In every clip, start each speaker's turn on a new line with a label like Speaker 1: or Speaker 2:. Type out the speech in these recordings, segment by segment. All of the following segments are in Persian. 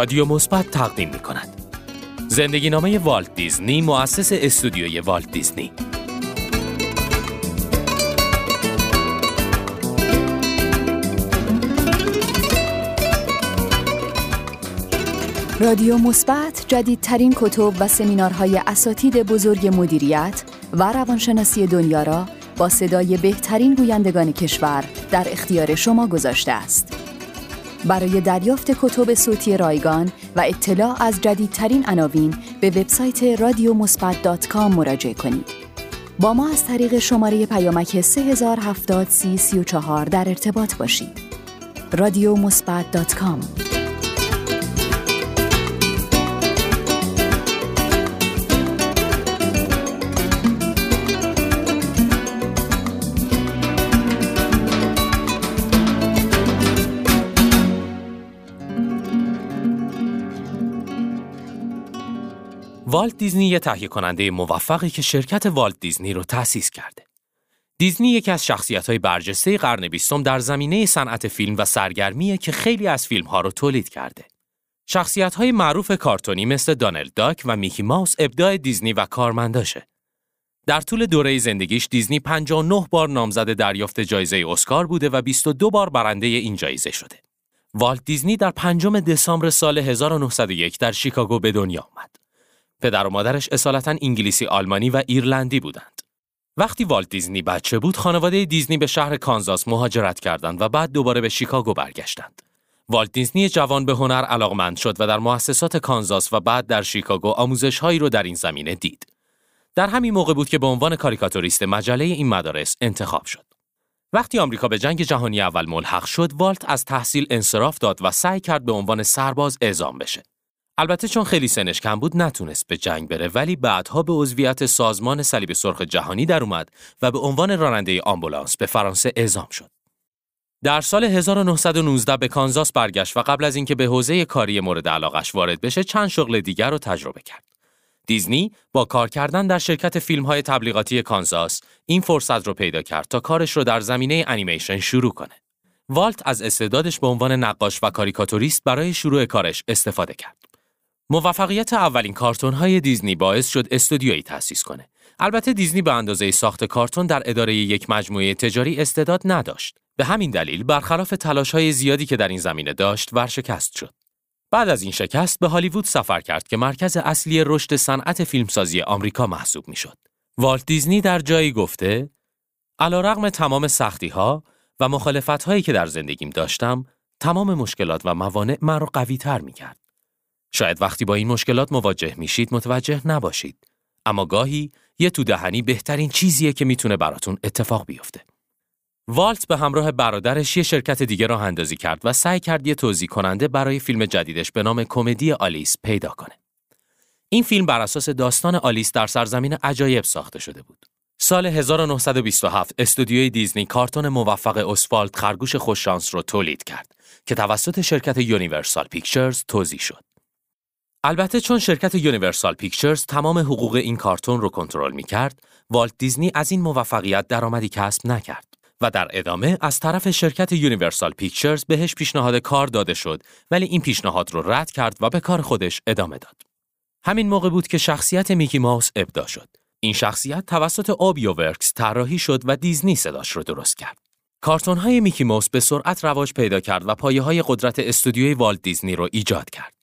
Speaker 1: رادیو مثبت تقدیم می کند. زندگی نامه والت دیزنی مؤسس استودیوی والت دیزنی
Speaker 2: رادیو مثبت جدیدترین کتب و سمینارهای اساتید بزرگ مدیریت و روانشناسی دنیا را با صدای بهترین گویندگان کشور در اختیار شما گذاشته است. برای دریافت کتب صوتی رایگان و اطلاع از جدیدترین عناوین به وبسایت رادیومثبت.com مراجعه کنید. با ما از طریق شماره پیامک 3070 در ارتباط باشید. رادیو
Speaker 1: والت دیزنی یه تهیه کننده موفقی که شرکت والت دیزنی رو تأسیس کرده. دیزنی یکی از شخصیت های برجسته قرن بیستم در زمینه صنعت فیلم و سرگرمیه که خیلی از فیلم ها رو تولید کرده. شخصیت های معروف کارتونی مثل دانل داک و میکی ماوس ابداع دیزنی و کارمنداشه. در طول دوره زندگیش دیزنی 59 بار نامزد دریافت جایزه اسکار بوده و 22 بار برنده این جایزه شده. والت دیزنی در 5 دسامبر سال 1901 در شیکاگو به دنیا آمد. پدر و مادرش اصالتا انگلیسی آلمانی و ایرلندی بودند. وقتی والت دیزنی بچه بود، خانواده دیزنی به شهر کانزاس مهاجرت کردند و بعد دوباره به شیکاگو برگشتند. والت دیزنی جوان به هنر علاقمند شد و در مؤسسات کانزاس و بعد در شیکاگو آموزش هایی رو در این زمینه دید. در همین موقع بود که به عنوان کاریکاتوریست مجله این مدارس انتخاب شد. وقتی آمریکا به جنگ جهانی اول ملحق شد، والت از تحصیل انصراف داد و سعی کرد به عنوان سرباز اعزام بشه. البته چون خیلی سنش کم بود نتونست به جنگ بره ولی بعدها به عضویت سازمان صلیب سرخ جهانی در اومد و به عنوان راننده آمبولانس به فرانسه اعزام شد. در سال 1919 به کانزاس برگشت و قبل از اینکه به حوزه کاری مورد علاقش وارد بشه چند شغل دیگر رو تجربه کرد. دیزنی با کار کردن در شرکت فیلم های تبلیغاتی کانزاس این فرصت رو پیدا کرد تا کارش رو در زمینه انیمیشن شروع کنه. والت از استعدادش به عنوان نقاش و کاریکاتوریست برای شروع کارش استفاده کرد. موفقیت اولین کارتون های دیزنی باعث شد استودیویی تأسیس کنه. البته دیزنی به اندازه ساخت کارتون در اداره یک مجموعه تجاری استعداد نداشت. به همین دلیل برخلاف تلاش های زیادی که در این زمینه داشت ورشکست شد. بعد از این شکست به هالیوود سفر کرد که مرکز اصلی رشد صنعت فیلمسازی آمریکا محسوب می‌شد. والت دیزنی در جایی گفته: علیرغم تمام سختی ها و مخالفت هایی که در زندگیم داشتم، تمام مشکلات و موانع مرا قوی تر می کرد. شاید وقتی با این مشکلات مواجه میشید متوجه نباشید. اما گاهی یه تو دهنی بهترین چیزیه که می‌تونه براتون اتفاق بیفته. والت به همراه برادرش یه شرکت دیگه راه اندازی کرد و سعی کرد یه توضیح کننده برای فیلم جدیدش به نام کمدی آلیس پیدا کنه. این فیلم بر اساس داستان آلیس در سرزمین عجایب ساخته شده بود. سال 1927 استودیوی دیزنی کارتون موفق اسوالد خرگوش خوششانس رو تولید کرد که توسط شرکت یونیورسال پیکچرز توزیع شد. البته چون شرکت یونیورسال پیکچرز تمام حقوق این کارتون رو کنترل می کرد، والت دیزنی از این موفقیت درآمدی کسب نکرد و در ادامه از طرف شرکت یونیورسال پیکچرز بهش پیشنهاد کار داده شد ولی این پیشنهاد رو رد کرد و به کار خودش ادامه داد. همین موقع بود که شخصیت میکی ماوس ابدا شد. این شخصیت توسط اوبیو ورکس طراحی شد و دیزنی صداش رو درست کرد. کارتون های میکی ماوس به سرعت رواج پیدا کرد و پایه های قدرت استودیوی والت دیزنی رو ایجاد کرد.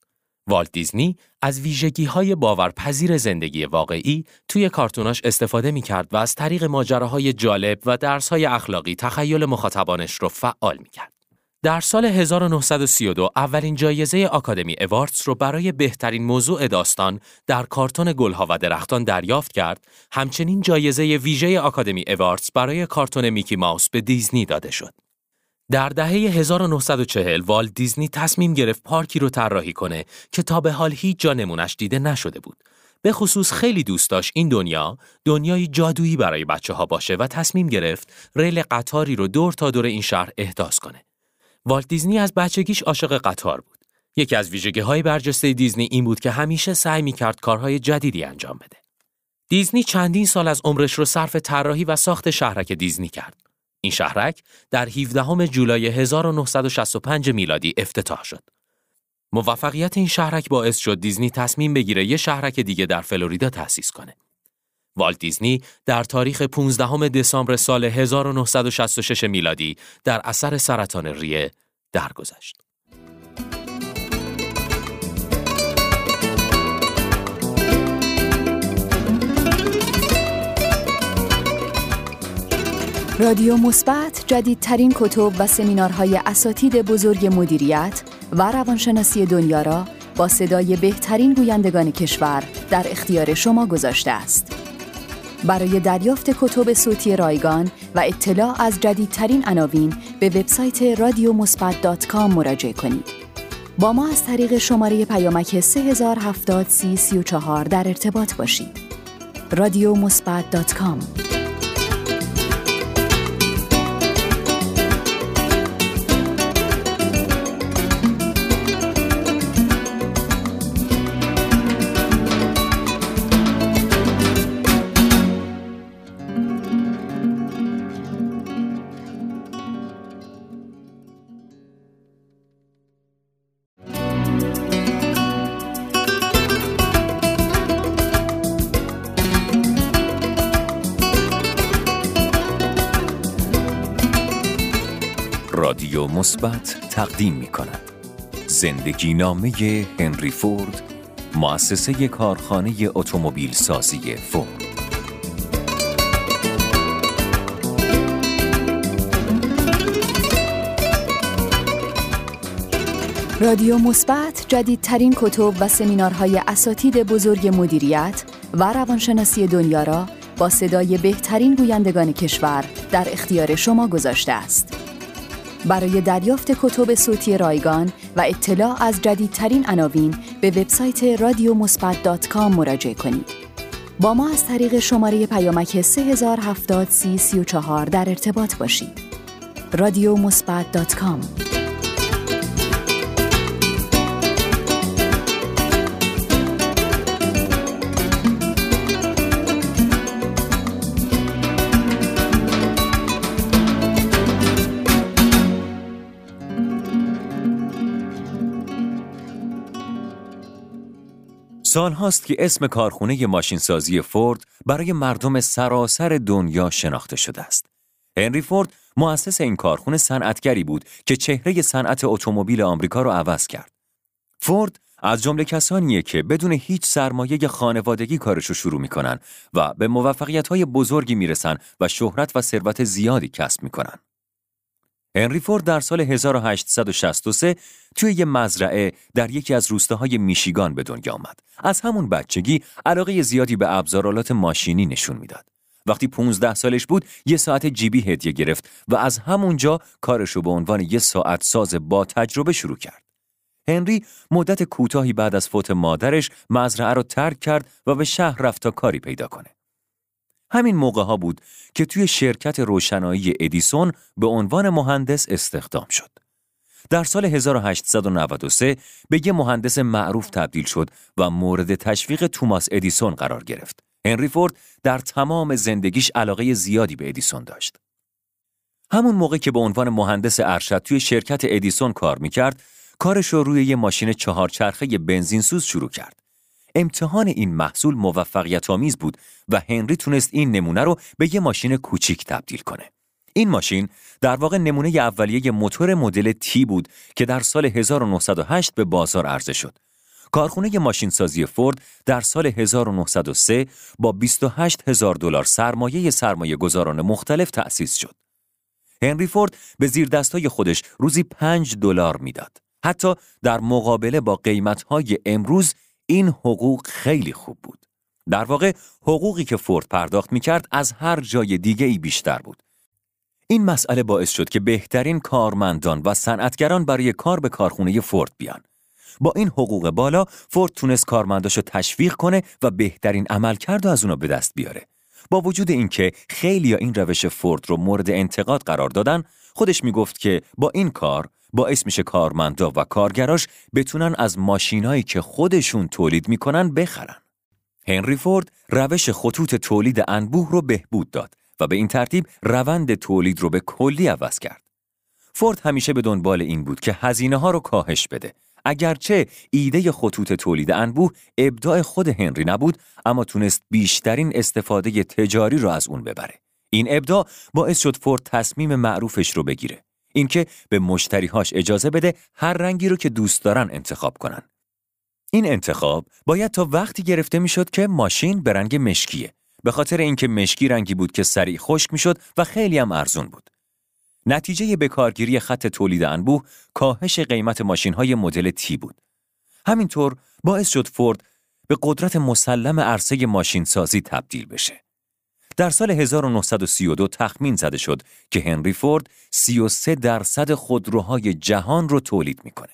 Speaker 1: والت دیزنی از ویژگی های باورپذیر زندگی واقعی توی کارتوناش استفاده می کرد و از طریق ماجراهای جالب و درسهای اخلاقی تخیل مخاطبانش رو فعال می کرد. در سال 1932 اولین جایزه آکادمی اواردز رو برای بهترین موضوع داستان در کارتون گلها و درختان دریافت کرد، همچنین جایزه ویژه آکادمی اواردز برای کارتون میکی ماوس به دیزنی داده شد. در دهه 1940 والت دیزنی تصمیم گرفت پارکی رو طراحی کنه که تا به حال هیچ جا نمونش دیده نشده بود. به خصوص خیلی دوست داشت این دنیا دنیای جادویی برای بچه ها باشه و تصمیم گرفت ریل قطاری رو دور تا دور این شهر احداث کنه. والت دیزنی از بچگیش عاشق قطار بود. یکی از ویژگی های برجسته دیزنی این بود که همیشه سعی می کرد کارهای جدیدی انجام بده. دیزنی چندین سال از عمرش رو صرف طراحی و ساخت شهرک دیزنی کرد. این شهرک در 17 جولای 1965 میلادی افتتاح شد. موفقیت این شهرک باعث شد دیزنی تصمیم بگیره یه شهرک دیگه در فلوریدا تأسیس کنه. والت دیزنی در تاریخ 15 دسامبر سال 1966 میلادی در اثر سرطان ریه درگذشت.
Speaker 2: رادیو مثبت جدیدترین کتب و سمینارهای اساتید بزرگ مدیریت و روانشناسی دنیا را با صدای بهترین گویندگان کشور در اختیار شما گذاشته است. برای دریافت کتب صوتی رایگان و اطلاع از جدیدترین عناوین به وبسایت رادیو مراجعه کنید. با ما از طریق شماره پیامک 3070 در ارتباط باشید. رادیو
Speaker 3: مثبت تقدیم می کند زندگی نامه هنری فورد مؤسسه کارخانه اتومبیل سازی فورد
Speaker 2: رادیو مثبت جدیدترین کتب و سمینارهای اساتید بزرگ مدیریت و روانشناسی دنیا را با صدای بهترین گویندگان کشور در اختیار شما گذاشته است. برای دریافت کتب صوتی رایگان و اطلاع از جدیدترین عناوین به وبسایت رادیو مراجعه کنید. با ما از طریق شماره پیامک 3070 در ارتباط باشید. رادیو
Speaker 3: سال هاست که اسم کارخونه ماشینسازی فورد برای مردم سراسر دنیا شناخته شده است. هنری فورد مؤسس این کارخونه صنعتگری بود که چهره صنعت اتومبیل آمریکا را عوض کرد. فورد از جمله کسانیه که بدون هیچ سرمایه خانوادگی کارشو شروع می‌کنن و به موفقیت های بزرگی می‌رسن و شهرت و ثروت زیادی کسب می‌کنن. هنری فورد در سال 1863 توی یه مزرعه در یکی از روستاهای میشیگان به دنیا آمد. از همون بچگی علاقه زیادی به ابزارالات ماشینی نشون می‌داد. وقتی 15 سالش بود یه ساعت جیبی هدیه گرفت و از همونجا کارشو به عنوان یه ساعت ساز با تجربه شروع کرد. هنری مدت کوتاهی بعد از فوت مادرش مزرعه رو ترک کرد و به شهر رفت تا کاری پیدا کنه. همین موقع ها بود که توی شرکت روشنایی ادیسون به عنوان مهندس استخدام شد. در سال 1893 به یه مهندس معروف تبدیل شد و مورد تشویق توماس ادیسون قرار گرفت. هنری فورد در تمام زندگیش علاقه زیادی به ادیسون داشت. همون موقع که به عنوان مهندس ارشد توی شرکت ادیسون کار می‌کرد، کارش رو روی یه ماشین چهارچرخه بنزینسوز شروع کرد. امتحان این محصول موفقیت آمیز بود و هنری تونست این نمونه رو به یه ماشین کوچیک تبدیل کنه. این ماشین در واقع نمونه اولیه موتور مدل تی بود که در سال 1908 به بازار عرضه شد. کارخونه ماشینسازی فورد در سال 1903 با 28 هزار دلار سرمایه سرمایه گذاران مختلف تأسیس شد. هنری فورد به زیر دستای خودش روزی 5 دلار می‌داد. حتی در مقابله با قیمتهای امروز این حقوق خیلی خوب بود. در واقع حقوقی که فورد پرداخت می کرد از هر جای دیگه ای بیشتر بود. این مسئله باعث شد که بهترین کارمندان و صنعتگران برای کار به کارخونه فورد بیان. با این حقوق بالا فورد تونست کارمنداشو تشویق کنه و بهترین عملکرد از اونا به دست بیاره. با وجود اینکه خیلی این روش فورد رو مورد انتقاد قرار دادن، خودش می‌گفت که با این کار باعث میشه کارمندا و کارگراش بتونن از ماشینایی که خودشون تولید می‌کنن بخرن. هنری فورد روش خطوط تولید انبوه رو بهبود داد و به این ترتیب روند تولید رو به کلی عوض کرد. فورد همیشه به دنبال این بود که هزینه ها رو کاهش بده. اگرچه ایده خطوط تولید انبوه ابداع خود هنری نبود اما تونست بیشترین استفاده تجاری رو از اون ببره. این ابداع باعث شد فورد تصمیم معروفش رو بگیره. اینکه به مشتریهاش اجازه بده هر رنگی رو که دوست دارن انتخاب کنن. این انتخاب باید تا وقتی گرفته می‌شد که ماشین به رنگ مشکیه. به خاطر اینکه مشکی رنگی بود که سریع خشک می‌شد و خیلی هم ارزون بود. نتیجه بکارگیری خط تولید انبوه کاهش قیمت ماشین های مدل تی بود. همینطور باعث شد فورد به قدرت مسلم عرصه ماشین سازی تبدیل بشه. در سال 1932 تخمین زده شد که هنری فورد 33 درصد خودروهای جهان رو تولید می‌کنه.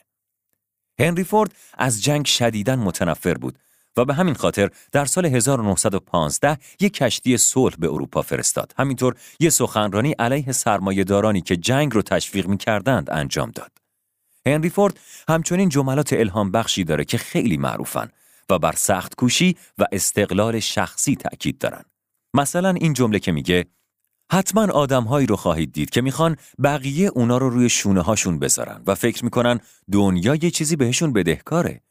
Speaker 3: هنری فورد از جنگ شدیداً متنفر بود و به همین خاطر در سال 1915 یک کشتی صلح به اروپا فرستاد. همینطور یک سخنرانی علیه سرمایه‌دارانی که جنگ رو تشویق می‌کردند انجام داد. هنری فورد همچنین جملات الهام بخشی داره که خیلی معروفن و بر سخت کوشی و استقلال شخصی تأکید دارن. مثلا این جمله که میگه حتما آدمهایی رو خواهید دید که می‌خوان بقیه اونا رو روی شونه هاشون بذارن و فکر می‌کنن دنیا یه چیزی بهشون بدهکاره.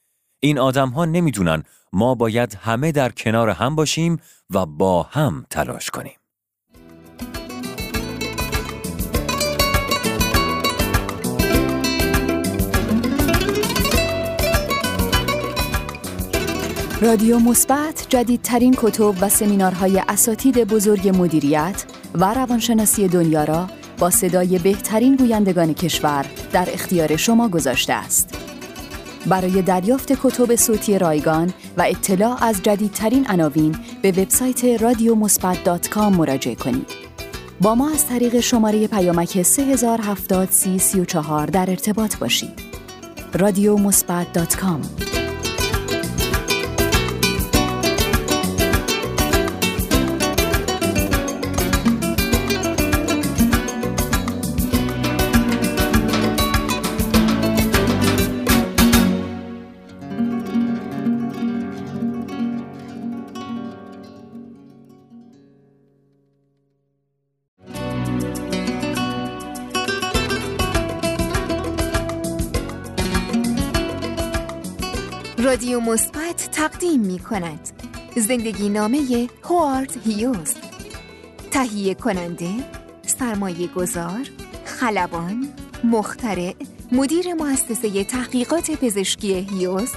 Speaker 3: این آدم ها نمی‌دونن ما باید همه در کنار هم باشیم و با هم تلاش کنیم.
Speaker 2: رادیو مثبت جدیدترین کتب و سمینارهای اساتید بزرگ مدیریت و روانشناسی دنیا را با صدای بهترین گویندگان کشور در اختیار شما گذاشته است. برای دریافت کتب صوتی رایگان و اطلاع از جدیدترین عناوین به وبسایت رادیومثبت.com مراجعه کنید. با ما از طریق شماره پیامک 3070 در ارتباط باشید. رادیو
Speaker 4: رادیو تقدیم می کند. زندگی نامه هوارد هیوز. تهیه کننده سرمایه گذار خلبان مخترع مدیر مؤسسه تحقیقات پزشکی هیوز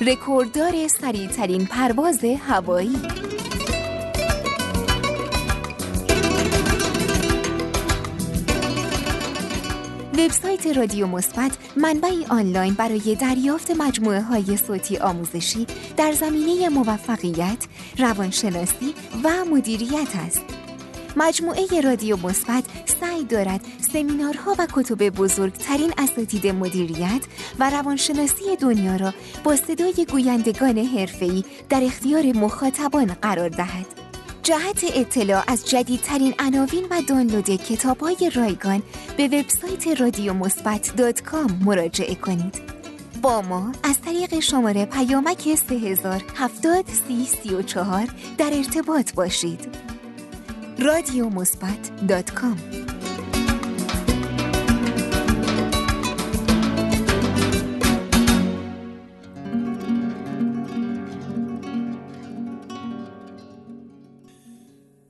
Speaker 4: رکورددار سریعترین پرواز هوایی. وبسایت رادیو مثبت منبعی آنلاین برای دریافت مجموعه های صوتی آموزشی در زمینه موفقیت، روانشناسی و مدیریت است. مجموعه رادیو مثبت سعی دارد سمینارها و کتب بزرگترین اساتید مدیریت و روانشناسی دنیا را با صدای گویندگان حرفه‌ای در اختیار مخاطبان قرار دهد. جهت اطلاع از جدیدترین عناوین و دانلود کتاب های رایگان به وبسایت رادیو مثبت مراجعه کنید. با ما از طریق شماره پیامک 3070 در ارتباط باشید. رادیو مثبت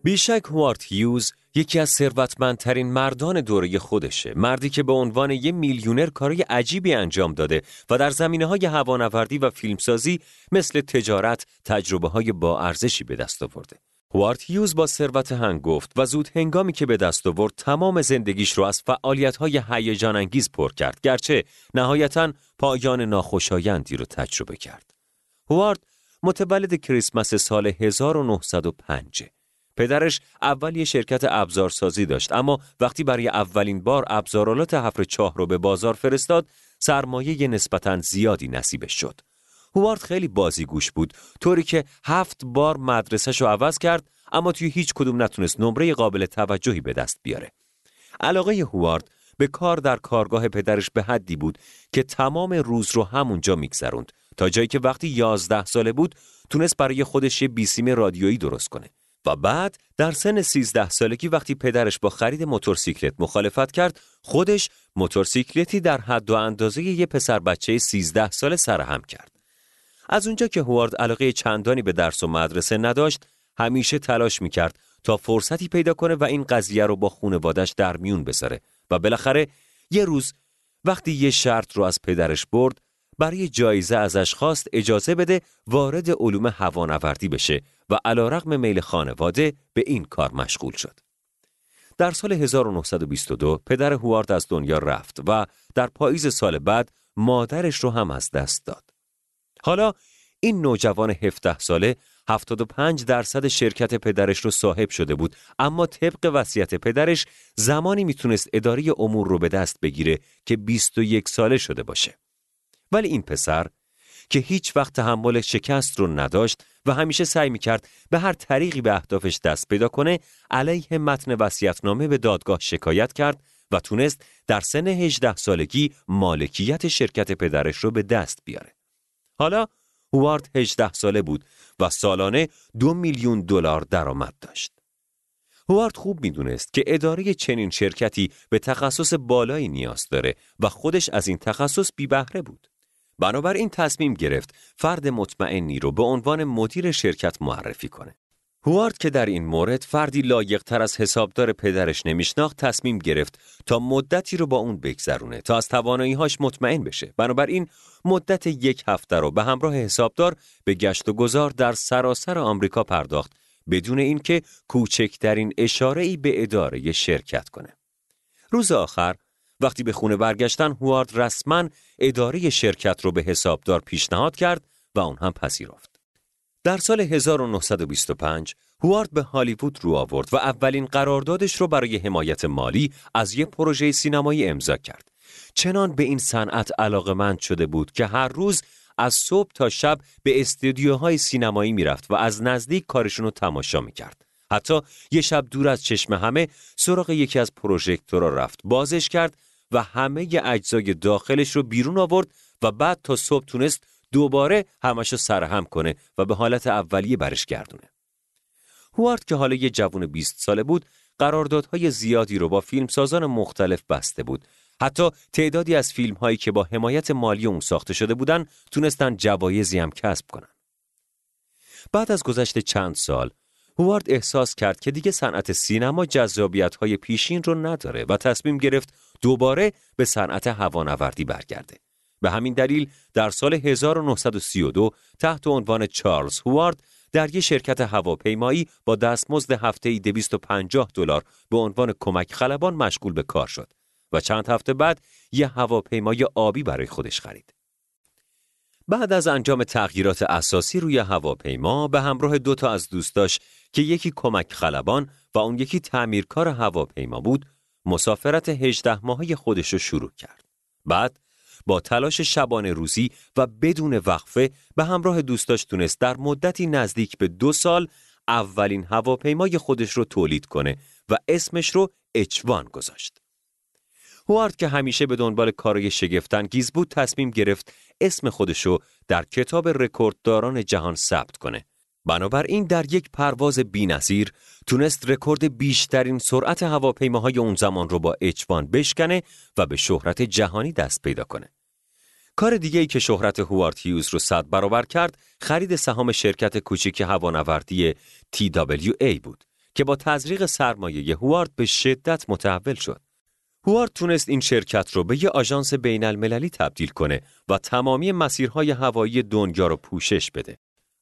Speaker 3: بیشک هوارد هیوز یکی از ثروتمندترین مردان دوره خودشه. مردی که به عنوان یه میلیونر کارای عجیبی انجام داده و در زمینه های هوانوردی و فیلمسازی مثل تجارت تجربه های با ارزشی به دست آورده. هوارد هیوز با ثروت هنگفت و زود هنگامی که به دست آورد تمام زندگیش رو از فعالیت های هیجان انگیز پر کرد. گرچه نهایتا پایان ناخوشایندی رو تجربه کرد. هوارد متولد کریسمس سال 1905 پدرش اول یه شرکت ابزارسازی داشت اما وقتی برای اولین بار ابزارالات حفر چاه رو به بازار فرستاد سرمایه نسبتا زیادی نصیبش شد. هوارد خیلی بازیگوش بود طوری که هفت بار مدرسهش رو عوض کرد اما توی هیچ کدوم نتونست نمره قابل توجهی به دست بیاره. علاقه هوارد به کار در کارگاه پدرش به حدی بود که تمام روز رو همونجا میگذروند تا جایی که وقتی یازده ساله بود تونست برای خودش یه بیسیم رادیویی درست کنه. و بعد در سن 13 سالگی وقتی پدرش با خرید موتورسیکلت مخالفت کرد خودش موتورسیکلتی در حد و اندازه یه پسر بچه 13 ساله سرهم کرد. از اونجا که هوارد علاقه چندانی به درس و مدرسه نداشت همیشه تلاش می‌کرد تا فرصتی پیدا کنه و این قضیه رو با خونوادش در میون بذاره. و بالاخره یه روز وقتی یه شرط رو از پدرش برد برای جایزه ازش خواست اجازه بده وارد علوم هوانوردی بشه و علیرغم میل خانواده به این کار مشغول شد. در سال 1922 پدر هوارد از دنیا رفت و در پاییز سال بعد مادرش رو هم از دست داد. حالا این نوجوان 17 ساله 75 درصد شرکت پدرش رو صاحب شده بود اما طبق وصیت پدرش زمانی می‌تونست اداره امور رو به دست بگیره که 21 ساله شده باشه. ولی این پسر که هیچ وقت تحمل شکست رو نداشت و همیشه سعی می‌کرد به هر طریقی به اهدافش دست پیدا کنه علیه متن وصیت‌نامه به دادگاه شکایت کرد و تونست در سن 18 سالگی مالکیت شرکت پدرش رو به دست بیاره. حالا هوارد 18 ساله بود و سالانه دو میلیون دلار درآمد داشت. هوارد خوب می‌دونست که اداره چنین شرکتی به تخصص بالایی نیاز داره و خودش از این تخصص بی بهره بود. بنابراین تصمیم گرفت فرد مطمئنی رو به عنوان مدیر شرکت معرفی کنه. هوارد که در این مورد فردی لایق تر از حسابدار پدرش نمیشناخت تصمیم گرفت تا مدتی رو با اون بگذرونه تا از تواناییهاش مطمئن بشه. بنابراین مدت یک هفته رو به همراه حسابدار به گشت و گذار در سراسر آمریکا پرداخت بدون اینکه کوچکترین اشاره ای به اداره شرکت کنه. روز آخر وقتی به خونه برگشتن هوارد رسما اداره شرکت رو به حسابدار پیشنهاد کرد و اون هم پذیرفت. در سال 1925 هوارد به هالیوود رو آورد و اولین قراردادش رو برای حمایت مالی از یک پروژه سینمایی امضا کرد. چنان به این صنعت علاقمند شده بود که هر روز از صبح تا شب به استودیوهای سینمایی می‌رفت و از نزدیک کارشون رو تماشا می‌کرد. حتی یه شب دور از چشم همه سراغ یکی از پروژکتورها رفت بازش کرد و همه اجزای داخلش رو بیرون آورد و بعد تا صبح تونست دوباره همشو سرهم کنه و به حالت اولیه برش گردونه. هوارد که حالا یه جوون 20 ساله بود قراردادهای زیادی رو با فیلمسازان مختلف بسته بود حتی تعدادی از فیلم هایی که با حمایت مالی اون ساخته شده بودن تونستن جوایزی هم کسب کنن. بعد از گذشت چند سال هوارد احساس کرد که دیگه صنعت سینما جذابیت های پیشین رو نداره و تصمیم گرفت دوباره به صنعت هوانوردی برگرده. به همین دلیل در سال 1932 تحت عنوان چارلز هوارد در یک شرکت هواپیمایی با دستمزد هفته‌ای 250 دلار به عنوان کمک خلبان مشغول به کار شد و چند هفته بعد یه هواپیمای آبی برای خودش خرید. بعد از انجام تغییرات اساسی روی هواپیما به همراه دو تا از دوستاش که یکی کمک خلبان و اون یکی تعمیرکار هواپیما بود، مسافرت 18 ماهه خودش رو شروع کرد. بعد با تلاش شبانه روزی و بدون وقفه به همراه دوستاش تونست در مدتی نزدیک به دو سال اولین هواپیمای خودش رو تولید کنه و اسمش رو اچوان گذاشت. هوارد که همیشه به دنبال کارای شگفتانگیز بود تصمیم گرفت اسم خودشو در کتاب رکوردداران جهان ثبت کنه. بنابراین در یک پرواز بینظیر تونست رکورد بیشترین سرعت هواپیماهای اون زمان رو با اچوان بشکنه و به شهرت جهانی دست پیدا کنه. کار دیگه ای که شهرت هوارد هیوز رو صد برابر کرد خرید سهام شرکت کوچیک هوانوردی TWA بود که با تزریق سرمایه هوارد به شدت متحول شد. هوارد تونست این شرکت رو به یه آژانس بین المللی تبدیل کنه و تمامی مسیرهای هوایی دنیا رو پوشش بده.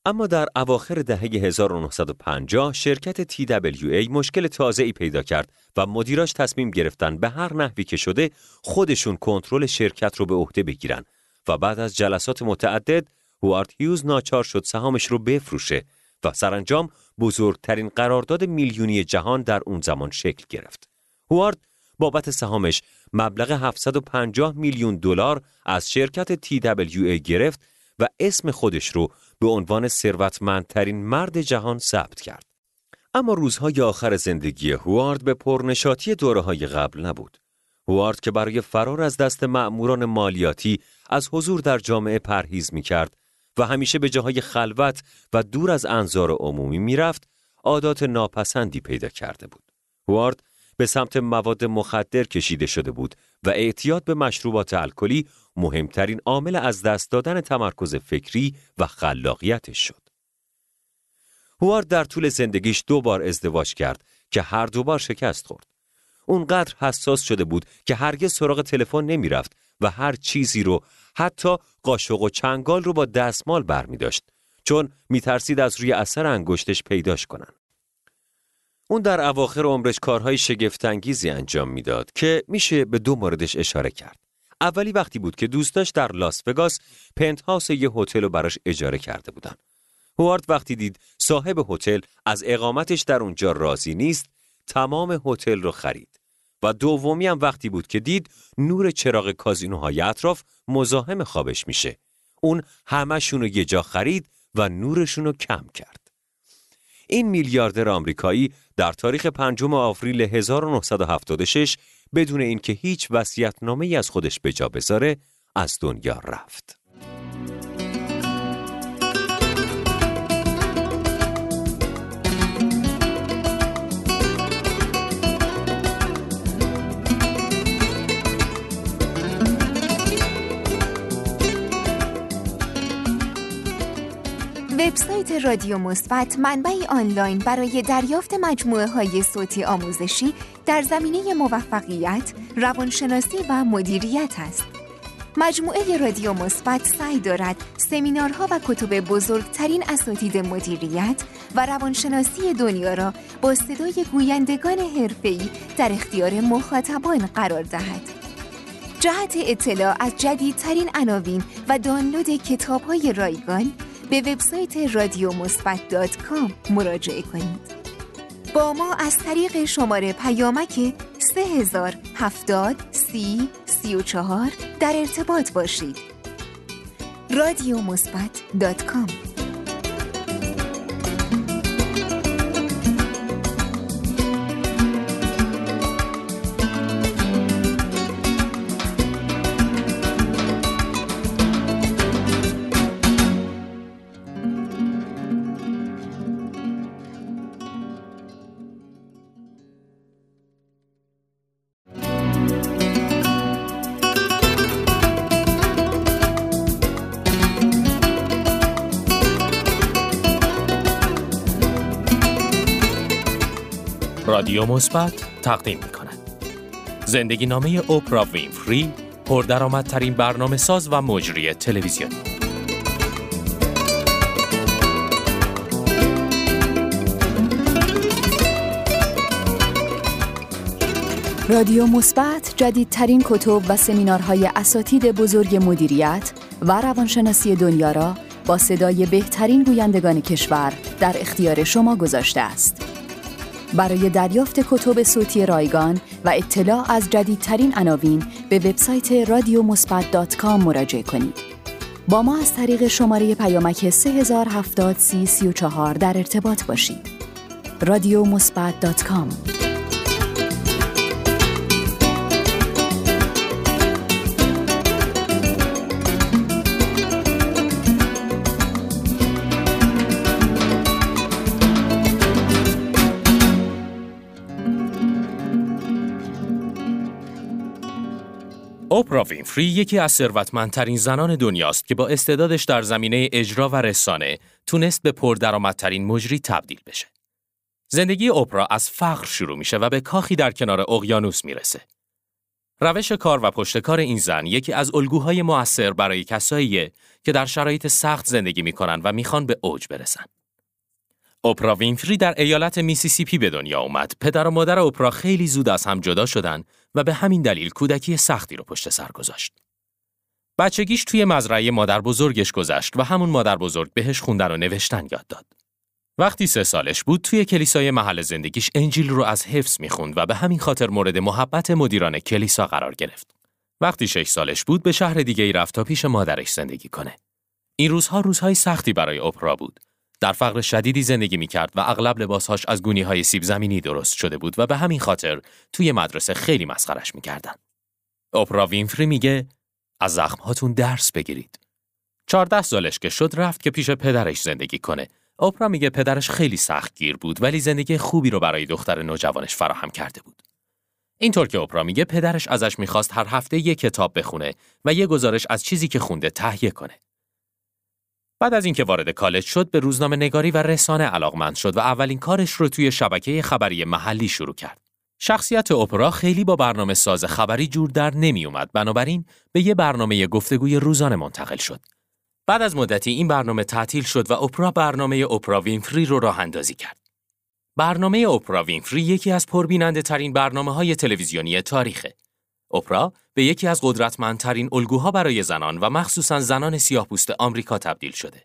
Speaker 3: اما در اواخر دهه 1950 شرکت TWA مشکل تازه ای پیدا کرد و مدیراش تصمیم گرفتن به هر نحوی که شده خودشون کنترل شرکت رو به عهده بگیرن و بعد از جلسات متعدد هوارد هیوز ناچار شد سهامش رو بفروشه و سرانجام بزرگترین قرارداد میلیونی جهان در اون زمان شکل گرفت. هوارد بابت سهامش مبلغ 750 میلیون دلار از شرکت TWA گرفت و اسم خودش رو به عنوان ثروتمندترین مرد جهان ثبت کرد. اما روزهای آخر زندگی هوارد به پرنشاطی دوره های قبل نبود. هوارد که برای فرار از دست مأموران مالیاتی از حضور در جامعه پرهیز می کرد و همیشه به جاهای خلوت و دور از انظار عمومی می رفت، عادات ناپسندی پیدا کرده بود. هوارد به سمت مواد مخدر کشیده شده بود و اعتیاد به مشروبات الکلی مهمترین عامل از دست دادن تمرکز فکری و خلاقیتش شد. هوارد در طول زندگیش دو بار ازدواج کرد که هر دو بار شکست خورد. اونقدر حساس شده بود که هرگز سراغ تلفن نمی‌رفت و هر چیزی رو حتی قاشق و چنگال رو با دستمال برمی داشت چون میترسید از روی اثر انگشتش پیداش کنن. اون در اواخر عمرش کارهای شگفتانگیزی انجام می‌داد که میشه به دو موردش اشاره کرد. اولی وقتی بود که دوستاش در لاس وگاس پنت هاوس یه هتل رو براش اجاره کرده بودن. هوارد وقتی دید صاحب هتل از اقامتش در اونجا راضی نیست، تمام هتل رو خرید. و دومی هم وقتی بود که دید نور چراغ کازینوهای اطراف مزاحم خوابش میشه. اون همشون رو یه جا خرید و نورشون رو کم کرد. این میلیاردر آمریکایی در تاریخ 5 آوریل 1976 بدون اینکه هیچ وصیت‌نامه‌ای از خودش به جا بذاره از دنیا رفت.
Speaker 4: وبسایت رادیو مثبت منبعی آنلاین برای دریافت مجموعه های صوتی آموزشی در زمینه موفقیت، روانشناسی و مدیریت است. مجموعه رادیو مثبت سعی دارد سمینارها و کتب بزرگترین اساتید مدیریت و روانشناسی دنیا را با صدای گویندگان حرفه‌ای در اختیار مخاطبان قرار دهد. جهت اطلاع از جدیدترین عناوین و دانلود کتاب‌های رایگان به وبسایت رادیو مراجعه کنید. با ما از طریق شماره پیامک 3070 سی 34 در ارتباط باشید. رادیو مثبت
Speaker 1: رادیو مثبت تقدیم می کند. زندگی نامه اوپرا وینفری پردرآمدترین برنامه ساز و مجری تلویزیونی
Speaker 2: رادیو مثبت جدیدترین کتب و سمینارهای اساتید بزرگ مدیریت و روانشناسی دنیا را با صدای بهترین گویندگان کشور در اختیار شما گذاشته است. برای دریافت کتب صوتی رایگان و اطلاع از جدیدترین عناوین به وبسایت رادیو مراجعه کنید. با ما از طریق شماره پیامک 3070 در ارتباط باشید. رادیو
Speaker 1: اوپرا وینفری یکی از ثروتمندترین زنان دنیاست که با استعدادش در زمینه اجرا و رسانه تونست به پردرآمدترین مجری تبدیل بشه. زندگی اوپرا از فقر شروع میشه و به کاخی در کنار اقیانوس می‌رسه. روش کار و پشتکار این زن یکی از الگوهای مؤثر برای کساییه که در شرایط سخت زندگی می‌کنن و می‌خوان به اوج برسن. اوپرا وینفری در ایالت میسیسیپی به دنیا اومد. پدر و مادر اوپرا خیلی زود از هم جدا شدن و به همین دلیل کودکی سختی رو پشت سر گذاشت. بچگیش توی مزرعه مادر بزرگش گذشت و همون مادر بزرگ بهش خوندن و نوشتن یاد داد. وقتی سه سالش بود توی کلیسای محل زندگیش انجیل رو از حفظ می‌خوند و به همین خاطر مورد محبت مدیران کلیسا قرار گرفت. وقتی شش سالش بود به شهر دیگه ای رفت تا پیش مادرش زندگی کنه. این روزها روزهای سختی برای اپرا بود. در فقر شدیدی زندگی می کرد و اغلب لباسهاش از گونی های سیب زمینی درست شده بود و به همین خاطر توی مدرسه خیلی مسخرش می کردن. اپرا وینفری میگه از زخمهاتون درس بگیرید. چهارده سالش که شد رفت که پیش پدرش زندگی کنه اوپرا میگه پدرش خیلی سخت گیر بود ولی زندگی خوبی رو برای دختر نوجوانش فراهم کرده بود. اینطور که اوپرا میگه پدرش ازش می‌خواست هر هفته یک کتاب بخونه و یه گزارش از چیزی که خونده تهیه کنه. بعد از اینکه وارد کالج شد به روزنامه نگاری و رسانه علاقمند شد و اولین کارش رو توی شبکه خبری محلی شروع کرد. شخصیت اپرا خیلی با برنامه ساز خبری جور در نمی اومد بنابراین به یه برنامه گفتگوی روزانه منتقل شد. بعد از مدتی این برنامه تعطیل شد و اپرا برنامه اپرا وینفری رو راه اندازی کرد. برنامه اپرا وینفری یکی از پربیننده ترین برنامه های تلویزیونی تاریخه. اپرا به یکی از قدرتمندترین الگوها برای زنان و مخصوصا زنان سیاهپوست آمریکا تبدیل شده.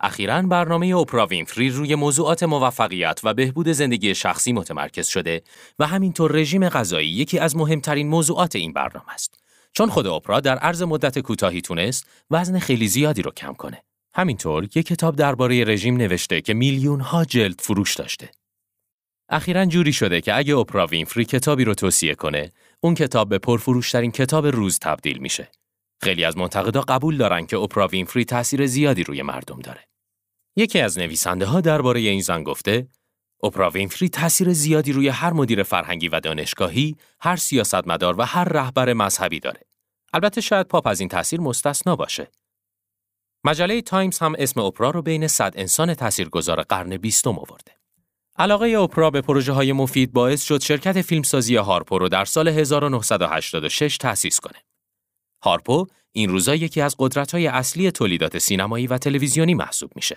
Speaker 1: اخیرا برنامه اپرا وینفری روی موضوعات موفقیت و بهبود زندگی شخصی متمرکز شده و همینطور رژیم غذایی یکی از مهمترین موضوعات این برنامه است. چون خود اپرا در عرض مدت کوتاهی تونست وزن خیلی زیادی رو کم کنه. همینطور یک کتاب درباره رژیم نوشته که میلیون ها جلد فروش داشته. اخیرا جوری شده که اگه اپرا وینفری کتابی رو توصیه کنه، اون کتاب به پرفروشترین کتاب روز تبدیل میشه. خیلی از منتقدا قبول دارن که اپرا وینفری تاثیر زیادی روی مردم داره. یکی از نویسنده ها درباره این زن گفته اپرا وینفری تاثیر زیادی روی هر مدیر فرهنگی و دانشگاهی، هر سیاستمدار و هر رهبر مذهبی داره. البته شاید پاپ از این تاثیر مستثنا باشه. مجله تایمز هم اسم اپرا رو بین صد انسان تاثیرگذار قرن بیستم آورده. علاقه اپرا به پروژه های مفید باعث شد شرکت فیلمسازی هارپو در سال 1986 تأسیس کنه. هارپو این روزا یکی از قدرت‌های اصلی تولیدات سینمایی و تلویزیونی محسوب میشه.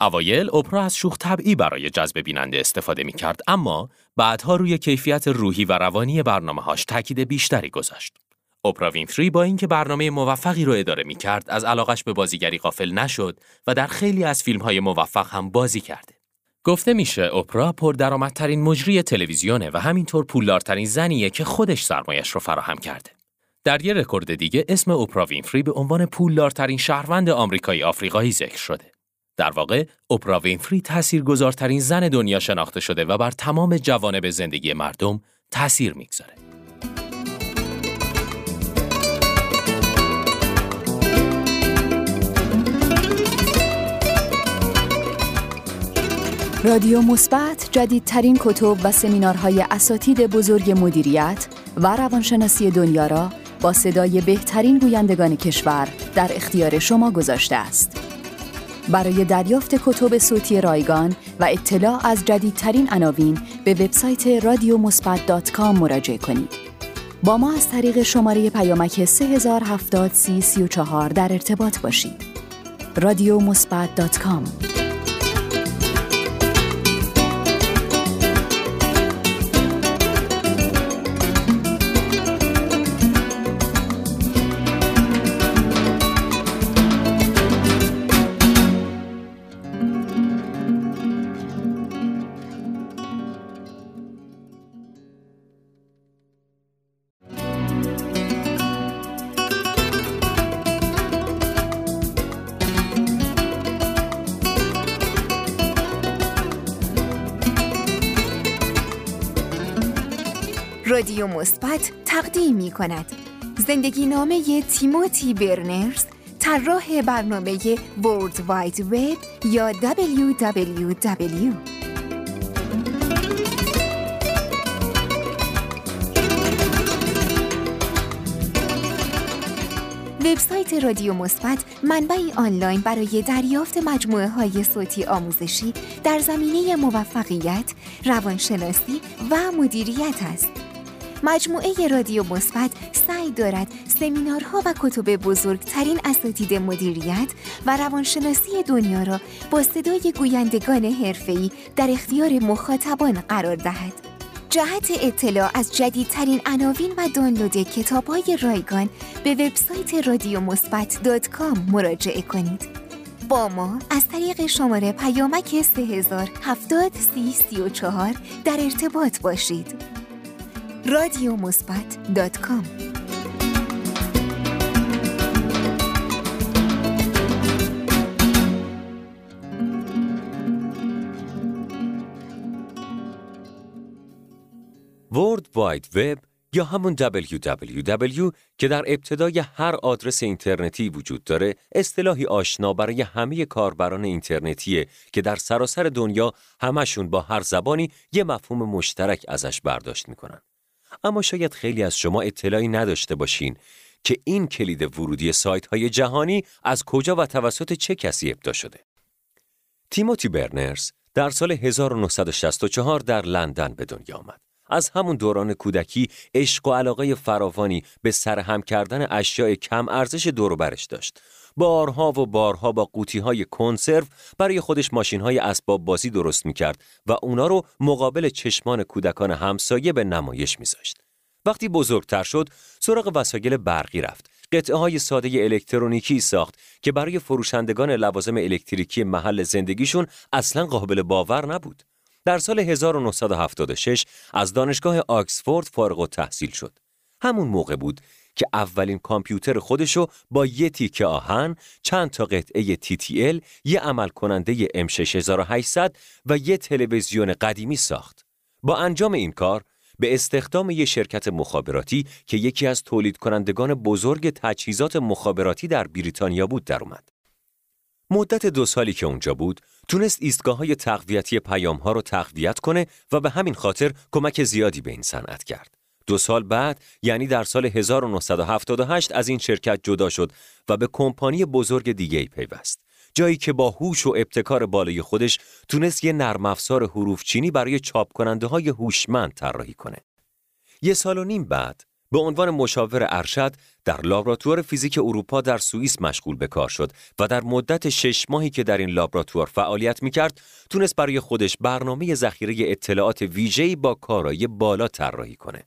Speaker 1: اوایل اپرا از شوخ طبعی برای جذب بیننده استفاده می کرد اما بعدها روی کیفیت روحی و روانی برنامه هاش تاکید بیشتری گذاشت. اپرا وینفری با اینکه برنامه موفقی رو اداره می کرد از علاقش به بازیگری غافل نشد و در خیلی از فیلم های موفق هم بازی کرده. گفته میشه اپرا پردرآمدترین مجری تلویزیونه و همینطور پولدارترین زنیه که خودش سرمایش رو فراهم کرده. در یه رکورد دیگه اسم اپرا وینفری به عنوان پولدارترین شهروند آمریکایی آفریقایی ذکر شده. در واقع اپرا وینفری تاثیرگذارترین زن دنیا شناخته شده و بر تمام جوانب زندگی مردم تاثیر می‌گذاره.
Speaker 2: رادیو مثبت جدیدترین کتب و سمینارهای اساتید بزرگ مدیریت و روانشناسی دنیا را با صدای بهترین گویندگان کشور در اختیار شما گذاشته است. برای دریافت کتب صوتی رایگان و اطلاع از جدیدترین عناوین به وبسایت رادیومثبت مراجعه کنید. با ما از طریق شماره پیامک 3070 در ارتباط باشید. رادیو
Speaker 4: رادیو می کند زندگی نامه تیموتی برنرز طراح برنامه ورد واید وب یا www وبسایت رادیو مثبت منبعی آنلاین برای دریافت مجموعه های صوتی آموزشی در زمینه موفقیت، روانشناسی و مدیریت است. مجموعه رادیو مثبت سعی دارد سمینارها و کتب بزرگترین اساتید مدیریت و روانشناسی دنیا را با صدای گویندگان حرفه‌ای در اختیار مخاطبان قرار دهد. جهت اطلاع از جدیدترین عناوین و دانلود کتاب‌های رایگان به وبسایت رادیو مراجعه کنید. با ما از طریق شماره پیامک 3070 در ارتباط باشید. رادیو مثبت دات کام
Speaker 3: ورد یا همون www که در ابتدای هر آدرس اینترنتی وجود داره اصطلاحی آشنا برای همه کاربران اینترنتیه که در سراسر دنیا همشون با هر زبانی یه مفهوم مشترک ازش برداشت می‌کنن. اما شاید خیلی از شما اطلاعی نداشته باشین که این کلید ورودی سایت های جهانی از کجا و توسط چه کسی ابدا شده. تیموتی برنرز در سال 1964 در لندن به دنیا آمد. از همون دوران کودکی عشق و علاقه فراوانی به سرهم کردن اشیاء کم ارزش دوروبرش داشت. بارها و بارها با قوطی های کنسرو برای خودش ماشین های اسباب بازی درست می کرد و اونا رو مقابل چشمان کودکان همسایه به نمایش میذاشت. وقتی بزرگتر شد سراغ وسایل برقی رفت. قطعه های ساده الکترونیکی ساخت که برای فروشندگان لوازم الکتریکی محل زندگیشون اصلا قابل باور نبود. در سال 1976 از دانشگاه آکسفورد فارغ و تحصیل شد. همون موقع بود که اولین کامپیوتر خودشو با یه تیکه آهن، چند تا قطعه TTL، یه عمل کننده M6800 و یه تلویزیون قدیمی ساخت. با انجام این کار، به استخدام یک شرکت مخابراتی که یکی از تولید کنندگان بزرگ تجهیزات مخابراتی در بریتانیا بود در اومد. مدت دو سالی که اونجا بود، تونست ایستگاه های تقویتی پیام ها رو تقویت کنه و به همین خاطر کمک زیادی به این صنعت کرد. دو سال بعد یعنی در سال 1978 از این شرکت جدا شد و به کمپانی بزرگ دیگه ای پیوست. جایی که با هوش و ابتکار بالای خودش تونست یه نرم افزار حروف چینی برای چاپ کننده های هوشمند طراحی کنه. یه سال و نیم بعد به عنوان مشاور ارشد در لابراتوار فیزیک اروپا در سوئیس مشغول به کار شد و در مدت شش ماهی که در این لابراتوار فعالیت می‌کرد تونست برای خودش برنامه ذخیره اطلاعات ویژه‌ای با کارایی بالا طراحی کنه.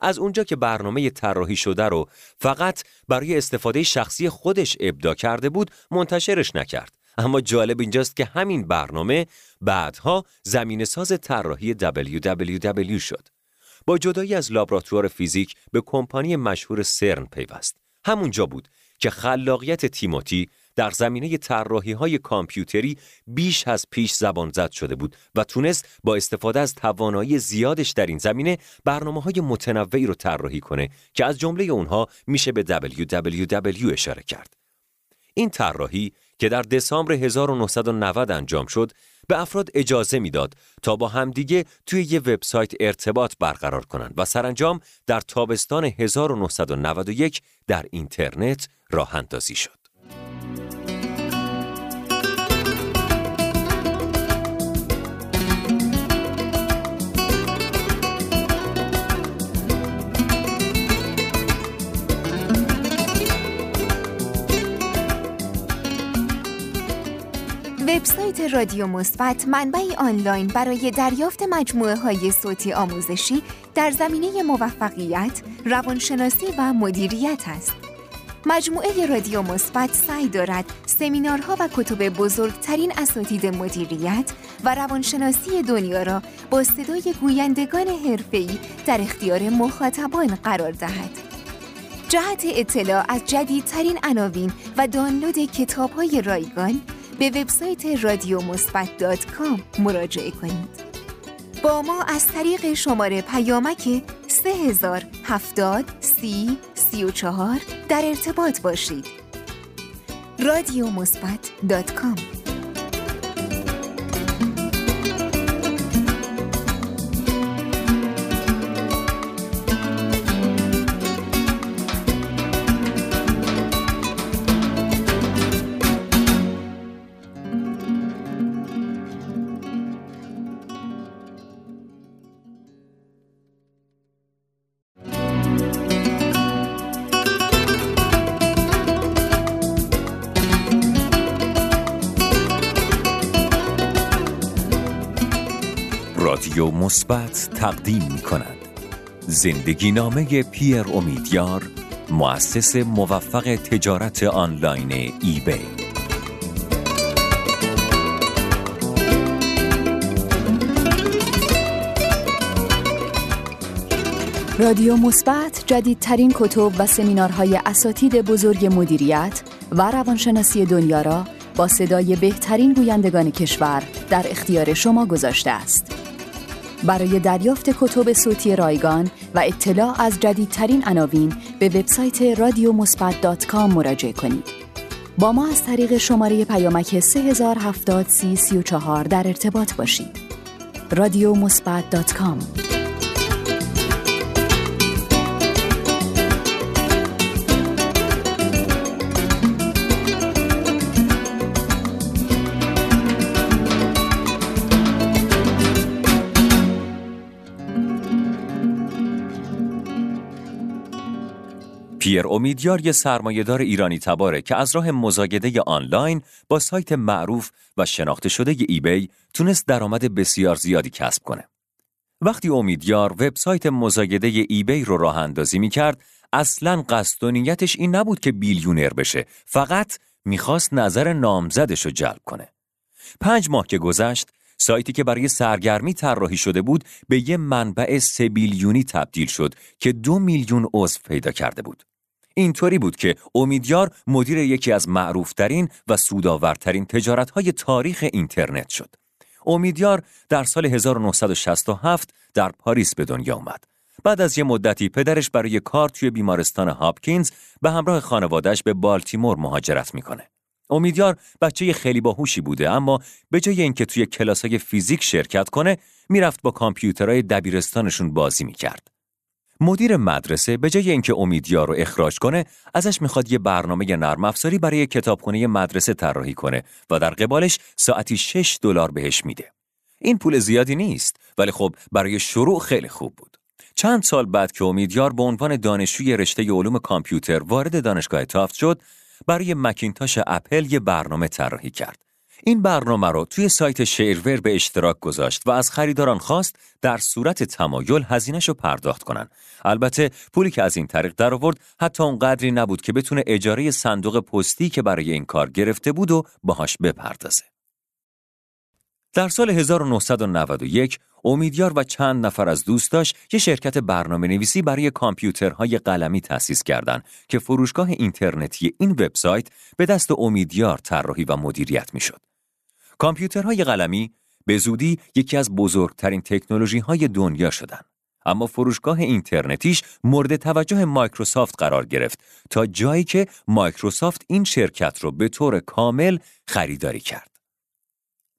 Speaker 3: از اونجا که برنامه طراحی شده رو فقط برای استفاده شخصی خودش ابدا کرده بود منتشرش نکرد. اما جالب اینجاست که همین برنامه بعدها زمین ساز طراحی WWW شد. با جدایی از لابراتوار فیزیک به کمپانی مشهور سرن پیوست. همونجا بود که خلاقیت تیموتی در زمینه طراحی های کامپیوتری بیش از پیش زبان زد شده بود و تونست با استفاده از توانایی زیادش در این زمینه برنامه های متنوعی رو طراحی کنه که از جمله اونها میشه به www اشاره کرد. این طراحی که در دسامبر 1990 انجام شد به افراد اجازه می‌داد تا با همدیگه توی یه وبسایت ارتباط برقرار کنند و سرانجام در تابستان 1991 در اینترنت راه اندازی شد.
Speaker 4: وبسایت رادیو مثبت منبعی آنلاین برای دریافت مجموعه های صوتی آموزشی در زمینه موفقیت، روانشناسی و مدیریت است. مجموعه رادیو مثبت سعی دارد سمینارها و کتب بزرگترین اساتید مدیریت و روانشناسی دنیا را با صدای گویندگان حرفه‌ای در اختیار مخاطبان قرار دهد. جهت اطلاع از جدیدترین عناوین و دانلود کتاب‌های رایگان به وبسایت رادیو مثبت مراجعه کنید. با ما از طریق شماره پیامک 3070 سی 34 در ارتباط باشید. رادیو مثبت
Speaker 3: رادیو مثبت تقدیم می کند زندگی نامه پیر امیدیار مؤسس موفق تجارت آنلاین ای بی
Speaker 2: رادیو مثبت جدیدترین کتب و سمینارهای اساتید بزرگ مدیریت و روانشناسی دنیا را با صدای بهترین گویندگان کشور در اختیار شما گذاشته است. برای دریافت کتب صوتی رایگان و اطلاع از جدیدترین عناوین به وبسایت رادیو مراجعه کنید. با ما از طریق شماره پیامک 3070 در ارتباط باشید. رادیو
Speaker 3: پیر امیدیار یه سرمایهدار ایرانی تباره که از راه مزاگده آنلاین با سایت معروف و شناخته شده ایبی تونست درآمد بسیار زیادی کسب کنه. وقتی امیدیار وبسایت مزاگده ایبی رو راه اندازی می کرد، اصلا قصد و نیتش این نبود که بیلیونر بشه، فقط می‌خواست نظر نامزدش رو جلب کنه. پنج ماه که گذشت، سایتی که برای سرگرمی طراحی شده بود به یه منبع سه بیلیونی تبدیل شد که دو میلیون عضو پیدا کرده بود. اینطوری بود که امیدیار مدیر یکی از معروفترین و سودآورترین تجارتهای تاریخ اینترنت شد. امیدیار در سال 1967 در پاریس به دنیا آمد. بعد از یه مدتی پدرش برای کار توی بیمارستان هاپکینز به همراه خانوادهش به بالتیمور مهاجرت می‌کنه. امیدیار بچه خیلی باهوشی بوده اما به جای اینکه توی کلاسای فیزیک شرکت کنه می‌رفت با کامپیوترهای دبیرستانشون بازی می‌کرد. مدیر مدرسه به جای اینکه امیدیار رو اخراج کنه ازش می‌خواد یه برنامه نرم افزاری برای کتابخونه مدرسه طراحی کنه و در قبالش ساعتی 6 دلار بهش میده. این پول زیادی نیست ولی خب برای شروع خیلی خوب بود. چند سال بعد که امیدیار به عنوان دانشجوی رشته علوم کامپیوتر وارد دانشگاه تافت شد، برای مکینتاش اپل یه برنامه طراحی کرد. این برنامه رو توی سایت شیرور به اشتراک گذاشت و از خریداران خواست در صورت تمایل هزینهش رو پرداخت کنن. البته پولی که از این طریق در آورد حتی اون قدری نبود که بتونه اجاره صندوق پستی که برای این کار گرفته بود و باهاش بپردازه. در سال 1991 امیدیار و چند نفر از دوستاش یه شرکت برنامه نویسی برای کامپیوترهای قلمی تأسیس کردند که فروشگاه اینترنتی این وبسایت به دست امیدیار طراحی و مدیریت می‌شد. کامپیوترهای قلمی به زودی یکی از بزرگترین تکنولوژی های دنیا شدند. اما فروشگاه اینترنتیش مورد توجه مایکروسافت قرار گرفت تا جایی که مایکروسافت این شرکت رو به طور کامل خریداری کرد.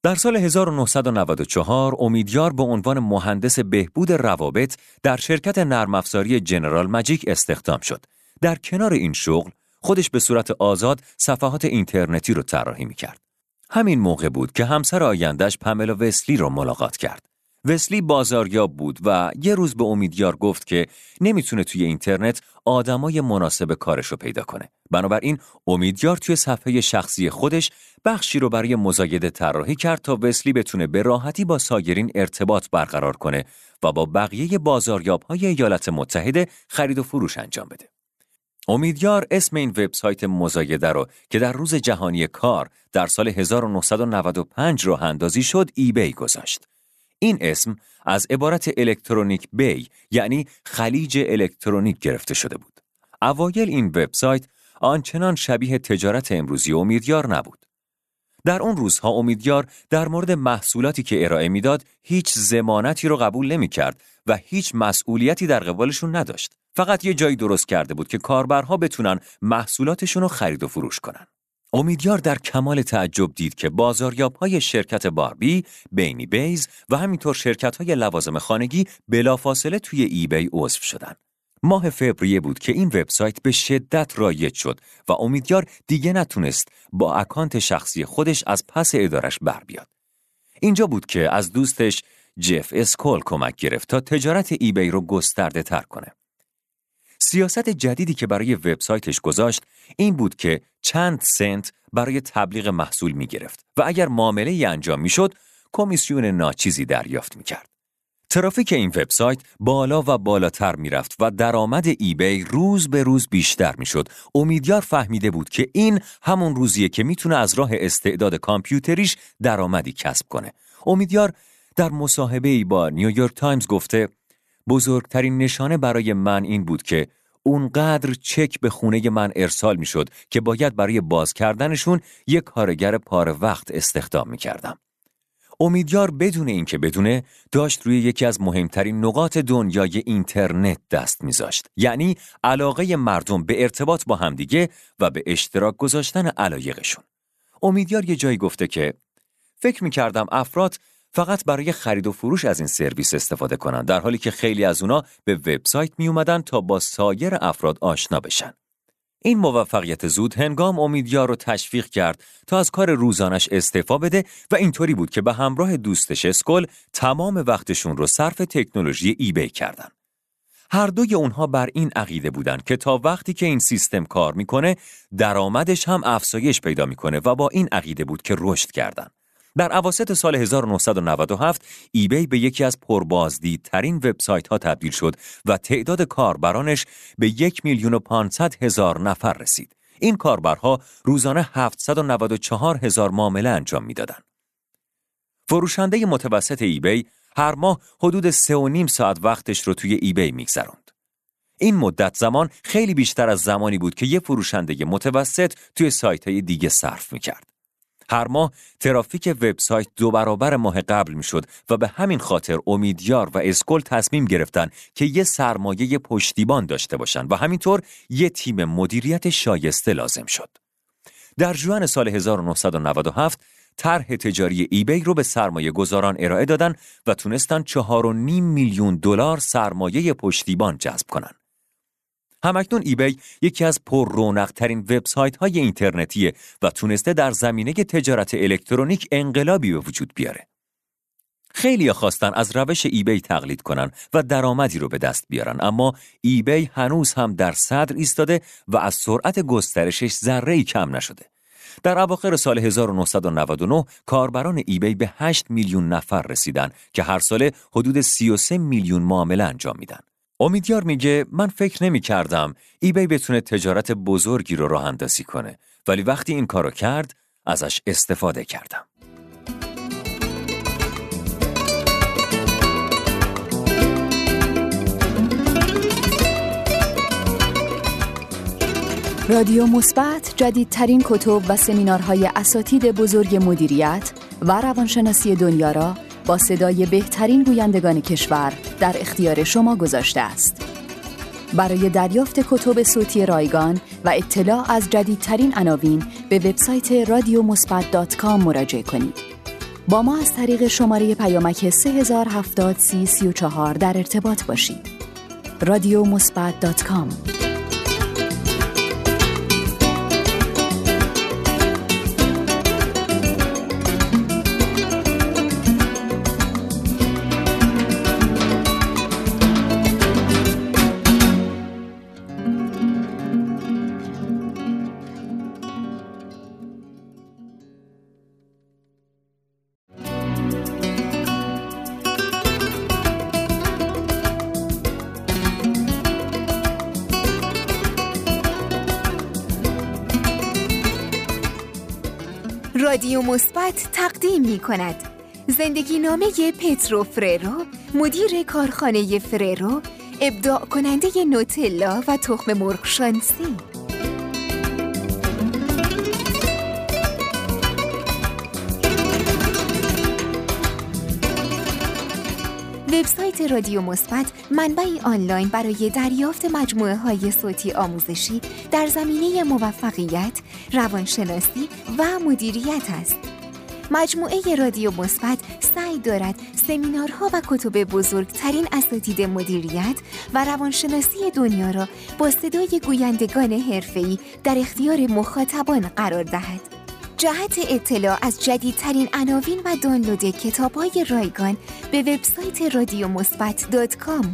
Speaker 3: در سال 1994 امیدیار به عنوان مهندس بهبود روابط در شرکت نرم افزاری جنرال ماجیک استخدام شد. در کنار این شغل خودش به صورت آزاد صفحات اینترنتی رو طراحی می‌کرد. همین موقع بود که همسر آیندهش پملا وسلی رو ملاقات کرد. وسلی بازاریاب بود و یه روز به امیدیار گفت که نمی‌تونه توی اینترنت آدمای مناسب کارش رو پیدا کنه. بنابراین امیدیار توی صفحه شخصی خودش بخشی رو برای مزایده طراحی کرد تا وسلی بتونه به راحتی با سایرین ارتباط برقرار کنه و با بقیه بازاریاب های ایالات متحده خرید و فروش انجام بده. امیدیار اسم این وبسایت مزایده رو که در روز جهانی کار در سال 1995 رو اندازی شد ایبی گذاشت. این اسم از عبارت الکترونیک بی یعنی خلیج الکترونیک گرفته شده بود. اوایل این وبسایت آنچنان شبیه تجارت امروزی امیدیار نبود. در اون روزها امیدیار در مورد محصولاتی که ارائه می‌داد هیچ زمانتی رو قبول نمی کرد و هیچ مسئولیتی در قبالشون نداشت. فقط یه جایی درست کرده بود که کاربرها بتونن محصولاتشون رو خرید و فروش کنن. امیدیار در کمال تعجب دید که بازاریاب های شرکت باربی، بینی بیبیز و همینطور شرکت های لوازم خانگی بلافاصله توی ای‌بی عضو شدن. ماه فوریه بود که این وبسایت به شدت رایج شد و امیدیار دیگه نتونست با اکانت شخصی خودش از پس ادارش بر بیاد. اینجا بود که از دوستش جف اسکول کمک گرفت تا تجارت ایبی رو گسترده تر کنه. سیاست جدیدی که برای وبسایتش گذاشت این بود که چند سنت برای تبلیغ محصول می گرفت و اگر معامله ای انجام می شد کمیسیون ناچیزی دریافت می کرد. ترافیک این وبسایت بالا و بالاتر می‌رفت و درآمد ایبی روز به روز بیشتر می‌شد. امیدیار فهمیده بود که این همون روزیه که می‌تونه از راه استعداد کامپیوتریش درآمدی کسب کنه. امیدیار در مصاحبه ای با نیویورک تایمز گفته بزرگترین نشانه برای من این بود که اونقدر چک به خونه من ارسال می‌شد که باید برای باز کردنشون یک کارگر پاره وقت استخدام می کردم. امیدیار بدون اینکه بدونه داشت روی یکی از مهمترین نقاط دنیای اینترنت دست میذاشت یعنی علاقه مردم به ارتباط با همدیگه و به اشتراک گذاشتن علایقشون امیدیار یه جایی گفته که فکر می‌کردم افراد فقط برای خرید و فروش از این سرویس استفاده کنند در حالی که خیلی از اونا به وبسایت می اومدن تا با سایر افراد آشنا بشن. این موفقیت زود هنگام امیدیار رو تشویق کرد تا از کار روزانش استعفا بده و اینطوری بود که به همراه دوستش اسکل تمام وقتشون رو صرف تکنولوژی ایبی کردن. هر دوی اونها بر این عقیده بودند که تا وقتی که این سیستم کار می‌کنه درآمدش هم افزایش پیدا می‌کنه و با این عقیده بود که رشد کردند. در عواسط سال 1997 ایبی به یکی از پربازدیدترین وبسایت ها تبدیل شد و تعداد کاربرانش به یک میلیون و پانصد هزار نفر رسید. این کاربرها روزانه 794 هزار معامله انجام می‌دادند. فروشنده متوسط ایبی هر ماه حدود سه و نیم ساعت وقتش رو توی ایبی میگذروند. این مدت زمان خیلی بیشتر از زمانی بود که یه فروشنده متوسط توی سایت های دیگه صرف می‌کرد. هر ماه ترافیک وبسایت دو برابر ماه قبل می‌شد و به همین خاطر امیدیار و اسکل تصمیم گرفتن که یه سرمایه پشتیبان داشته باشند و همینطور یه تیم مدیریت شایسته لازم شد. در جوان سال 1997 طرح تجاری ایبی رو به سرمایه گذاران ارائه دادن و تونستن 4.5 میلیون دلار سرمایه پشتیبان جذب کنند. همکنون ایبی یکی از پر ترین وبسایت های اینترنتیه و تونسته در زمینه تجارت الکترونیک انقلابی به وجود بیاره. خیلی خواستن از روش ایبی تقلید کنن و درآمدی رو به دست بیارن اما ایبی هنوز هم در صدر ایستاده و از سرعت گسترشش ذره کم نشده. در اواخر سال 1999 کاربران ایبی به 8 میلیون نفر رسیدن که هر ساله حدود 33 میلیون معامله انجام میدن. امیدیار میگه من فکر نمی کردم ایبی بتونه تجارت بزرگی رو راه اندازی کنه ولی وقتی این کارو کرد ازش استفاده کردم.
Speaker 2: رادیو مثبت جدیدترین کتب و سمینارهای اساتید بزرگ مدیریت و روانشناسی دنیا را صدای بهترین گویندگان کشور در اختیار شما گذاشته است. برای دریافت کتب صوتی رایگان و اطلاع از جدیدترین عناوین به وبسایت رادیومثبت.com مراجعه کنید. با ما از طریق شماره پیامک 3070 در ارتباط باشید. رادیو
Speaker 4: رادیو مثبت تقدیم می کند زندگی نامه پترو فررو مدیر کارخانه فررو ابداع کننده نوتلا و تخم مرغ شانسی. وبسایت رادیو مثبت منبعی آنلاین برای دریافت مجموعه های صوتی آموزشی در زمینه موفقیت، روانشناسی و مدیریت است. مجموعه رادیو مثبت سعی دارد سمینارها و کتب بزرگترین اساتید مدیریت و روانشناسی دنیا را با صدای گویندگان حرفه‌ای در اختیار مخاطبان قرار دهد. جهت اطلاع از جدیدترین عناوین و دانلود کتاب های رایگان به وبسایت رادیو مثبت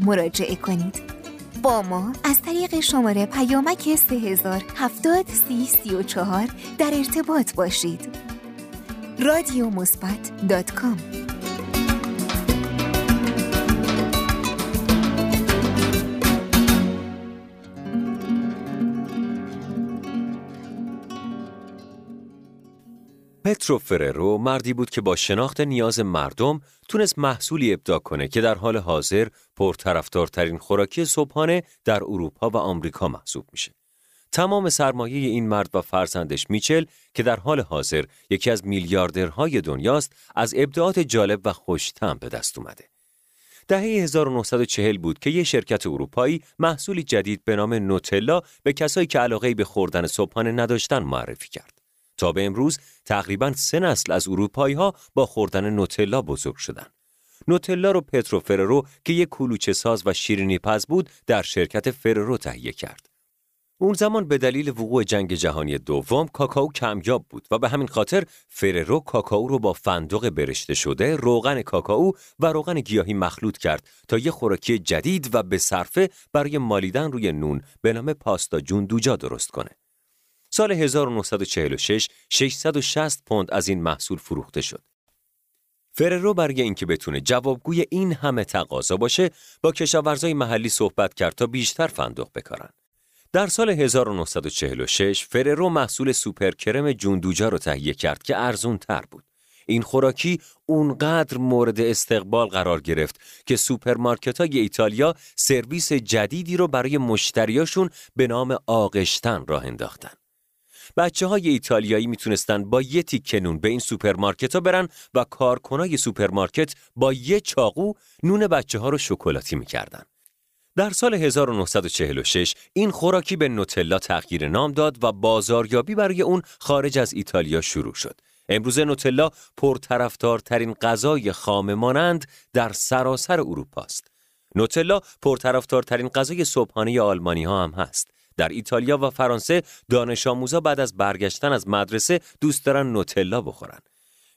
Speaker 4: مراجعه کنید. با ما از طریق شماره پیامک 3070 در ارتباط باشید. رادیو مثبت
Speaker 3: پترو فررو مردی بود که با شناخت نیاز مردم تونست محصولی ابداع کنه که در حال حاضر پرطرفدارترین خوراکی صبحانه در اروپا و آمریکا محسوب میشه. تمام سرمایه این مرد و فرزندش میچل که در حال حاضر یکی از میلیاردرهای دنیاست از ابداعات جالب و خوشتم به دست اومده. دهه 1940 بود که یه شرکت اروپایی محصولی جدید به نام نوتلا به کسایی که علاقه به خوردن صبحانه نداشتن معرفی کرد. تا به امروز تقریبا سه نسل از اروپایی ها با خوردن نوتلا بزرگ شدن. نوتلا رو پترو فررو که یک کلوچه ساز و شیرینی پز بود در شرکت فررو تهیه کرد. اون زمان به دلیل وقوع جنگ جهانی دوم کاکائو کمیاب بود و به همین خاطر فررو کاکائو رو با فندق برشته شده، روغن کاکائو و روغن گیاهی مخلوط کرد تا یه خوراکی جدید و به صرفه برای مالیدن روی نون به نام پاستا جون دوجا درست کنه. سال 1946 660 پوند از این محصول فروخته شد. فررو برای اینکه بتونه جوابگوی این همه تقاضا باشه با کشاورزای محلی صحبت کرد تا بیشتر فندق بکارن. در سال 1946 فررو محصول سوپر کرم جوندوجا رو تهیه کرد که ارزون تر بود. این خوراکی اونقدر مورد استقبال قرار گرفت که سوپرمارکت های ایتالیا سرویس جدیدی رو برای مشتریاشون به نام آغشتن راه انداختن. بچه های ایتالیایی می‌تونستن با یه تیکه نون به این سوپرمارکت ها برن و کارکنای سوپرمارکت با یه چاقو نون بچه ها رو شکلاتی می‌کردن. در سال 1946 این خوراکی به نوتلا تغییر نام داد و بازاریابی برای اون خارج از ایتالیا شروع شد. امروز نوتلا پرطرفدارترین غذای خامه مانند در سراسر اروپا است. نوتلا پرطرفدارترین غذای صبحانه آلمانی ها هم هست. در ایتالیا و فرانسه دانش آموزا بعد از برگشتن از مدرسه دوست دارن نوتلا بخورن.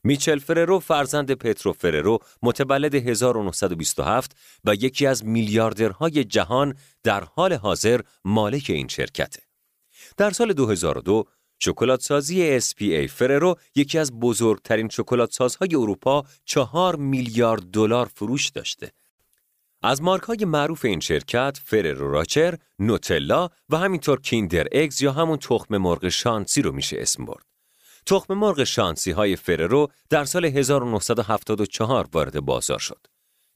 Speaker 3: میچل فررو فرزند پترو فررو متولد 1927 و یکی از میلیاردرهای جهان در حال حاضر مالک این شرکته. در سال 2002 شکلات سازی SPA فررو یکی از بزرگترین شکلات سازهای اروپا چهار میلیارد دلار فروش داشته. از مارک های معروف این شرکت فررو راچر، نوتلا و همینطور کیندر اگز یا همون تخم مرغ شانسی رو میشه اسم برد. تخم مرغ شانسی های فررو در سال 1974 وارد بازار شد.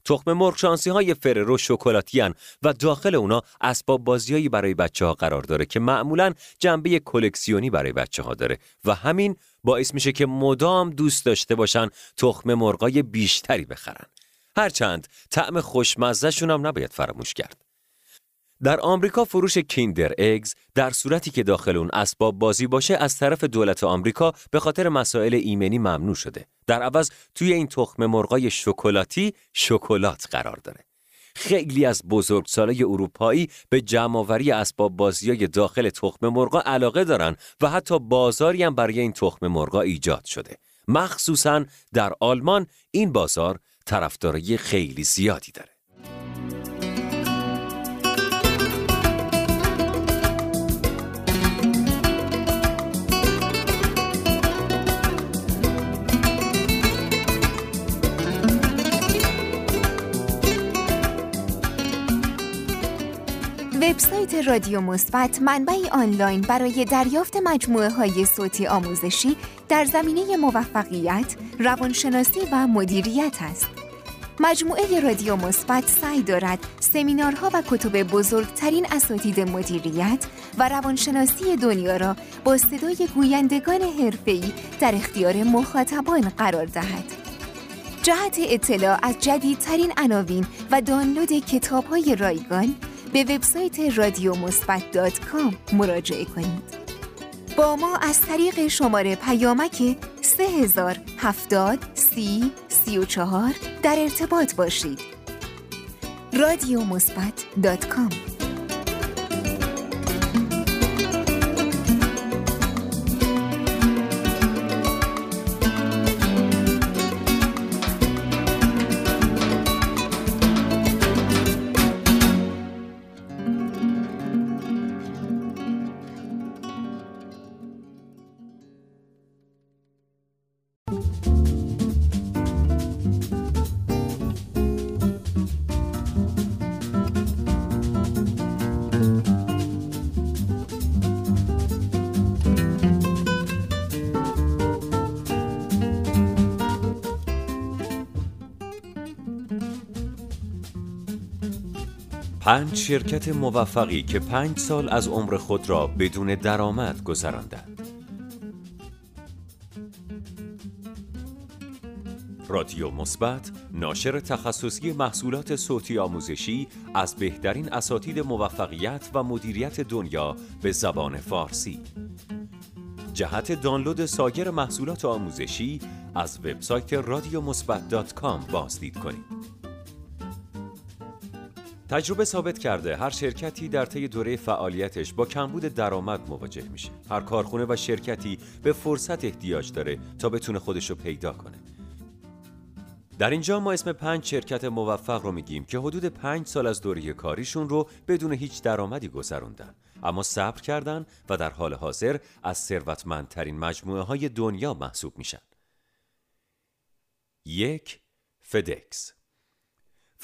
Speaker 3: تخم مرغ شانسی های فررو شکلاتی و داخل اونا اسباب بازیایی برای بچه ها قرار داره که معمولا جنبه کلکسیونی برای بچه ها داره و همین باعث میشه که مدام دوست داشته باشن تخم مرغای بیشتری بخرن. هرچند طعم خوشمزهشون هم نباید فراموش کرد. در آمریکا فروش کیندر اگز در صورتی که داخل اون اسباب بازی باشه از طرف دولت آمریکا به خاطر مسائل ایمنی ممنوع شده. در عوض توی این تخم مرغای شکلاتی شکلات قرار داره. خیلی از بزرگسالای اروپایی به جمعآوری اسباب بازی داخل تخم مرغا علاقه دارن و حتی بازاری هم برای این تخم مرغا ایجاد شده. مخصوصا در آلمان این بازار طرفدارای خیلی زیادی داره.
Speaker 4: وبسایت رادیو مثبت منبعی آنلاین برای دریافت مجموعه های صوتی آموزشی در زمینه موفقیت، روانشناسی و مدیریت است. مجموعه رادیو مثبت سعی دارد سمینارها و کتب بزرگترین اساتید مدیریت و روانشناسی دنیا را با صدای گویندگان حرفه‌ای در اختیار مخاطبان قرار دهد. جهت اطلاع از جدیدترین عناوین و دانلود کتاب‌های رایگان به وبسایت رادیو مثبت مراجعه کنید. با ما از طریق شماره پیامک 3070 سی 34 در ارتباط باشید. رادیو مثبت
Speaker 3: پنج شرکت موفقی که پنج سال از عمر خود را بدون درآمد گذراندند. رادیو مثبت ناشر تخصصی محصولات صوتی آموزشی از بهترین اساتید موفقیت و مدیریت دنیا به زبان فارسی جهت دانلود سایر محصولات آموزشی از وبسایت رادیو مثبت بازدید کنید تجربه ثابت کرده هر شرکتی در طی دوره فعالیتش با کمبود درآمد مواجه میشه. هر کارخونه و شرکتی به فرصت احتیاج داره تا بتونه خودش رو پیدا کنه. در اینجا ما اسم پنج شرکت موفق رو میگیم که حدود پنج سال از دوره کاریشون رو بدون هیچ درآمدی گذروندن اما صبر کردن و در حال حاضر از ثروتمندترین مجموعه های دنیا محسوب میشن. یک فدکس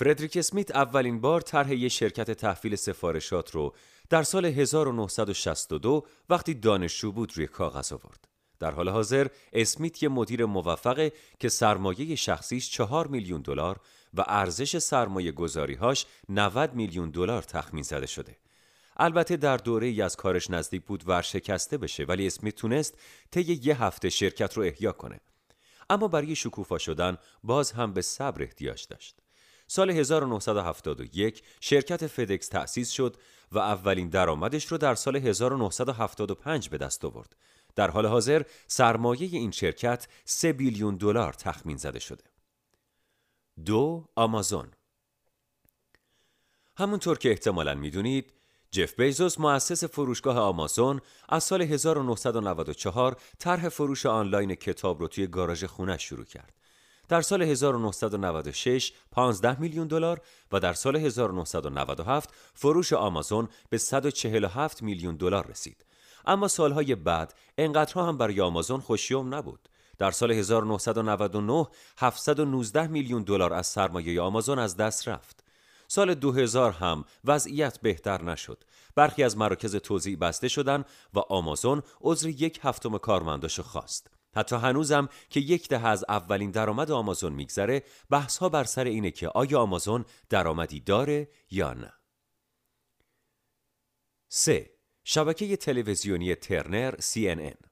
Speaker 3: فردریک اسمیت اولین بار طرح یک شرکت تحویل سفارشات رو در سال 1962 وقتی دانشجو بود روی کاغذ آورد. در حال حاضر اسمیت یه مدیر موفقه که سرمایه شخصیش 4 میلیون دلار و ارزش سرمایه گذاریهاش 90 میلیون دلار تخمین زده شده. البته در دوره ای از کارش نزدیک بود ورشکسته بشه ولی اسمیت تونست طی یه هفته شرکت رو احیا کنه. اما برای شکوفا شدن باز هم به صبر احتیاج داشت. سال 1971 شرکت فدکس تأسیس شد و اولین درآمدش رو در سال 1975 به دست آورد. در حال حاضر سرمایه این شرکت 3 بیلیون دلار تخمین زده شده. دو آمازون همونطور که احتمالا می‌دونید جف بیزوس مؤسس فروشگاه آمازون از سال 1994 طرح فروش آنلاین کتاب رو توی گاراژ خونه شروع کرد. در سال 1996 15 میلیون دلار و در سال 1997 فروش آمازون به 147 میلیون دلار رسید. اما سالهای بعد انقدرها هم برای آمازون خوشیوم نبود. در سال 1999 719 میلیون دلار از سرمایه آمازون از دست رفت. سال 2000 هم وضعیت بهتر نشد. برخی از مراکز توزیع بسته شدن و آمازون عذر یک هفتم کارمنداشو خواست. حتی هنوزم که یک دهه از اولین درآمد آمازون میگذره بحث ها بر سر اینه که آیا آمازون درآمدی داره یا نه 3. شبکه تلویزیونی ترنر CNN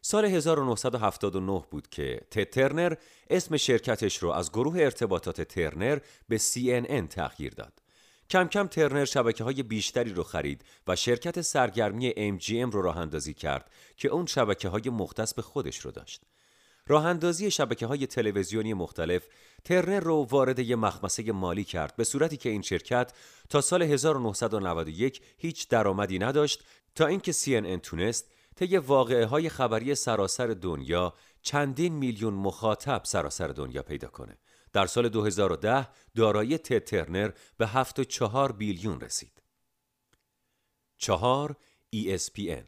Speaker 3: سال 1979 بود که تد ترنر اسم شرکتش رو از گروه ارتباطات ترنر به CNN تغییر داد. کم کم ترنر شبکه های بیشتری رو خرید و شرکت سرگرمی MGM رو راه اندازی کرد که اون شبکه های مختص به خودش رو داشت. راه اندازی شبکه های تلویزیونی مختلف ترنر رو وارد یه مخمسه مالی کرد به صورتی که این شرکت تا سال 1991 هیچ درآمدی نداشت تا اینکه CNN تونست طی واقعه های خبری سراسر دنیا چندین میلیون مخاطب سراسر دنیا پیدا کنه. در سال 2010 دارایی تد ترنر به 7.4 بیلیون رسید. چهار ESPN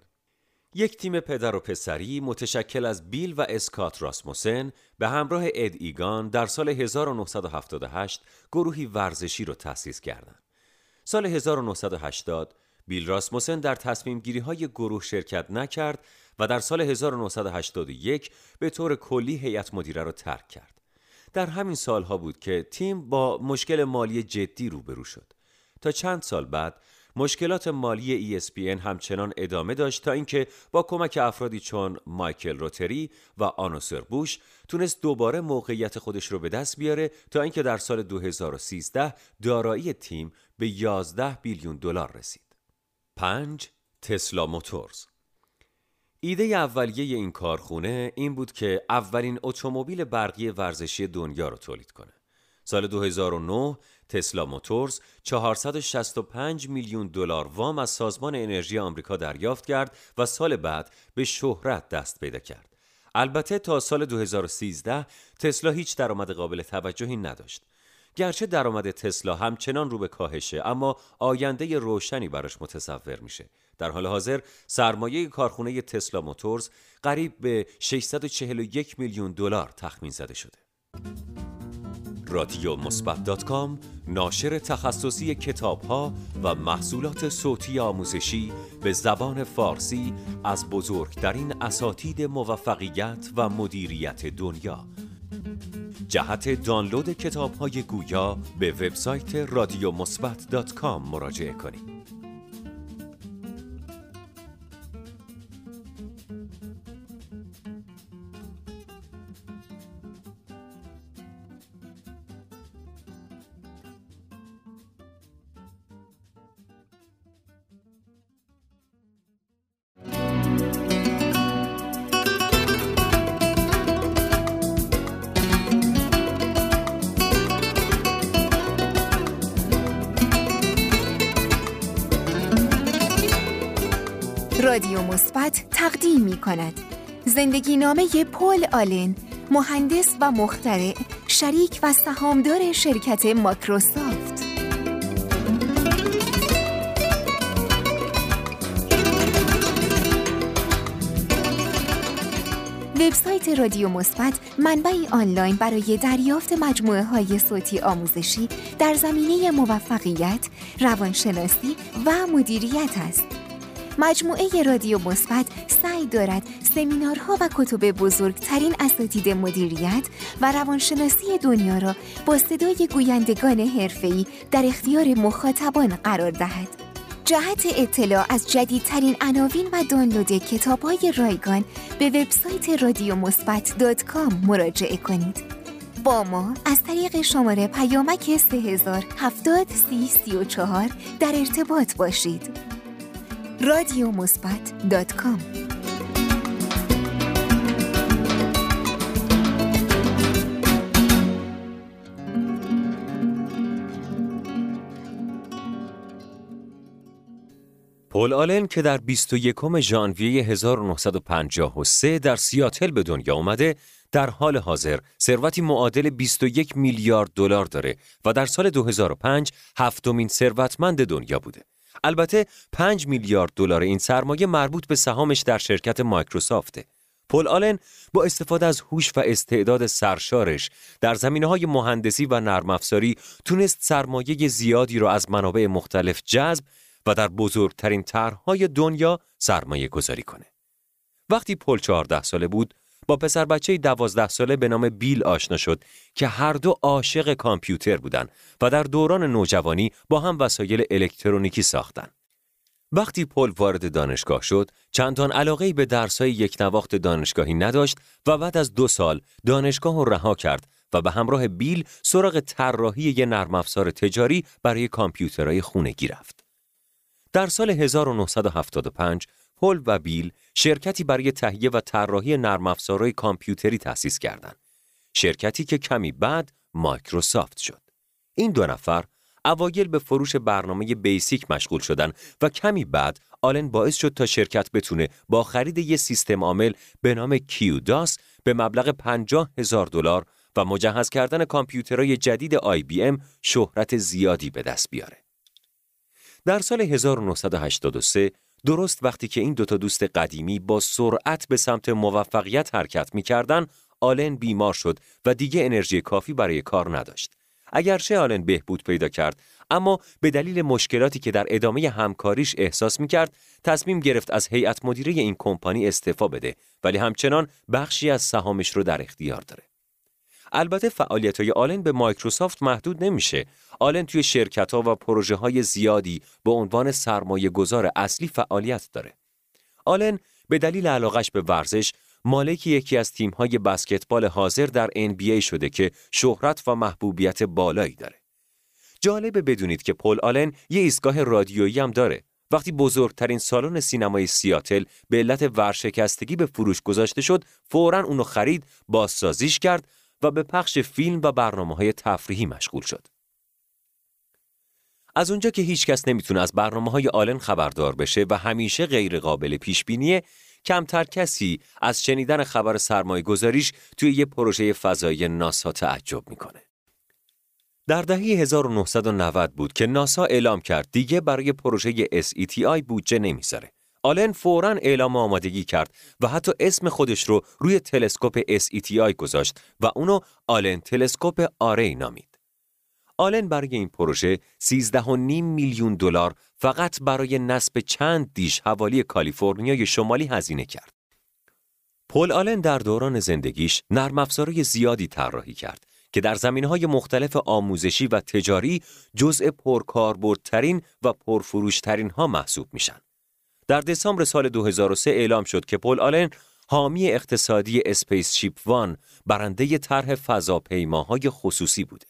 Speaker 3: یک تیم پدر و پسری متشکل از بیل و اسکات راسموسن به همراه اد ایگان در سال 1978 گروهی ورزشی را تأسیس کردند. سال 1980 بیل راسموسن در تصمیم گیری های گروه شرکت نکرد و در سال 1981 به طور کلی هیئت مدیره را ترک کرد. در همین سالها بود که تیم با مشکل مالی جدی روبرو شد. تا چند سال بعد مشکلات مالی ESPN همچنان ادامه داشت تا اینکه با کمک افرادی چون مایکل روتری و آنوسر بوش تونست دوباره موقعیت خودش رو به دست بیاره تا اینکه در سال 2013 دارایی تیم به 11 بیلیون دلار رسید. 5. تسلا موتورز ایده اولیه این کارخونه این بود که اولین اتومبیل برقی ورزشی دنیا را تولید کنه. سال 2009 تسلا موتورز 465 میلیون دلار وام از سازمان انرژی آمریکا دریافت کرد و سال بعد به شهرت دست پیدا کرد. البته تا سال 2013 تسلا هیچ درآمد قابل توجهی نداشت. گرچه درآمد تسلا همچنان رو به کاهشه اما آینده روشنی براش متصور میشه. در حال حاضر سرمایه کارخونه تسلا موتورز قریب به 641 میلیون دلار تخمین زده شده. رادیو مثبت ناشر تخصصی کتاب ها و محصولات صوتی آموزشی به زبان فارسی از بزرگترین اساتید موفقیت و مدیریت دنیا جهت دانلود کتاب های گویا به وبسایت رادیو مثبت مراجعه کنید.
Speaker 4: تقدیم می کند زندگی نامه پل آلن مهندس و مخترع شریک و سهامدار شرکت ماکروسافت وبسایت رادیو مثبت منبعی آنلاین برای دریافت مجموعه های صوتی آموزشی در زمینه موفقیت، روانشناسی و مدیریت است. مجموعه رادیو مثبت سعی دارد سمینارها و کتب بزرگترین اساتید مدیریت و روانشناسی دنیا را با صدای گویندگان حرفه‌ای در اختیار مخاطبان قرار دهد. جهت اطلاع از جدیدترین عناوین و دانلود کتاب‌های رایگان به وبسایت رادیو مراجعه کنید. با ما از طریق شماره پیامک 3070 در ارتباط باشید. رادیو مثبت دات کام
Speaker 3: پول آلن که در 21 ژانویه 1953 در سیاتل به دنیا آمده در حال حاضر ثروتی معادل 21 میلیارد دلار داره و در سال 2005 هفتمین ثروتمند دنیا بوده. البته 5 میلیارد دلار این سرمایه مربوط به سهامش در شرکت مایکروسافته. پل آلن با استفاده از هوش و استعداد سرشارش در زمینه های مهندسی و نرم افزاری تونست سرمایه زیادی را از منابع مختلف جذب و در بزرگترین طرحهای دنیا سرمایه گذاری کنه. وقتی پل 14 ساله بود، با پسر بچه دوازده ساله به نام بیل آشنا شد که هر دو عاشق کامپیوتر بودند و در دوران نوجوانی با هم وسایل الکترونیکی ساختند. وقتی پل وارد دانشگاه شد، چندان علاقه به درسای یک نواخت دانشگاهی نداشت و بعد از دو سال دانشگاه را رها کرد و به همراه بیل سراغ طراحی یک نرم افزار تجاری برای کامپیوترهای خونگی رفت. در سال 1975 پل و بیل شرکتی برای تهیه و طراحی نرم افزارهای کامپیوتری تأسیس کردند. شرکتی که کمی بعد مایکروسافت شد. این دو نفر اوایل به فروش برنامه بیسیک مشغول شدن و کمی بعد آلن باعث شد تا شرکت بتونه با خرید یک سیستم عامل به نام کیوداس به مبلغ 50 هزار دلار و مجهز کردن کامپیوترهای جدید آی بی ام شهرت زیادی به دست بیاره. در سال 1983 درست وقتی که این دوتا دوست قدیمی با سرعت به سمت موفقیت حرکت می‌کردن آلن بیمار شد و دیگه انرژی کافی برای کار نداشت. اگرچه آلن بهبود پیدا کرد اما به دلیل مشکلاتی که در ادامه همکاریش احساس می‌کرد تصمیم گرفت از هیئت مدیره این کمپانی استعفا بده ولی همچنان بخشی از سهامش رو در اختیار داره. البته فعالیت های آلن به مایکروسافت محدود نمیشه. آلن توی شرکت ها و پروژه های زیادی به عنوان سرمایه گذار اصلی فعالیت داره. آلن به دلیل علاقش به ورزش مالک یکی از تیم های بسکتبال حاضر در NBA شده که شهرت و محبوبیت بالایی داره. جالبه بدونید که پل آلن یه ایستگاه رادیویی هم داره. وقتی بزرگترین سالن سینمای سیاتل به علت ورشکستگی به فروش گذاشته شد، فوراً اونو خرید، بازسازیش کرد و به پخش فیلم و برنامه های تفریحی مشغول شد. از اونجا که هیچ کس نمی‌تونه از برنامه های آلن خبردار بشه و همیشه غیر قابل پیش بینیه کمتر کسی از شنیدن خبر سرمایه گذاریش توی یه پروژه فضایی ناسا تعجب می‌کنه. در دهه 1990 بود که ناسا اعلام کرد دیگه برای پروژه SETI بودجه نمی‌ذاره. آلن فورا اعلام آمادگی کرد و حتی اسم خودش رو روی تلسکوپ SETI گذاشت و اونو آلن تلسکوپ آری نامید. آلن برای این پروژه 13.5 میلیون دلار فقط برای نصب چند دیش حوالی کالیفرنیای شمالی هزینه کرد. پل آلن در دوران زندگیش نرم افزارهای زیادی طراحی کرد که در های مختلف آموزشی و تجاری جزء پرکاربردترین و پرفروشترین ها محسوب میشن. در دسامبر سال 2003 اعلام شد که پل آلن حامی اقتصادی اسپیس شیپ وان برنده طرح فضاپیماهای خصوصی بوده.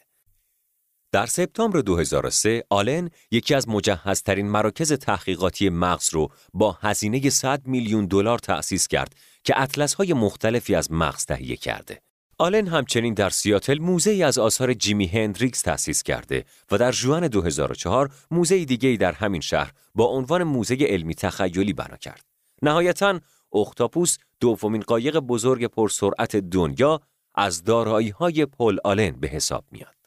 Speaker 3: در سپتامبر 2003 آلن یکی از مجهزترین مراکز تحقیقاتی مغز رو با هزینه 100 میلیون دلار تأسیس کرد که اطلس های مختلفی از مغز تهیه کرده. آلن همچنین در سیاتل موزه ای از آثار جیمی هندریکس تأسیس کرده و در ژوئن 2004 موزه دیگری در همین شهر با عنوان موزه علمی تخیلی بنا کرد. نهایتا اختاپوس دومین قایق بزرگ پرسرعت دنیا از دارایی های پل آلن به حساب میاد.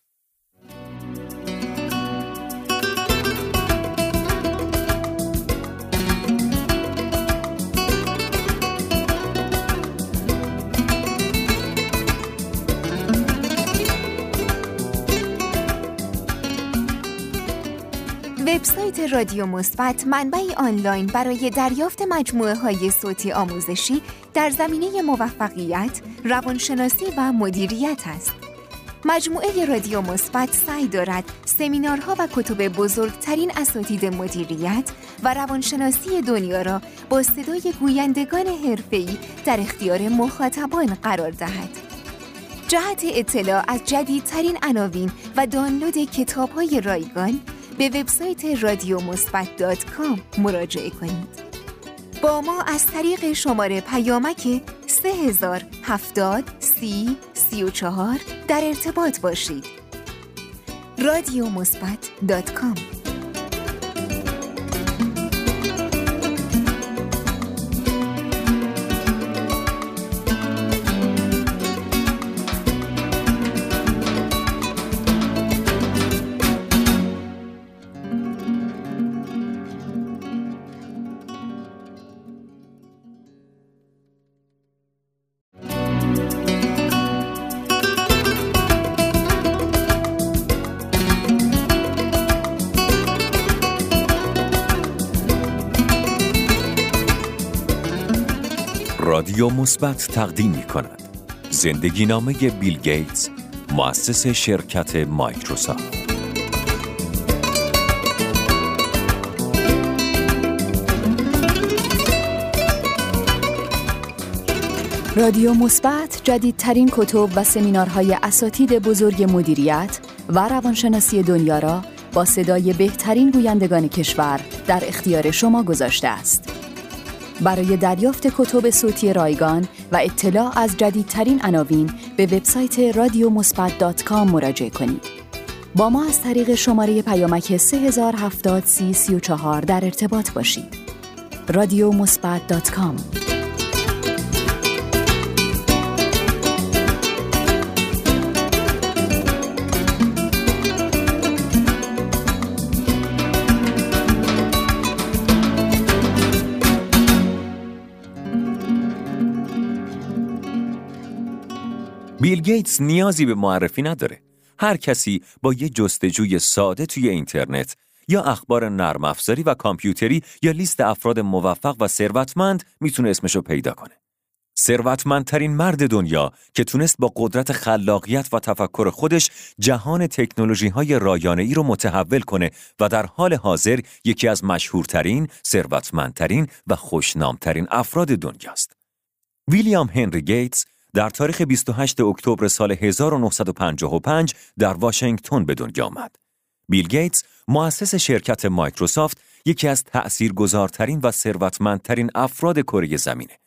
Speaker 4: وبسایت رادیو مثبت منبعی آنلاین برای دریافت مجموعه های صوتی آموزشی در زمینه موفقیت، روانشناسی و مدیریت است. مجموعه رادیو مثبت سعی دارد سمینارها و کتب بزرگترین اساتید مدیریت و روانشناسی دنیا را با صدای گویندگان حرفه‌ای در اختیار مخاطبان قرار دهد. جهت اطلاع از جدیدترین عناوین و دانلود کتاب‌های رایگان به وبسایت رادیو مراجعه کنید. با ما از طریق شماره پیامک 3070 سی 34 در ارتباط باشید. رادیو مثبت
Speaker 3: رادیو مثبت تقدیم می کند زندگی نامه بیل گیتس مؤسس شرکت مایکروسافت
Speaker 2: رادیو مثبت جدیدترین کتب و سمینارهای اساتید بزرگ مدیریت و روانشناسی دنیا را با صدای بهترین گویندگان کشور در اختیار شما گذاشته است. برای دریافت کتب صوتی رایگان و اطلاع از جدیدترین عناوین به وبسایت رادیو مراجعه کنید. با ما از طریق شماره پیامک 3070 در ارتباط باشید. رادیو
Speaker 3: بیل گیتس نیازی به معرفی نداره. هر کسی با یه جستجوی ساده توی اینترنت یا اخبار نرم افزاری و کامپیوتری یا لیست افراد موفق و ثروتمند می‌تونه اسمشو پیدا کنه. ثروتمندترین مرد دنیا که تونست با قدرت خلاقیت و تفکر خودش جهان تکنولوژی های رایانه ای رو متحول کنه و در حال حاضر یکی از مشهورترین، ثروتمندترین و خوشنامترین افراد دنیاست. ویلیام هنری گیتس در تاریخ 28 اکتبر سال 1955 در واشنگتن به دنیا آمد. بیل گیتس مؤسس شرکت مایکروسافت یکی از تأثیرگذارترین و ثروتمندترین افراد کره زمینه.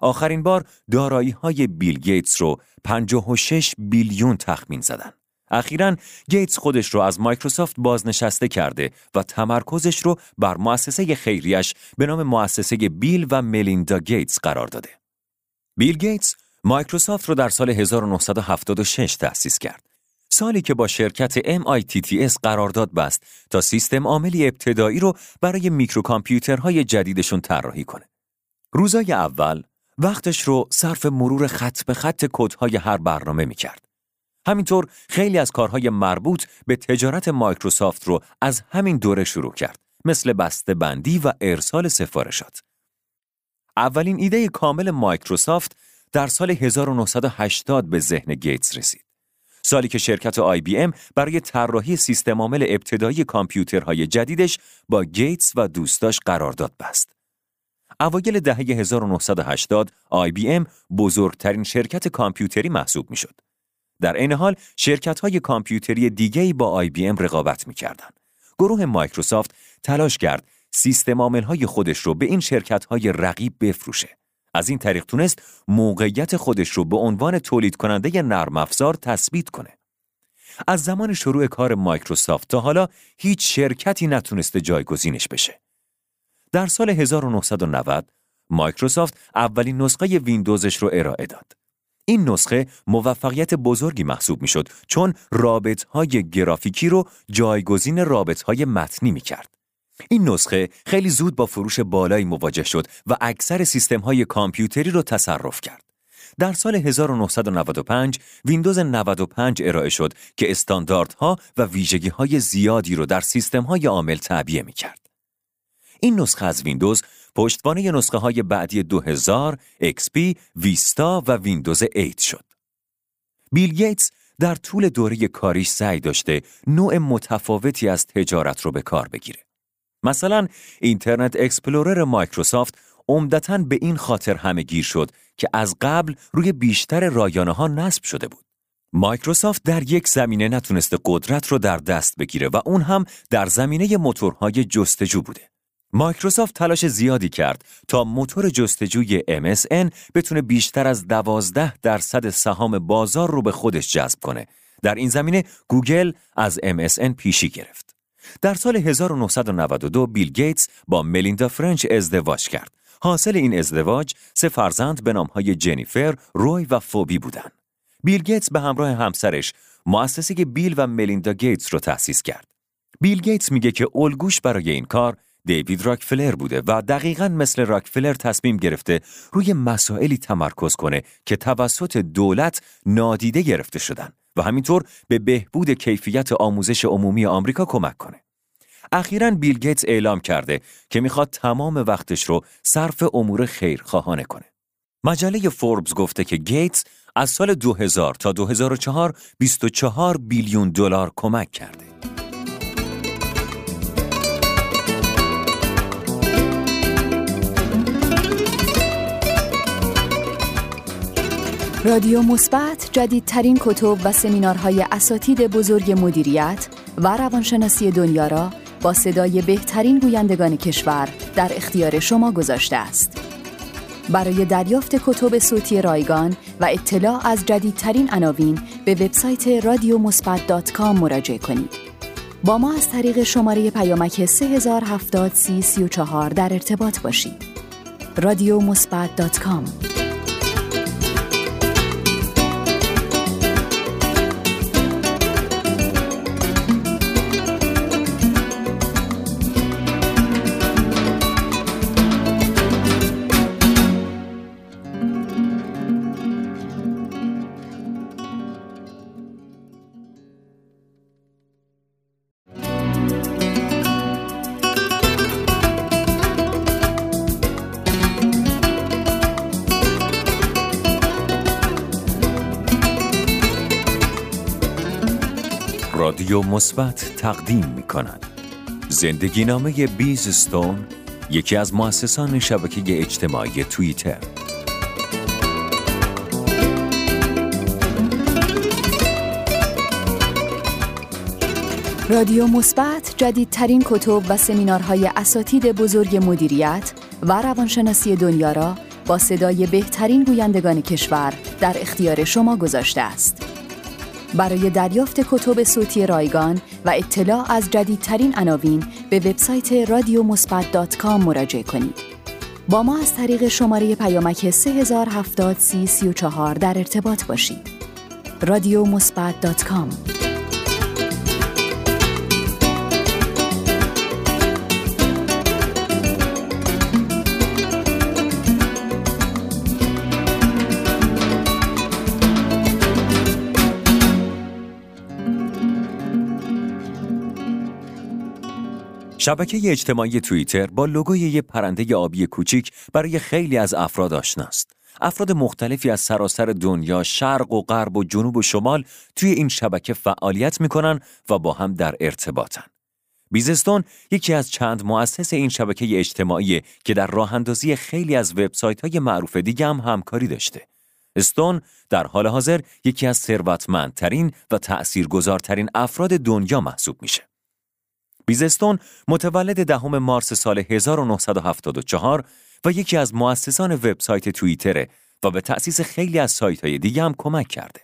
Speaker 3: آخرین بار دارایی های بیل گیتس رو 56 بیلیون تخمین زدن. اخیرا گیتس خودش رو از مایکروسافت بازنشسته کرده و تمرکزش رو بر مؤسسه خیریش به نام مؤسسه بیل و ملیندا گیتس قرار داده. بیل گیتس مایکروسافت رو در سال 1976 تأسیس کرد. سالی که با شرکت MITS قرارداد بست تا سیستم عاملی ابتدایی رو برای میکروکامپیوترهای جدیدشون طراحی کنه. روزای اول وقتش رو صرف مرور خط به خط کدهای هر برنامه می کرد. همینطور خیلی از کارهای مربوط به تجارت مایکروسافت رو از همین دوره شروع کرد مثل بسته بندی و ارسال سفارشات. اولین ایده کامل مایکروسافت در سال 1980 به ذهن گیتس رسید. سالی که شرکت آی بی ام برای طراحی سیستم عامل ابتدایی کامپیوترهای جدیدش با گیتس و دوستاش قرارداد بست. اوایل دهه 1980 آی بی ام بزرگترین شرکت کامپیوتری محسوب می‌شد. در این حال شرکت های کامپیوتری دیگری با آی بی ام رقابت می‌کردند. گروه مایکروسافت تلاش کرد سیستم عامل های خودش رو به این شرکت های رقیب بفروشه. از این طریق تونست موقعیت خودش رو به عنوان تولید کننده نرم افزار تثبیت کنه. از زمان شروع کار مایکروسافت تا حالا هیچ شرکتی نتونسته جایگزینش بشه. در سال 1990 مایکروسافت اولین نسخه ویندوزش رو ارائه داد. این نسخه موفقیت بزرگی محسوب می‌شد چون رابط های گرافیکی رو جایگزین رابط های متنی می کرد. این نسخه خیلی زود با فروش بالایی مواجه شد و اکثر سیستم های کامپیوتری رو تصرف کرد. در سال 1995 ویندوز 95 ارائه شد که استانداردها و ویژگی های زیادی رو در سیستم های عامل تعبیه می کرد. این نسخه از ویندوز پشتوانه نسخه های بعدی 2000، XP، ویستا و ویندوز 8 شد. بیل گیتس در طول دوره کاریش سعی داشته نوع متفاوتی از تجارت رو به کار بگیره. مثلا اینترنت اکسپلورر مایکروسافت عمدتا به این خاطر همه گیر شد که از قبل روی بیشتر رایانه ها نصب شده بود. مایکروسافت در یک زمینه نتونسته قدرت رو در دست بگیره و اون هم در زمینه موتورهای جستجو بوده. مایکروسافت تلاش زیادی کرد تا موتور جستجوی MSN بتونه بیشتر از دوازده درصد سهام بازار رو به خودش جذب کنه. در این زمینه گوگل از MSN پیشی گرفت. در سال 1992 بیل گیتس با ملیندا فرنچ ازدواج کرد. حاصل این ازدواج سه فرزند به نامهای جنیفر، روری و فیبی بودند. بیل گیتس به همراه همسرش مؤسسه بیل و ملیندا گیتس رو تأسیس کرد. بیل گیتس میگه که الگوش برای این کار دیوید راکفلر بوده و دقیقا مثل راکفلر تصمیم گرفته روی مسائلی تمرکز کنه که توسط دولت نادیده گرفته شدن و همینطور به بهبود کیفیت آموزش عمومی آمریکا کمک کنه. اخیرا بیل گیتس اعلام کرده که می‌خواد تمام وقتش رو صرف امور خیرخواهانه کنه. مجله فوربس گفته که گیتس از سال 2000 تا 2004 24 بیلیون دلار کمک کرده.
Speaker 2: رادیو مثبت جدیدترین کتب و سمینارهای اساتید بزرگ مدیریت و روانشناسی دنیا را با صدای بهترین گویندگان کشور در اختیار شما گذاشته است. برای دریافت کتب صوتی رایگان و اطلاع از جدیدترین عناوین به وبسایت مثبت مراجعه کنید. با ما از طریق شماره پیامک 3070 در ارتباط باشید. رادیو مثبت
Speaker 3: مثبت تقدیم می کند. زندگی نامه بیز ستون یکی از مؤسسان شبکه اجتماعی توییتر
Speaker 2: رادیو مثبت جدیدترین کتب و سمینارهای اساتید بزرگ مدیریت و روانشناسی دنیا را با صدای بهترین گویندگان کشور در اختیار شما گذاشته است. برای دریافت کتب صوتی رایگان و اطلاع از جدیدترین عناوین به وبسایت رادیو مراجعه کنید. با ما از طریق شماره پیامک 3070 در ارتباط باشید. رادیو
Speaker 3: شبکه اجتماعی توییتر با لوگوی یه پرنده آبی کوچیک برای خیلی از افراد آشناست. افراد مختلفی از سراسر دنیا شرق و غرب و جنوب و شمال توی این شبکه فعالیت می‌کنن و با هم در ارتباطن. بیزستون یکی از چند مؤسس این شبکه اجتماعی که در راه اندازی خیلی از وبسایت های معروف دیگه هم همکاری داشته. استون در حال حاضر یکی از ثروتمندترین و تأثیرگذارترین افراد دنیا محسوب میشه. بیزستون متولد دهم مارس سال 1974 و یکی از مؤسسان وبسایت توییتره و به تأسیس خیلی از سایت های دیگه هم کمک کرده.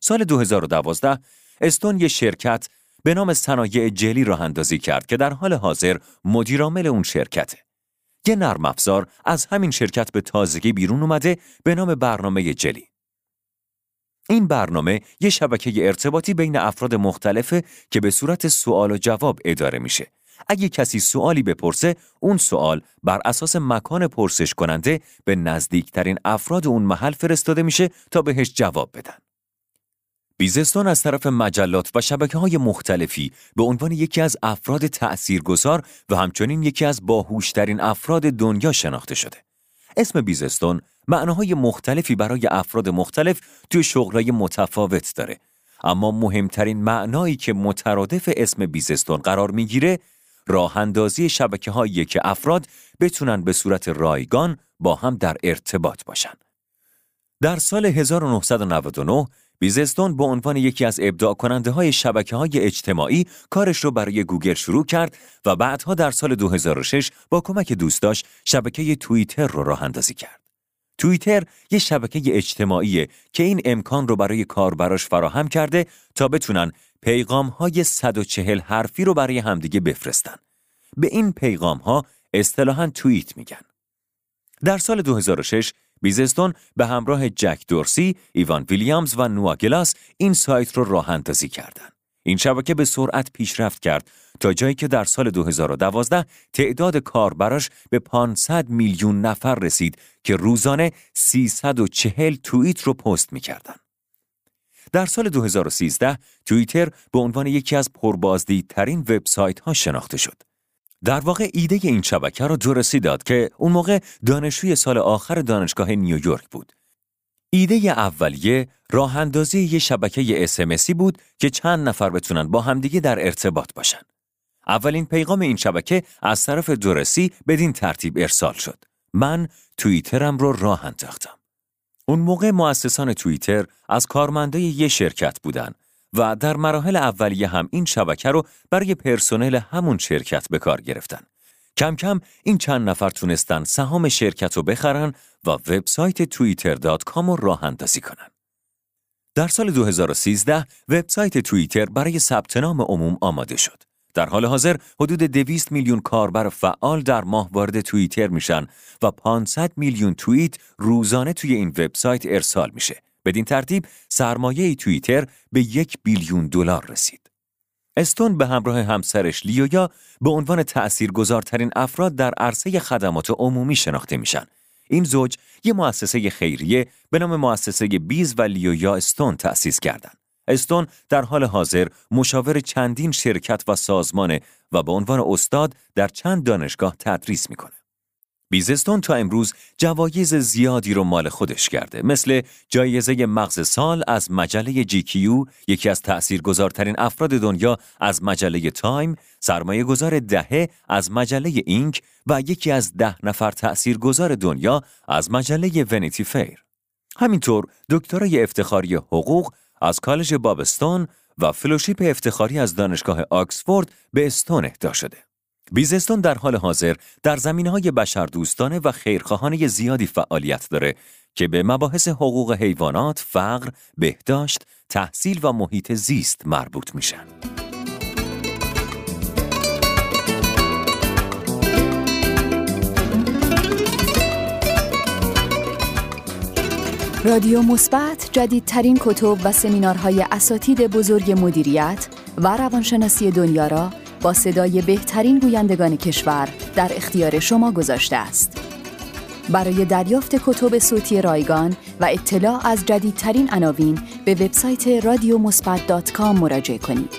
Speaker 3: سال 2012 استون یه شرکت به نام صنایع جلی راه اندازی کرد که در حال حاضر مدیرعامل اون شرکته. یه نرم افزار از همین شرکت به تازگی بیرون اومده به نام برنامه جلی. این برنامه یه شبکه ارتباطی بین افراد مختلفه که به صورت سوال و جواب اداره میشه. اگه کسی سوالی بپرسه، اون سوال بر اساس مکان پرسش کننده به نزدیکترین افراد اون محل فرستاده میشه تا بهش جواب بدن. بیزستون از طرف مجلات و شبکه های مختلفی به عنوان یکی از افراد تأثیرگذار و همچنین یکی از باهوشترین افراد دنیا شناخته شده. اسم بیزستون معناهای مختلفی برای افراد مختلف توی شغلای متفاوت داره. اما مهمترین معنایی که مترادف اسم بیزستون قرار می‌گیره راه اندازی شبکه هایی که افراد بتونن به صورت رایگان با هم در ارتباط باشن. در سال 1999 بیزستون به عنوان یکی از ابداع کننده های شبکه های اجتماعی کارش رو برای گوگل شروع کرد و بعدها در سال 2006 با کمک دوستاش شبکه توییتر رو راه اندازی کرد. توییتر یه شبکه اجتماعیه که این امکان رو برای کاربراش فراهم کرده تا بتونن پیغام های 140 حرفی رو برای همدیگه بفرستن. به این پیغام ها اصطلاحاً توییت میگن. در سال 2006 بیزستون به همراه جک دورسی، ایوان ویلیامز و نواگلاس این سایت رو راه اندازی کردند. این شبکه به سرعت پیشرفت کرد تا جایی که در سال 2012 تعداد کاربراش به 500 میلیون نفر رسید که روزانه 340 توییت رو پست می‌کردند. در سال 2013 توییتر به عنوان یکی از پربازدیدترین وبسایت ها شناخته شد. در واقع ایده این شبکه را درسی داد که اون موقع دانشجوی سال آخر دانشگاه نیویورک بود. ایده اولیه راه اندازی یه شبکه اسمسی بود که چند نفر بتونن با همدیگه در ارتباط باشن. اولین پیغام این شبکه از طرف دورسی بدین ترتیب ارسال شد. من توییترم رو راه انداختم. اون موقع مؤسسان توییتر از کارمندای یه شرکت بودن و در مراحل اولیه هم این شبکه رو برای پرسنل همون شرکت به کار گرفتن. کم کم این چند نفر تونستن سهام شرکت رو بخرن و وبسایت twitter.com رو راه اندازی کنن. در سال 2013 وبسایت توییتر برای ثبت نام عموم آماده شد. در حال حاضر حدود 200 میلیون کاربر فعال در ماه وارد توییتر میشن و 500 میلیون توییت روزانه توی این وبسایت ارسال میشه. بدین ترتیب سرمایه توییتر به یک بیلیون دلار رسید. استون به همراه همسرش لیویا به عنوان تأثیرگذارترین افراد در عرصه خدمات عمومی شناخته میشن. این زوج یک مؤسسه خیریه به نام مؤسسه بیز و لیویا استون تأسیس کردند. استون در حال حاضر مشاور چندین شرکت و سازمانه و به عنوان استاد در چند دانشگاه تدریس می‌کنه. بیز استون تا امروز جوایز زیادی رو مال خودش کرده. مثل جایزه مغز سال از مجله جی کیو یکی از تأثیرگذارترین افراد دنیا از مجله تایم سرمایه گذار دهه از مجله اینک و یکی از ده نفر تأثیرگذار دنیا از مجله ونیتی فیر همینطور دکترای افتخاری حقوق از کالج بابستون و فلوشیپ افتخاری از دانشگاه آکسفورد به استون اهدا شده. بیزستون در حال حاضر در زمینه های بشردوستانه و خیرخواهانه زیادی فعالیت داره که به مباحث حقوق حیوانات، فقر، بهداشت، تحصیل و محیط زیست مربوط میشن.
Speaker 2: رادیو مثبت جدیدترین کتب و سمینارهای اساتید بزرگ مدیریت و روانشناسی دنیا را با صدای بهترین گویندگان کشور در اختیار شما گذاشته است. برای دریافت کتب صوتی رایگان و اطلاع از جدیدترین عناوین به وبسایت رادیومثبت.com مراجعه کنید.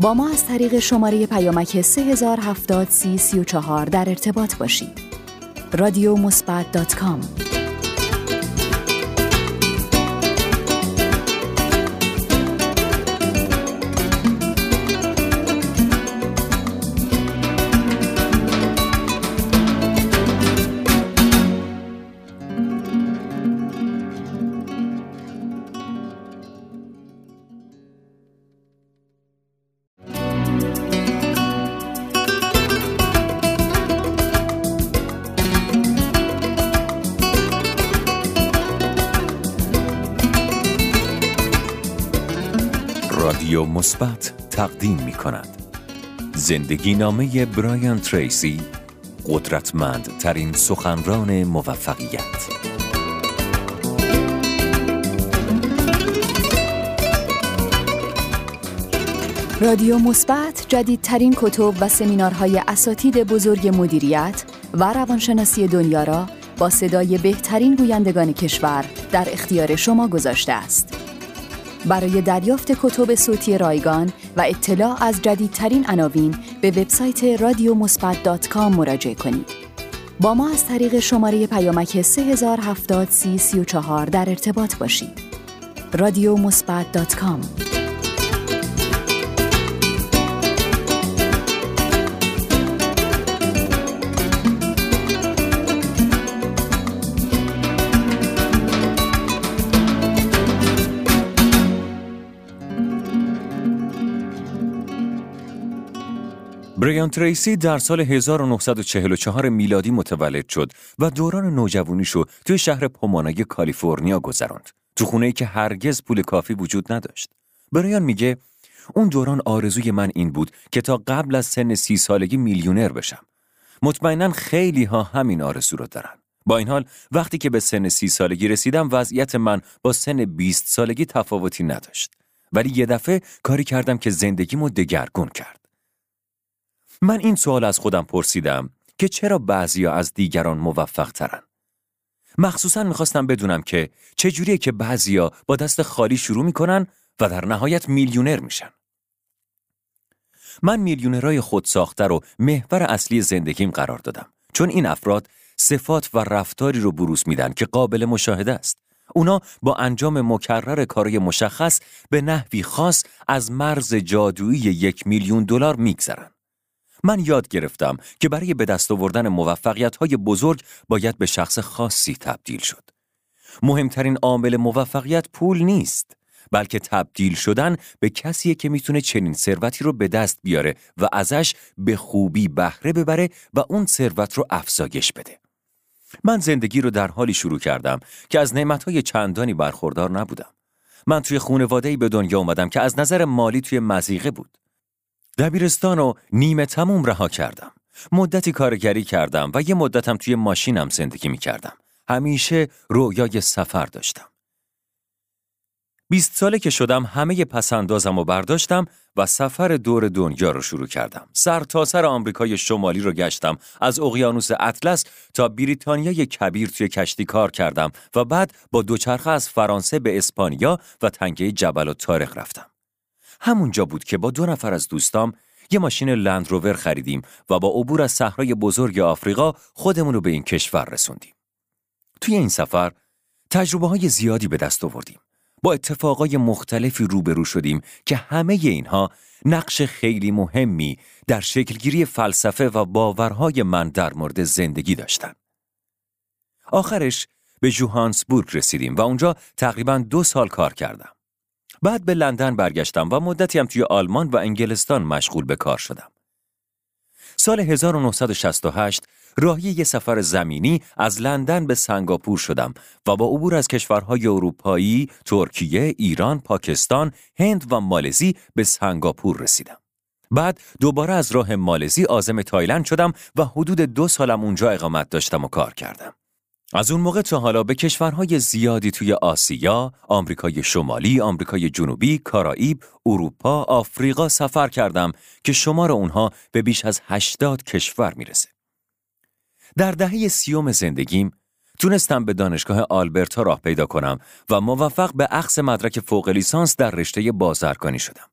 Speaker 2: با ما از طریق شماره پیامک 3070 در ارتباط باشید. رادیو
Speaker 3: مثبت تقدیم می کند. زندگی نامه برایان تریسی قدرتمند ترین سخنران موفقیت
Speaker 2: رادیو مثبت جدیدترین کتب و سمینارهای اساتید بزرگ مدیریت و روانشناسی دنیا را با صدای بهترین گویندگان کشور در اختیار شما گذاشته است. برای دریافت کتب صوتی رایگان و اطلاع از جدیدترین عناوین به وبسایت رادیومثبت.com مراجعه کنید. با ما از طریق شماره پیامک 3070 در ارتباط باشید. رادیو
Speaker 3: بریان تریسی در سال 1944 میلادی متولد شد و دوران نوجوانیشو توی شهر پومانای کالیفرنیا گذراند. تو خونه ای که هرگز پول کافی وجود نداشت. بریان میگه اون دوران آرزوی من این بود که تا قبل از سن سی سالگی میلیونر بشم. مطمئنا خیلی ها همین آرزو رو دارن. با این حال وقتی که به سن سی سالگی رسیدم وضعیت من با سن 20 سالگی تفاوتی نداشت. ولی یه دفعه کاری کردم که زندگیمو دگرگون کرد. من این سوال از خودم پرسیدم که چرا بعضیا از دیگران موفق ترن؟ مخصوصا می‌خواستم بدونم که چجوریه که بعضیا با دست خالی شروع می‌کنن و در نهایت میلیونر میشن. من میلیونرای خود ساخته رو محور اصلی زندگیم قرار دادم چون این افراد صفات و رفتاری رو بروز میدن که قابل مشاهده است. اونا با انجام مکرر کارای مشخص به نحوی خاص از مرز جادویی یک میلیون دلار میگذرن. من یاد گرفتم که برای به دست آوردن موفقیت های بزرگ باید به شخص خاصی تبدیل شد. مهمترین عامل موفقیت پول نیست، بلکه تبدیل شدن به کسی که می‌تونه چنین ثروتی رو به دست بیاره و ازش به خوبی بهره ببره و اون ثروت رو افزایش بده. من زندگی رو در حالی شروع کردم که از نعمتهای چندانی برخوردار نبودم. من توی خونواده‌ای به دنیا اومدم که از نظر مالی توی مزیقه بود. دبیرستان رو نیمه تموم رها کردم. مدتی کارگری کردم و یه مدتم توی ماشینم زندگی می کردم. همیشه رویای سفر داشتم. بیست ساله که شدم همه پسندازم و برداشتم و سفر دور دنیا رو شروع کردم. سر تا سر آمریکای شمالی رو گشتم. از اقیانوس اطلس تا بریتانیای کبیر توی کشتی کار کردم و بعد با دوچرخه از فرانسه به اسپانیا و تنگه جبل و تاریخ رفتم. همونجا بود که با دو نفر از دوستام یه ماشین لندروور خریدیم و با عبور از صحرای بزرگ آفریقا خودمون رو به این کشور رسوندیم. توی این سفر تجربه های زیادی به دست آوردیم. با اتفاقای مختلفی روبرو شدیم که همه اینها نقش خیلی مهمی در شکلگیری فلسفه و باورهای من در مورد زندگی داشتن. آخرش به جوهانسبورگ رسیدیم و اونجا تقریبا دو سال کار کردم. بعد به لندن برگشتم و مدتی هم توی آلمان و انگلستان مشغول به کار شدم. سال 1968 راهی یه سفر زمینی از لندن به سنگاپور شدم و با عبور از کشورهای اروپایی، ترکیه، ایران، پاکستان، هند و مالزی به سنگاپور رسیدم. بعد دوباره از راه مالزی آزم تایلند شدم و حدود دو سالم اونجا اقامت داشتم و کار کردم. از اون موقع تا حالا به کشورهای زیادی توی آسیا، آمریکای شمالی، آمریکای جنوبی، کارائیب، اروپا، آفریقا سفر کردم که شمار اونها به بیش از 80 کشور می‌رسه. در دهه سیوم زندگیم تونستم به دانشگاه آلبرتا راه پیدا کنم و موفق به اخذ مدرک فوق لیسانس در رشته بازرگانی شدم.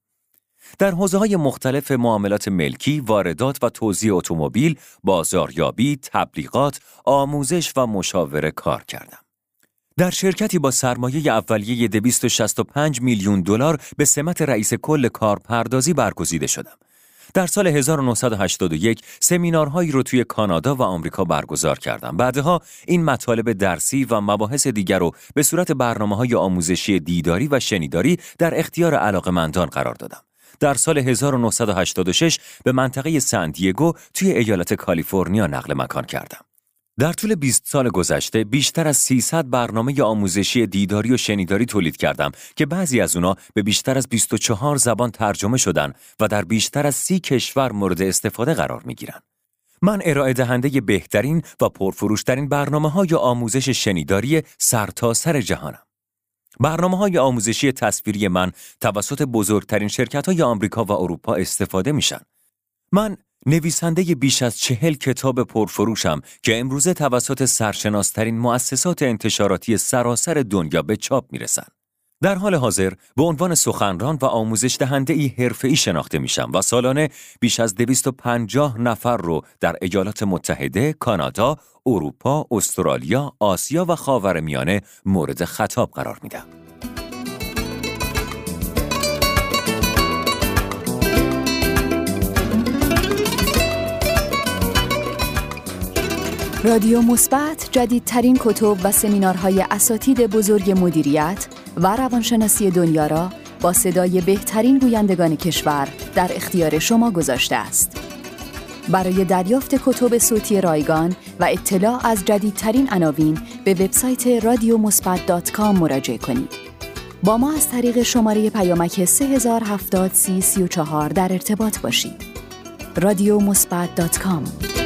Speaker 3: در حوزه های مختلف معاملات ملکی، واردات و توزیع اتومبیل، بازاریابی، تبلیغات، آموزش و مشاوره کار کردم. در شرکتی با سرمایه اولیه 265 میلیون دلار به سمت رئیس کل کارپردازی برگزیده شدم. در سال 1981 سمینارهایی رو توی کانادا و آمریکا برگزار کردم. بعدها این مطالب درسی و مباحث دیگر رو به صورت برنامه های آموزشی دیداری و شنیداری در اختیار علاقمندان قرار دادم. در سال 1986 به منطقه سندیگو توی ایالت کالیفرنیا نقل مکان کردم. در طول 20 سال گذشته بیشتر از 300 برنامه آموزشی دیداری و شنیداری تولید کردم که بعضی از اونا به بیشتر از 24 زبان ترجمه شدن و در بیشتر از 30 کشور مورد استفاده قرار می گیرن. من ارائه دهنده بهترین و پرفروشترین برنامه های آموزش شنیداری سرتاسر سر جهانم. برنامه های آموزشی تصویری من توسط بزرگترین شرکت های آمریکا و اروپا استفاده میشن. من نویسنده بیش از چهل کتاب پرفروشم که امروزه توسط سرشناسترین مؤسسات انتشاراتی سراسر دنیا به چاپ می‌رسن. در حال حاضر به عنوان سخنران و آموزش دهنده ای حرفه‌ای شناخته میشم و سالانه بیش از 250 نفر رو در ایالات متحده، کانادا، اروپا، استرالیا، آسیا و خاورمیانه مورد خطاب قرار میدم.
Speaker 2: رادیو مثبت جدیدترین کتب و سمینارهای اساتید بزرگ مدیریت و روانشناسی دنیا را با صدای بهترین گویندگان کشور در اختیار شما گذاشته است. برای دریافت کتب صوتی رایگان و اطلاع از جدیدترین عناوین به وبسایت رادیو مراجعه کنید. با ما از طریق شماره پیامک 3070 در ارتباط باشید. رادیو
Speaker 3: رادیو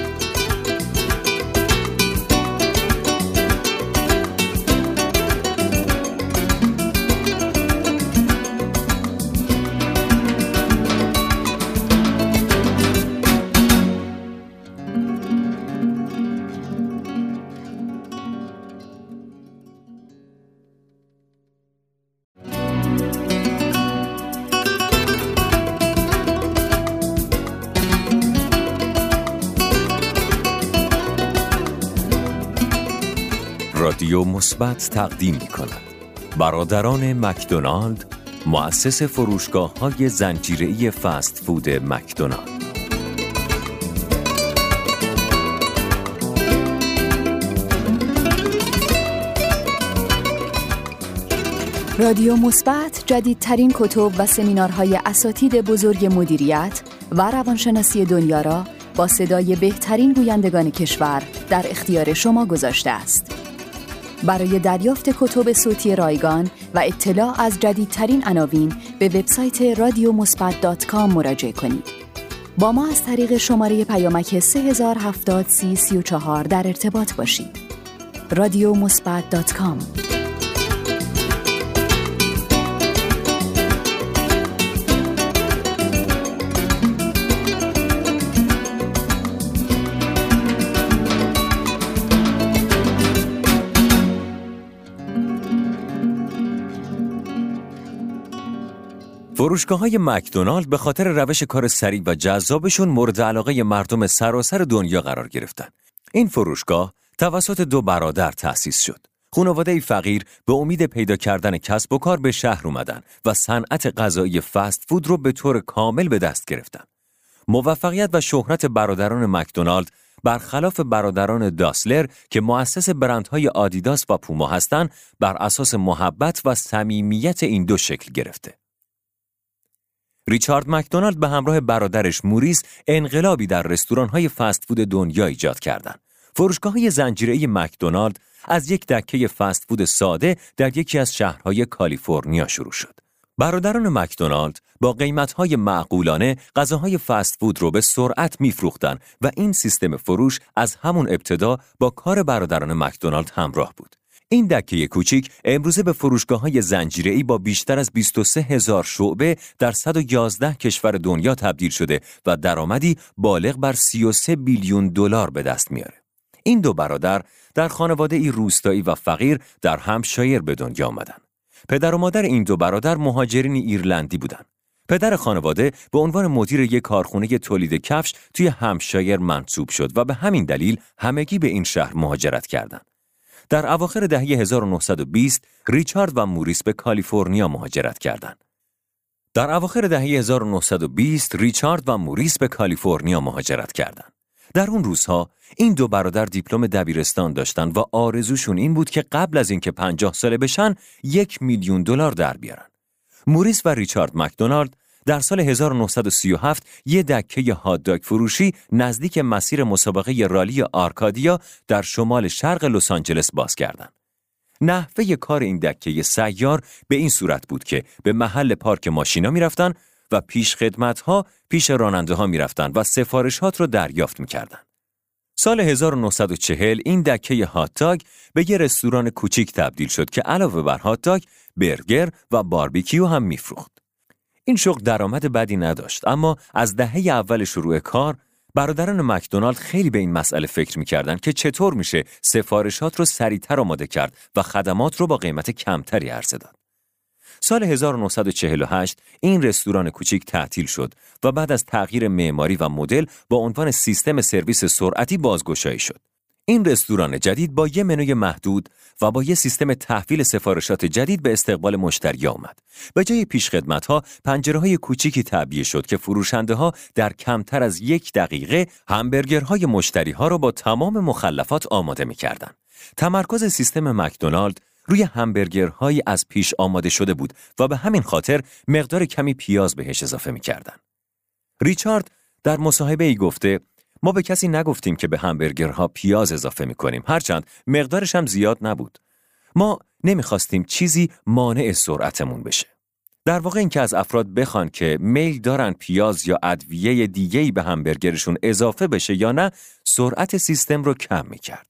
Speaker 3: مثبت تقدیم می کند. برادران مکدونالد مؤسس فروشگاه های زنجیره‌ای فست فود مکدونالد
Speaker 2: رادیو مثبت جدیدترین کتب و سمینارهای اساتید بزرگ مدیریت و روانشناسی دنیا را با صدای بهترین گویندگان کشور در اختیار شما گذاشته است. برای دریافت کتب صوتی رایگان و اطلاع از جدیدترین عناوین به وبسایت رادیو مراجعه کنید. با ما از طریق شماره پیامک 3070 در ارتباط باشید. رادیو
Speaker 3: فروشگاه های مکدونالد به خاطر روش کار سریع و جذابشون مورد علاقه مردم سراسر دنیا قرار گرفتن. این فروشگاه توسط دو برادر تأسیس شد. خانواده فقیر به امید پیدا کردن کسب و کار به شهر اومدن و صنعت غذایی فست فود رو به طور کامل به دست گرفتن. موفقیت و شهرت برادران مکدونالد برخلاف برادران داسلر که مؤسس برندهای آدیداس و پوما هستند بر اساس محبت و صمیمیت این دو شکل گرفته. ریچارد مکدونالد به همراه برادرش موریس انقلابی در رستوران‌های فست فود دنیا ایجاد کردند. فروشگاه های زنجیره مکدونالد از یک دکه فست فود ساده در یکی از شهرهای کالیفرنیا شروع شد. برادران مکدونالد با قیمتهای معقولانه غذاهای فست فود رو به سرعت میفروختند و این سیستم فروش از همون ابتدا با کار برادران مکدونالد همراه بود. این دکه کوچیک امروزه به فروشگاه های ای با بیشتر از 23 هزار شعبه در 111 کشور دنیا تبدیل شده و درآمدی بالغ بر 33 بیلیون دلار به دست میاره. این دو برادر در خانواده ای روستایی و فقیر در همشایر به دنیا آمدن. پدر و مادر این دو برادر مهاجرین ایرلندی بودند. پدر خانواده به عنوان مدیر یک کارخونه تولید کفش توی همشایر منصوب شد و به همین دلیل همگی به این شهر مهاجرت کردند. در اواخر دهه 1920 ریچارد و موریس به کالیفرنیا مهاجرت کردند. در اواخر دهه 1920 ریچارد و موریس به کالیفرنیا مهاجرت کردند. در اون روزها این دو برادر دیپلم دبیرستان داشتند و آرزوشون این بود که قبل از اینکه 50 ساله بشن یک میلیون دلار در بیارن. موریس و ریچارد مکدونالد در سال 1937 یه دکه هات داگ فروشی نزدیک مسیر مسابقه رالی آرکادیا در شمال شرق لس آنجلس باز کردند. نحوه کار این دکه سیار به این صورت بود که به محل پارک ماشینا می‌رفتن و پیش خدمت ها پیش راننده ها می‌رفتن و سفارشات رو دریافت می‌کردن. سال 1940 این دکه هاتاگ به یه رستوران کوچیک تبدیل شد که علاوه بر هاتاگ برگر و باربیکیو هم میفروخت. این شغل درآمد بدی نداشت اما از دهه اول شروع کار برادران مکدونالد خیلی به این مسئله فکر می‌کردن که چطور میشه سفارشات رو سریعتر آماده کرد و خدمات رو با قیمت کمتری عرضه داد. سال 1948 این رستوران کوچیک تعطیل شد و بعد از تغییر معماری و مدل با عنوان سیستم سرویس سرعتی بازگشایی شد. این رستوران جدید با یه منوی محدود و با یه سیستم تحویل سفارشات جدید به استقبال مشتری آمد. به جای پیشخدمت ها پنجره های کوچیکی تعبیه شد که فروشنده ها در کمتر از یک دقیقه همبرگرهای مشتری ها را با تمام مخلفات آماده می کردن. تمرکز سیستم مکدونالد روی همبرگرهایی از پیش آماده شده بود و به همین خاطر مقدار کمی پیاز بهش اضافه می کردن. ریچارد در مصاحبه ای گفته ما به کسی نگفتیم که به همبرگرها پیاز اضافه می کنیم هرچند مقدارش هم زیاد نبود. ما نمی‌خواستیم چیزی مانع سرعتمون بشه. در واقع اینکه از افراد بخوان که میل دارن پیاز یا ادویه دیگه‌ای به همبرگرشون اضافه بشه یا نه سرعت سیستم رو کم می‌کرد.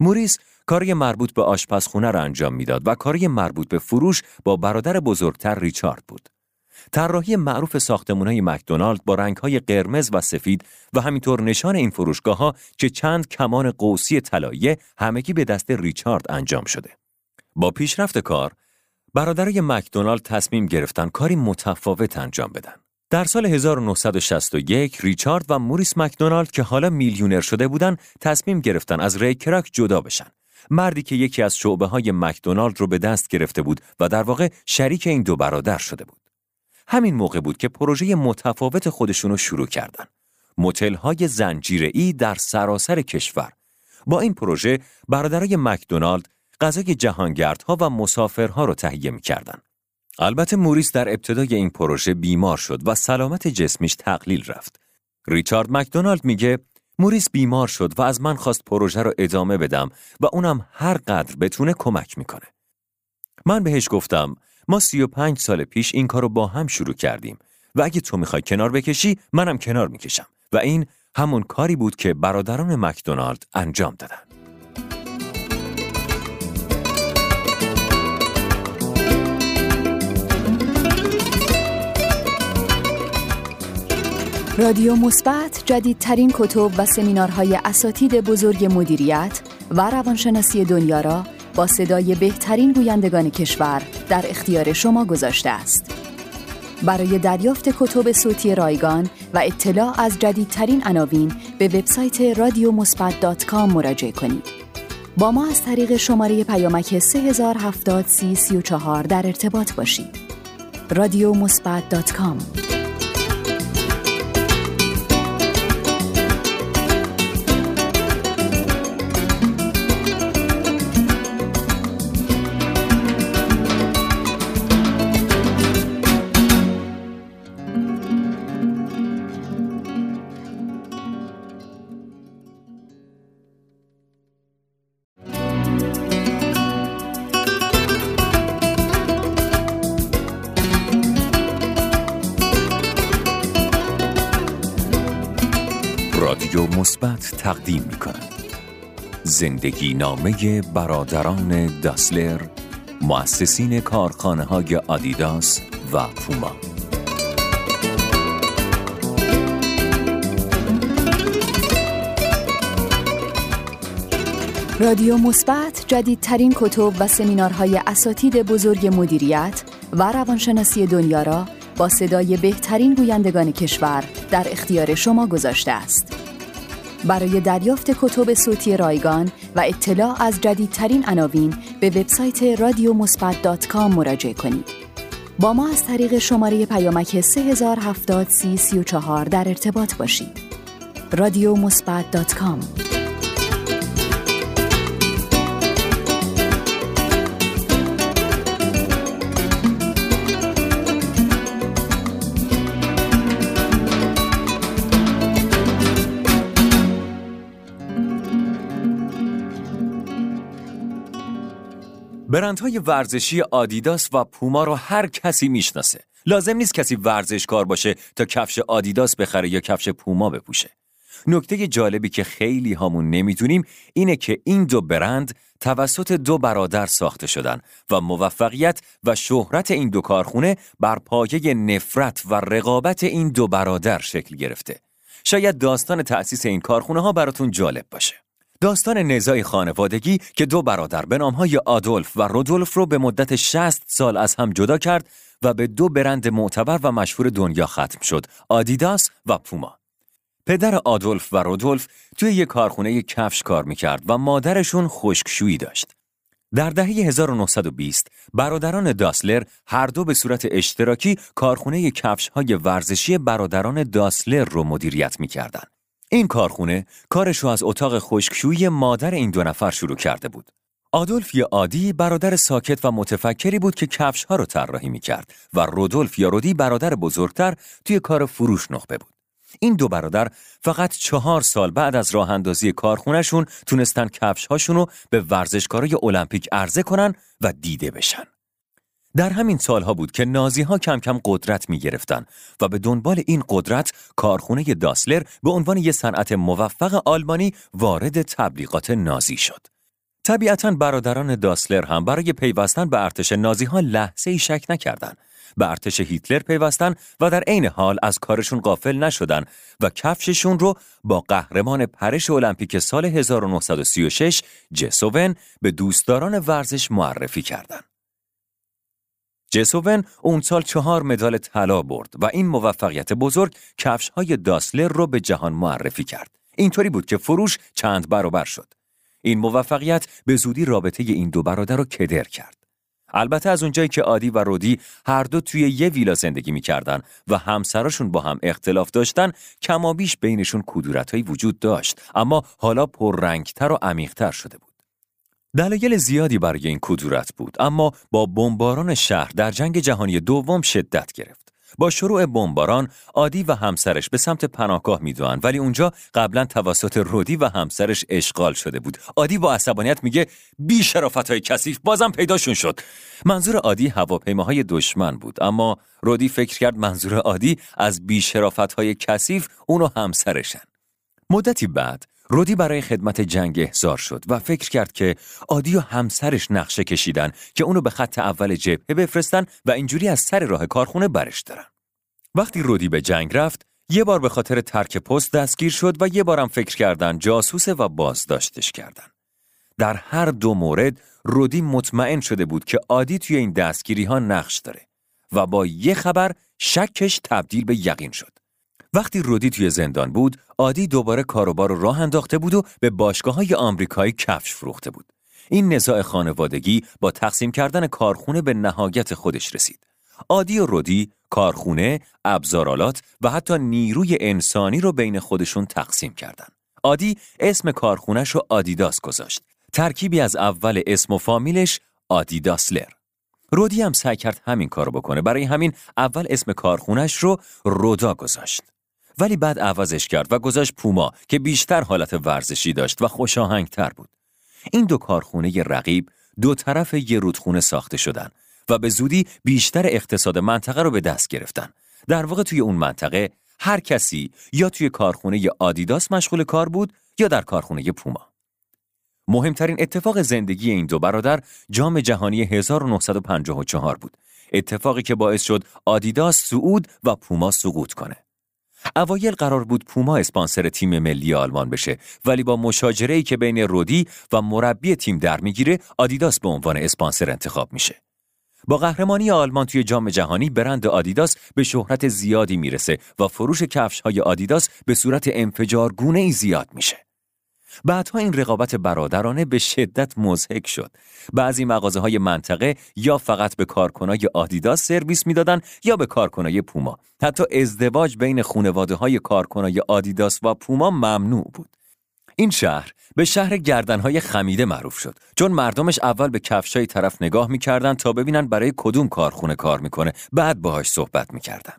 Speaker 3: موریس کاری مربوط به آشپزخونه را انجام می‌داد و کاری مربوط به فروش با برادر بزرگتر ریچارد بود. طراحی معروف ساختمانهای مکدونالد با رنگهای قرمز و سفید و همینطور نشان این فروشگاه ها که چند کمان قوسی طلایی همگی به دست ریچارد انجام شده. با پیشرفت کار، برادرای مکدونالد تصمیم گرفتن کاری متفاوت انجام بدن. در سال 1961 ریچارد و موریس مکدونالد که حالا میلیونر شده بودن تصمیم گرفتن از ری کراک جدا بشن مردی که یکی از شعبه های مکدونالد رو به دست گرفته بود و در واقع شریک این دو برادر شده بود. همین موقع بود که پروژه متفاوت خودشون رو شروع کردن. موتل های ای در سراسر کشور. با این پروژه برادرای مکدونالد غذای جهانگردها و مسافرها رو تهیه می‌کردن. البته موریس در ابتدای این پروژه بیمار شد و سلامت جسمیش تقلیل رفت. ریچارد مکدونالد میگه موریس بیمار شد و از من خواست پروژه رو ادامه بدم و اونم هر قدر بتونه کمک می‌کنه. من بهش گفتم ما سی و پنج سال پیش این کار رو با هم شروع کردیم و اگه تو می‌خوای کنار بکشی منم کنار می‌کشم و این همون کاری بود که برادران مکدونالد انجام دادن.
Speaker 2: رادیو مثبت جدیدترین کتب و سمینارهای اساتید بزرگ مدیریت و روانشناسی دنیا را با صدای بهترین گویندگان کشور در اختیار شما گذاشته است. برای دریافت کتب صوتی رایگان و اطلاع از جدیدترین عناوین به وبسایت رادیومثبت.com مراجعه کنید. با ما از طریق شماره پیامک 3070 در ارتباط باشید. رادیو
Speaker 3: تقدیم می کند. زندگی نامه برادران داسلر مؤسسین کارخانه های آدیداس و پوما
Speaker 2: رادیو مثبت جدیدترین کتب و سمینارهای اساتید بزرگ مدیریت و روانشناسی دنیا را با صدای بهترین گویندگان کشور در اختیار شما گذاشته است. برای دریافت کتب صوتی رایگان و اطلاع از جدیدترین عناوین به وبسایت رادیومثبت.com مراجعه کنید. با ما از طریق شماره پیامک 3070 در ارتباط باشید. رادیومثبت.com
Speaker 3: برندهای ورزشی آدیداس و پوما رو هر کسی می‌شناسه. لازم نیست کسی ورزشکار باشه تا کفش آدیداس بخره یا کفش پوما بپوشه. نکته جالبی که خیلی هامون نمی‌دونیم اینه که این دو برند توسط دو برادر ساخته شدن و موفقیت و شهرت این دو کارخونه بر پایه نفرت و رقابت این دو برادر شکل گرفته. شاید داستان تأسیس این کارخونه ها براتون جالب باشه. داستان نزاع خانوادگی که دو برادر به نامهای آدولف و رودولف رو به مدت 60 سال از هم جدا کرد و به دو برند معتبر و مشهور دنیا ختم شد آدیداس و پوما پدر آدولف و رودولف توی یک کارخونه کفش کار می‌کرد و مادرشون خشکشویی داشت. در دهه 1920 برادران داسلر هر دو به صورت اشتراکی کارخونه کفش های ورزشی برادران داسلر رو مدیریت می‌کردند. این کارخونه کارش رو از اتاق خشکشویی مادر این دو نفر شروع کرده بود. آدولف یا آدی برادر ساکت و متفکری بود که کفش ها رو طراحی می کرد و رودولف یا رودی برادر بزرگتر توی کار فروش نخبه بود. این دو برادر فقط چهار سال بعد از راه اندازی کارخونهشون تونستن کفش هاشون رو به ورزشکارای المپیک عرضه کنن و دیده بشن. در همین سالها بود که نازی ها کم کم قدرت می گرفتن و به دنبال این قدرت کارخونه داسلر به عنوان یک صنعت موفق آلمانی وارد تبلیغات نازی شد. طبیعتا برادران داسلر هم برای پیوستن به ارتش نازی ها لحظه ای شک نکردند. به ارتش هیتلر پیوستن و در عین حال از کارشون غافل نشدن و کفششون رو با قهرمان پرش المپیک سال 1936 جسوون به دوستداران ورزش معرفی کردند. جسوون اون سال چهار مدال طلا برد و این موفقیت بزرگ کفش های داسلر رو به جهان معرفی کرد. اینطوری بود که فروش چند برابر شد. این موفقیت به زودی رابطه این دو برادر رو کدر کرد. البته از اونجایی که عادی و رودی هر دو توی یه ویلا زندگی می‌کردن و همسراشون با هم اختلاف داشتن کمابیش بینشون کدورتهایی وجود داشت اما حالا پررنگتر و عمیقتر شده بود. دلایل زیادی برای این کدورت بود اما با بمباران شهر در جنگ جهانی دوم شدت گرفت. با شروع بمباران عادی و همسرش به سمت پناهگاه می‌دوند ولی اونجا قبلا توسط رودی و همسرش اشغال شده بود. عادی با عصبانیت میگه بی شرافت های کثیف بازم پیداشون شد. منظور عادی هواپیماهای دشمن بود اما رودی فکر کرد منظور عادی از بی شرافت های کثیف اونو همسرشن. مدتی بعد رودی برای خدمت جنگ احضار شد و فکر کرد که عادی و همسرش نقشه کشیدن که اونو به خط اول جبهه بفرستن و اینجوری از سر راه کارخونه برش دارن. وقتی رودی به جنگ رفت، یه بار به خاطر ترک پست دستگیر شد و یه بارم فکر کردن جاسوسه و بازداشتش کردن. در هر دو مورد رودی مطمئن شده بود که عادی توی این دستگیری ها نقش داره و با یه خبر شکش تبدیل به یقین شد. وقتی رودی توی زندان بود، عادی دوباره کاروبار رو راه انداخته بود و به باشگاه های آمریکایی کفش فروخته بود. این نزاع خانوادگی با تقسیم کردن کارخونه به نهایت خودش رسید. عادی و رودی کارخونه، ابزارالات و حتی نیروی انسانی رو بین خودشون تقسیم کردن. عادی اسم کارخونش رو آدیداس گذاشت. ترکیبی از اول اسم و فامیلش آدیداسلر. رودی هم سعی کرد همین کارو بکنه برای همین اول اسم کارخونش رو رودا گذاشت. ولی بعد عوضش کرد و گذاشت پوما که بیشتر حالت ورزشی داشت و تر بود. این دو کارخونه رقیب دو طرف یه رودخونه ساخته شدن و به زودی بیشتر اقتصاد منطقه رو به دست گرفتن. در واقع توی اون منطقه هر کسی یا توی کارخونه آدیداس مشغول کار بود یا در کارخونه پوما. مهمترین اتفاق زندگی این دو برادر جام جهانی 1954 بود. اتفاقی که باعث شد آدیداس سعود و پوما سقوط کنه. اوایل قرار بود پوما اسپانسر تیم ملی آلمان بشه ولی با مشاجره که بین رودی و مربی تیم در می‌گیره آدیداس به عنوان اسپانسر انتخاب میشه. با قهرمانی آلمان توی جام جهانی برند آدیداس به شهرت زیادی می‌رسه و فروش کفش های آدیداس به صورت انفجارگونه ای زیاد میشه. بعدها این رقابت برادرانه به شدت مزهک شد. بعضی مغازه های منطقه یا فقط به کارکنای آدیداس سرویس می‌دادن یا به کارکنای پوما. حتی ازدواج بین خانواده های کارکنای آدیداس و پوما ممنوع بود. این شهر به شهر گردنهای خمیده معروف شد چون مردمش اول به کفشای طرف نگاه می‌کردن تا ببینن برای کدوم کارخونه کار می‌کنه بعد باهاش صحبت می‌کردن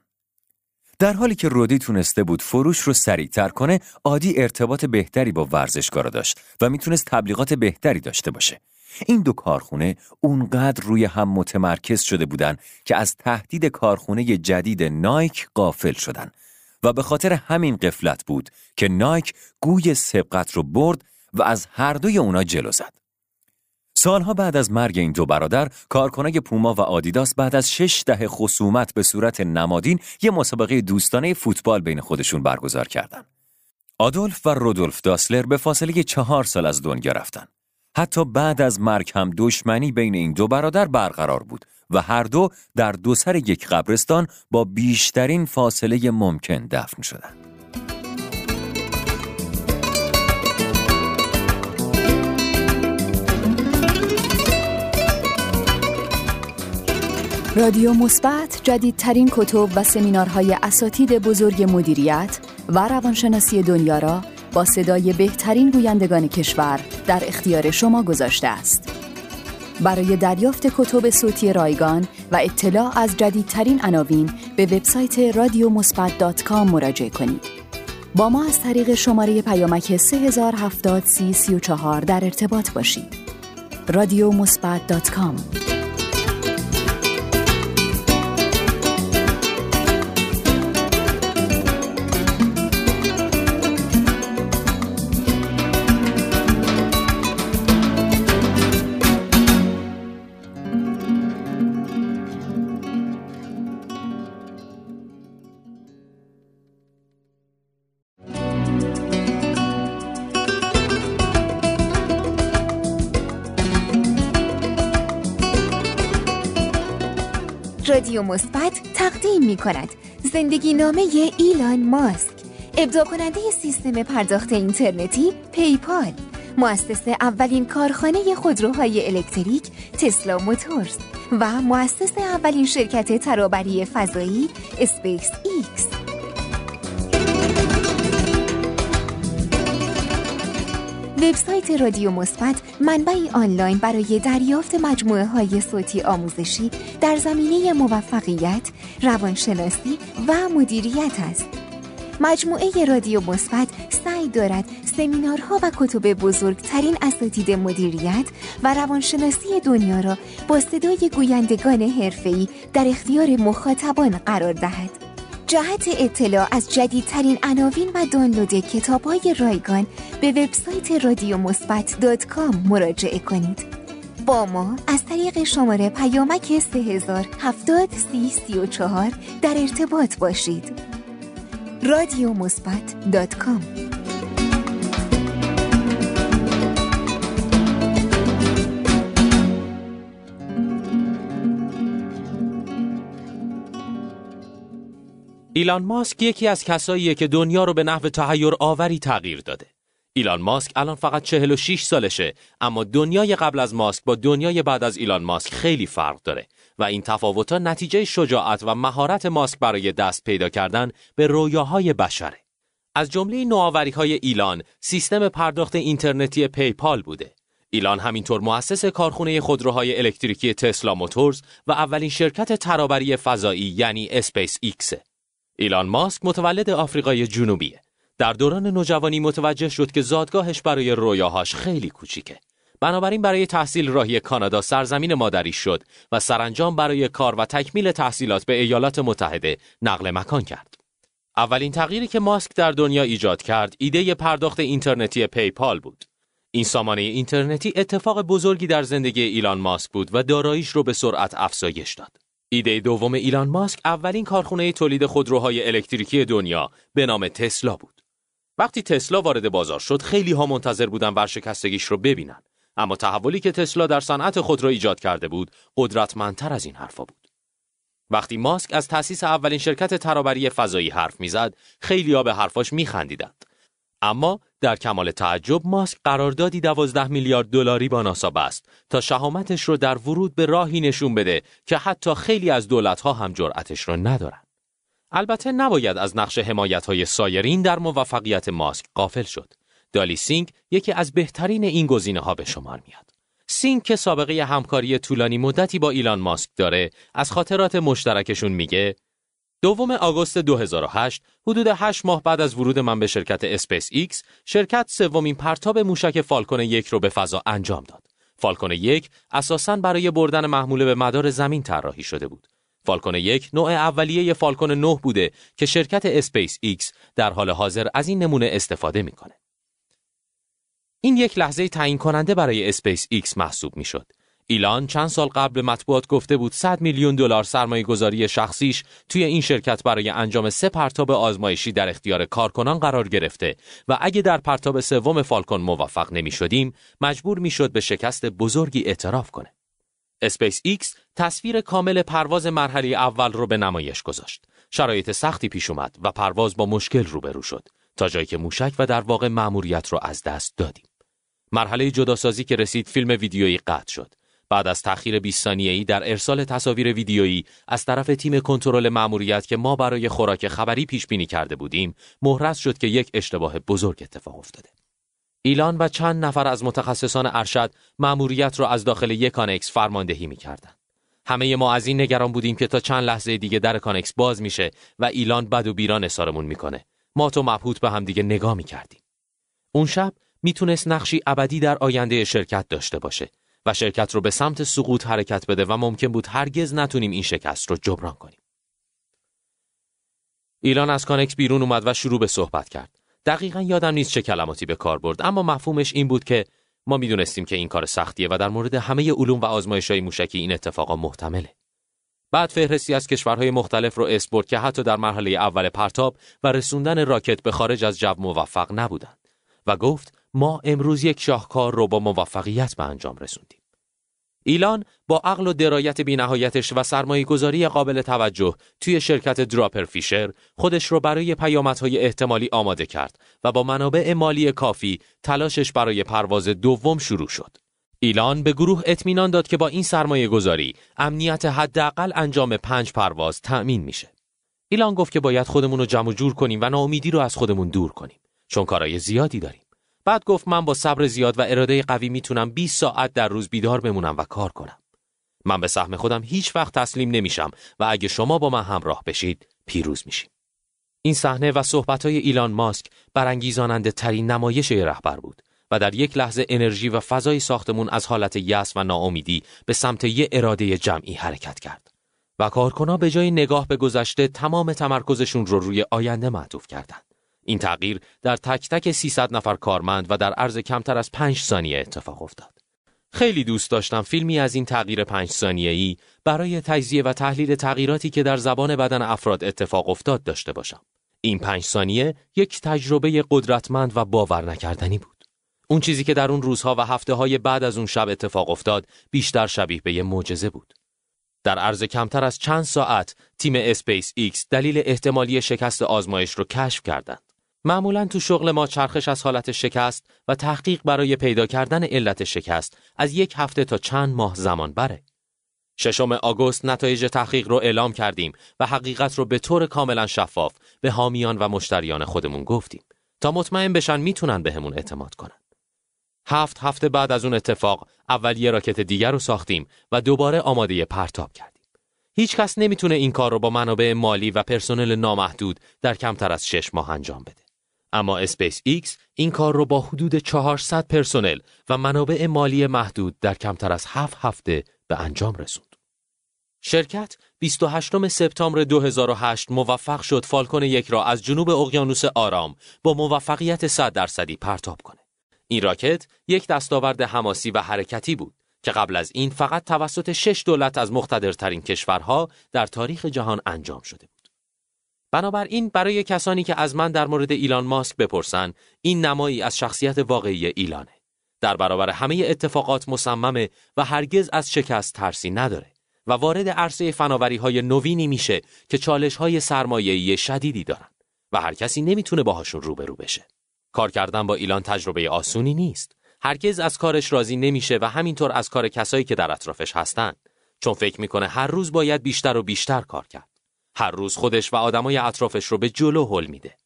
Speaker 3: در حالی که رودی تونسته بود فروش رو سریعتر کنه عادی ارتباط بهتری با ورزشکارا داشت و می‌تونست تبلیغات بهتری داشته باشه این دو کارخونه اونقدر روی هم متمرکز شده بودند که از تهدید کارخونه جدید نایک قافل شدن و به خاطر همین قفلت بود که نایک گوی سبقت رو برد و از هر دوی اونا جلو زد. سالها بعد از مرگ این دو برادر، کارکنای پوما و آدیداس بعد از شش دهه خصومت به صورت نمادین یه مسابقه دوستانه فوتبال بین خودشون برگزار کردند. آدولف و رودولف داسلر به فاصله چهار سال از دنیا رفتن. حتی بعد از مرگ هم دشمنی بین این دو برادر برقرار بود و هر دو در دو سر یک قبرستان با بیشترین فاصله ممکن دفن شدند.
Speaker 2: رادیو مثبت جدیدترین کتب و سمینارهای اساتید بزرگ مدیریت و روانشناسی دنیا را با صدای بهترین گویندگان کشور در اختیار شما گذاشته است. برای دریافت کتب صوتی رایگان و اطلاع از جدیدترین عناوین به وبسایت رادیو مراجعه کنید. با ما از طریق شماره پیامک 3070 در ارتباط باشید.
Speaker 4: رادیو مثبت تقدیم می کند زندگی نامه ایلان ماسک. ابداع کننده سیستم پرداخت اینترنتی پیپال. مؤسس اولین کارخانه خودروهای الکتریک تسلا موتورز. و مؤسس اولین شرکت ترابری فضایی اسپیس ایکس. وبسایت رادیو مثبت منبعی آنلاین برای دریافت مجموعه های صوتی آموزشی در زمینه موفقیت، روانشناسی و مدیریت است. مجموعه رادیو مثبت سعی دارد سمینارها و کتب بزرگترین اساتید مدیریت و روانشناسی دنیا را با صدای گویندگان حرفه‌ای در اختیار مخاطبان قرار دهد. جهت اطلاع از جدیدترین عناوین و دانلود کتاب های رایگان به وبسایت رادیو مثبت مراجعه کنید. با ما از طریق شماره پیامک 3070 در ارتباط باشید. رادیو مثبت
Speaker 1: ایلان ماسک یکی از کساییه که دنیا رو به نحو تحیر آوری تغییر داده. ایلان ماسک الان فقط 46 سالشه اما دنیای قبل از ماسک با دنیای بعد از ایلان ماسک خیلی فرق داره و این تفاوت‌ها نتیجه شجاعت و مهارت ماسک برای دست پیدا کردن به رویاهای بشره. از جمله نوآوری‌های ایلان سیستم پرداخت اینترنتی پیپال بوده. ایلان همینطور مؤسس کارخونه خودروهای الکتریکی تسلا موتورز و اولین شرکت ترابری فضایی یعنی اسپیس ایکسه. ایلان ماسک متولد آفریقای جنوبیه. در دوران نوجوانی متوجه شد که زادگاهش برای رویاهاش خیلی کوچیکه. بنابراین برای تحصیل راهی کانادا سرزمین مادری شد و سرانجام برای کار و تکمیل تحصیلات به ایالات متحده نقل مکان کرد. اولین تغییری که ماسک در دنیا ایجاد کرد ایده پرداخت اینترنتی پیپال بود. این سامانه اینترنتی اتفاق بزرگی در زندگی ایلان ماسک بود و داراییش رو به سرعت افزایش داد. ایده دوم ایلان ماسک اولین کارخانه تولید خودروهای الکتریکی دنیا به نام تسلا بود. وقتی تسلا وارد بازار شد خیلی ها منتظر بودن ورشکستگیش رو ببینن اما تحولی که تسلا در صنعت خودرو ایجاد کرده بود قدرتمندتر از این حرفا بود. وقتی ماسک از تأسیس اولین شرکت ترابری فضایی حرف می‌زد ها به حرفاش میخندیدند اما در کمال تعجب ماسک قراردادی 12 میلیارد دلاری با ناسا بست تا شهامتش رو در ورود به راهی نشون بده که حتی خیلی از دولتها هم جرأتش رو ندارن. البته نباید از نقش حمایت های سایرین در موفقیت ماسک غافل شد. دالی سینگ یکی از بهترین این گزینه ها به شمار میاد. سینگ که سابقه همکاری طولانی مدتی با ایلان ماسک داره از خاطرات مشترکشون میگه دوم آگوست 2008 حدود 8 ماه بعد از ورود من به شرکت اسپیس ایکس شرکت سومین پرتاب موشک فالکون یک رو به فضا انجام داد فالکون یک اساساً برای بردن محموله به مدار زمین طراحی شده بود. فالکون یک نوع اولیه فالکون 9 بوده که شرکت اسپیس ایکس در حال حاضر از این نمونه استفاده می‌کنه. این یک لحظه تعیین کننده برای اسپیس ایکس محسوب می‌شد. ایلان چند سال قبل مطبوعات گفته بود 100 میلیون دلار سرمایه گذاری شخصیش توی این شرکت برای انجام سه پرتاب آزمایشی در اختیار کارکنان قرار گرفته و اگه در پرتاب سوم فالکون موفق نمی شدیم مجبور می شد به شکست بزرگی اعتراف کنه. اسپیس ایکس تصویر کامل پرواز مرحله اول رو به نمایش گذاشت. شرایط سختی پیش اومد و پرواز با مشکل روبرو شد تا جایی که موشک و در واقع مأموریت رو از دست دادیم. مرحله جداسازی که رسید فیلم ویدیویی قطع شد. بعد از تأخیر 20 ثانیه‌ای در ارسال تصاویر ویدیویی از طرف تیم کنترل مأموریت که ما برای خوراک خبری پیش بینی کرده بودیم، محرز شد که یک اشتباه بزرگ اتفاق افتاده. ایلان و چند نفر از متخصصان ارشد مأموریت را از داخل یک کانکس فرماندهی می‌کردند. همه ما از این نگران بودیم که تا چند لحظه دیگه در کانکس باز میشه و ایلان بد و بیراه نثارمون می‌کنه. مات و مبهوت به هم دیگه نگاه می‌کردیم. اون شب می‌تونست نقشی ابدی در آینده شرکت داشته باشه و شرکت رو به سمت سقوط حرکت بده و ممکن بود هرگز نتونیم این شکست رو جبران کنیم. ایلان از کانکس بیرون اومد و شروع به صحبت کرد. دقیقا یادم نیست چه کلماتی به کار برد اما مفهومش این بود که ما می‌دونستیم که این کار سختیه و در مورد همه علوم و آزمایش های موشکی این اتفاقا محتمله. بعد فهرستی از کشورهای مختلف رو اسم برد که حتی در مرحله اول پرتاب و رسوندن راکت به خارج از جو موفق نبودند و گفت ما امروز یک شاهکار رو با موفقیت به انجام رسوندیم. ایلان با عقل و درایت بینهایتش و سرمایه گذاری قابل توجه توی شرکت دراپر فیشر خودش رو برای پیامدهای احتمالی آماده کرد و با منابع مالی کافی تلاشش برای پرواز دوم شروع شد. ایلان به گروه اطمینان داد که با این سرمایه گذاری امنیت حداقل انجام پنج پرواز تأمین میشه. ایلان گفت که باید خودمون رو جمع جور کنیم و ناامیدی رو از خودمون دور کنیم چون کارهای زیادی داریم. بعد گفت من با صبر زیاد و اراده قوی می‌تونم 20 ساعت در روز بیدار بمونم و کار کنم. من به سهم خودم هیچ وقت تسلیم نمیشم و اگه شما با من همراه بشید پیروز میشیم. این صحنه و صحبتهای ایلان ماسک برانگیزاننده ترین نمایش رهبر بود و در یک لحظه انرژی و فضای ساختمون از حالت یأس و ناامیدی به سمت یه اراده جمعی حرکت کرد. و کارکنا به جای نگاه به گذشته تمام تمرکزشون رو روی آینده معطوف کردند. این تغییر در تک تک 300 نفر کارمند و در عرض کمتر از 5 ثانیه اتفاق افتاد. خیلی دوست داشتم فیلمی از این تغییر پنج ثانیه‌ای برای تجزیه و تحلیل تغییراتی که در زبان بدن افراد اتفاق افتاد داشته باشم. این پنج ثانیه یک تجربه قدرتمند و باور نکردنی بود. اون چیزی که در اون روزها و هفته های بعد از اون شب اتفاق افتاد بیشتر شبیه به یه معجزه بود. در عرض کمتر از چند ساعت تیم اسپیس ایکس دلیل احتمالی شکست آزمایش رو کشف کردند. معمولا تو شغل ما چرخش از حالت شکست و تحقیق برای پیدا کردن علت شکست از یک هفته تا چند ماه زمان بره. ششم آگوست نتایج تحقیق رو اعلام کردیم و حقیقت رو به طور کاملا شفاف به حامیان و مشتریان خودمون گفتیم تا مطمئن بشن می‌تونن بهمون اعتماد کنن. هفت هفته بعد از اون اتفاق اول یه راکت دیگر رو ساختیم و دوباره آماده پرتاب کردیم. هیچ کس نمی‌تونه این کار رو با منابع مالی و پرسنل نامحدود در کمتر از شش ماه انجام بده. اما اسپیس ایکس این کار رو با حدود 400 پرسنل و منابع مالی محدود در کمتر از 7 هفته به انجام رسوند. شرکت 28 سپتامبر 2008 موفق شد فالکون یک را از جنوب اقیانوس آرام با موفقیت 100 درصدی پرتاب کنه. این راکت یک دستاورد حماسی و حرکتی بود که قبل از این فقط توسط شش دولت از مقتدرترین کشورها در تاریخ جهان انجام شده بود. بنابراین برای کسانی که از من در مورد ایلان ماسک بپرسن این نمایی از شخصیت واقعی ایلانه. در برابر همه اتفاقات مصممه و هرگز از شکست ترسی نداره و وارد عرصه فناوری های نوینی میشه که چالش های سرمایه‌ای شدیدی دارن و هر کسی نمی‌تونه باهاشون روبرو بشه. کار کردن با ایلان تجربه آسونی نیست. هرگز از کارش راضی نمیشه و همینطور از کار کسایی که در اطرافش هستن چون فکر می‌کنه هر روز باید بیشتر و بیشتر کار کرد. هر روز خودش و آدمای اطرافش رو به جلو هل میده.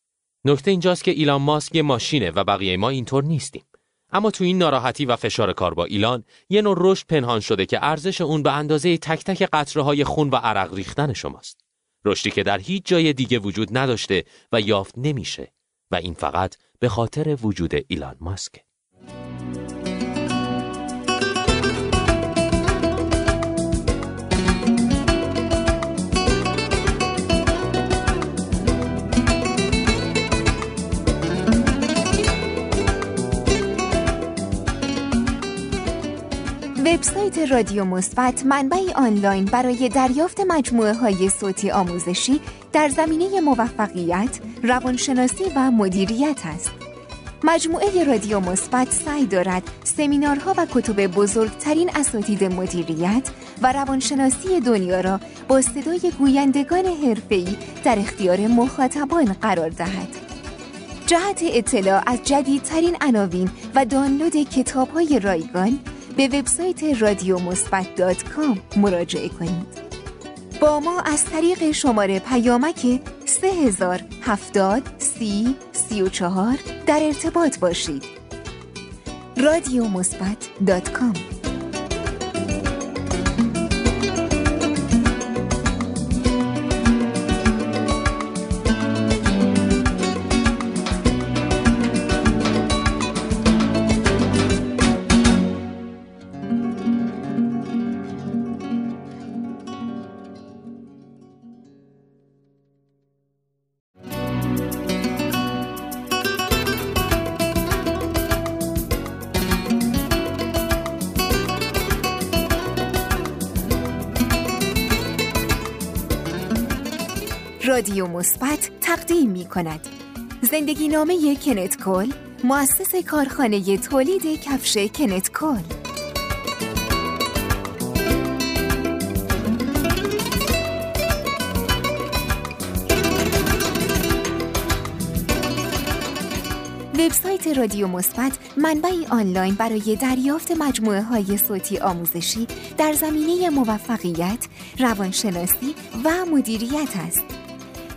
Speaker 1: نکته اینجاست که ایلان ماسک یه ماشینه و بقیه ما اینطور نیستیم. اما تو این ناراحتی و فشار کار با ایلان یه نوع رشد پنهان شده که ارزش اون به اندازه تک تک قطره های خون و عرق ریختن شماست. رشدی که در هیچ جای دیگه وجود نداشته و یافت نمیشه و این فقط به خاطر وجود ایلان ماسک.
Speaker 4: وبسایت رادیو مثبت منبعی آنلاین برای دریافت مجموعه های صوتی آموزشی در زمینه موفقیت، روانشناسی و مدیریت است. مجموعه رادیو مثبت سعی دارد سمینارها و کتب بزرگترین اساتید مدیریت و روانشناسی دنیا را با صدای گویندگان حرفه‌ای در اختیار مخاطبان قرار دهد. جهت اطلاع از جدیدترین عناوین و دانلود کتاب‌های رایگان به وبسایت رادیو مثبت مراجعه کنید. با ما از طریق شماره پیامک 3070 سی 34 در ارتباط باشید. رادیو مثبت رادیو مثبت تقدیم می کند زندگی نامه کنت کل مؤسس کارخانه تولید کفش کنت کل وبسایت رادیو مثبت منبعی آنلاین برای دریافت مجموعه های صوتی آموزشی در زمینه موفقیت، روانشناسی و مدیریت است.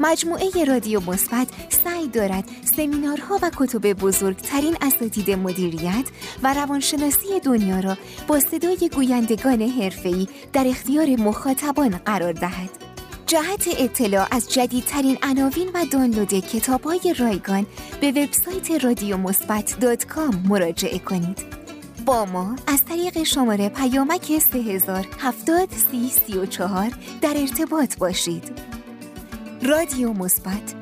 Speaker 4: مجموعه رادیو مثبت سعی دارد سمینارها و کتب بزرگترین اساتید مدیریت و روانشناسی دنیا را با صدای گویندگان حرفه‌ای در اختیار مخاطبان قرار دهد. جهت اطلاع از جدیدترین عناوین و دانلود کتاب‌های رایگان به وبسایت رادیو مراجعه کنید. با ما از طریق شماره پیامک 3070 در ارتباط باشید. رادیو مثبت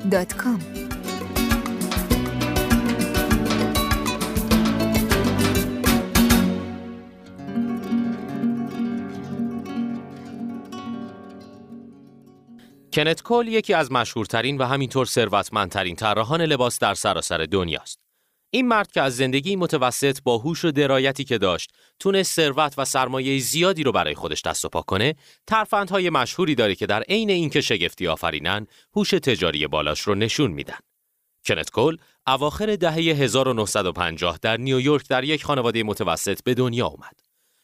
Speaker 1: کنت کول یکی از مشهورترین و همینطور ثروتمندترین طراحان لباس در سراسر دنیاست. این مرد که از زندگی متوسط با هوش و درایتی که داشت تونست ثروت و سرمایه زیادی رو برای خودش دست و پا کنه ترفندهای مشهوری داره که در عین اینکه شگفتی آفرینن هوش تجاری بالاش رو نشون میدن کنت کول اواخر دهه 1950 در نیویورک در یک خانواده متوسط به دنیا اومد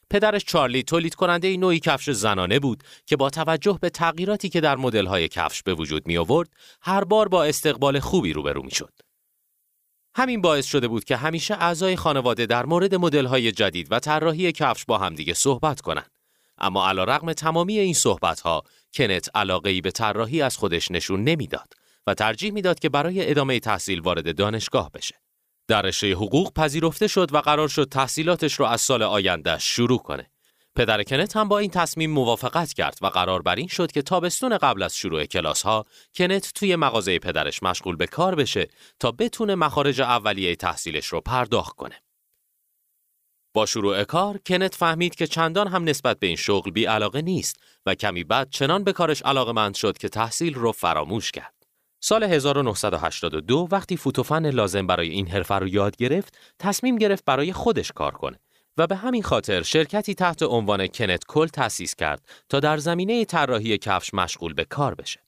Speaker 1: پدرش چارلی تولید کننده نوعی کفش زنانه بود که با توجه به تغییراتی که در مدل‌های کفش به وجود می آورد هر بار با استقبال خوبی روبرو می شد. همین باعث شده بود که همیشه اعضای خانواده در مورد مدل‌های جدید و طراحی کفش با همدیگه صحبت کنند. اما رغم تمامی این صحبت‌ها کنت علاقه به طراحی از خودش نشون نمی‌داد و ترجیح می‌داد که برای ادامه تحصیل وارد دانشگاه بشه. در رشته حقوق پذیرفته شد و قرار شد تحصیلاتش رو از سال آینده شروع کنه. پدر کنت هم با این تصمیم موافقت کرد و قرار بر این شد که تابستون قبل از شروع کلاس ها کنت توی مغازه پدرش مشغول به کار بشه تا بتونه مخارج اولیه تحصیلش رو پرداخت کنه. با شروع کار کنت فهمید که چندان هم نسبت به این شغل بی علاقه نیست و کمی بعد چنان به کارش علاقه شد که تحصیل رو فراموش کرد. سال 1982 وقتی فوتوفن لازم برای این حرفه رو یاد گرفت، تصمیم گرفت برای خودش کار کنه و به همین خاطر شرکتی تحت عنوان کنت کل تأسیس کرد تا در زمینه طراحی کفش مشغول به کار بشه.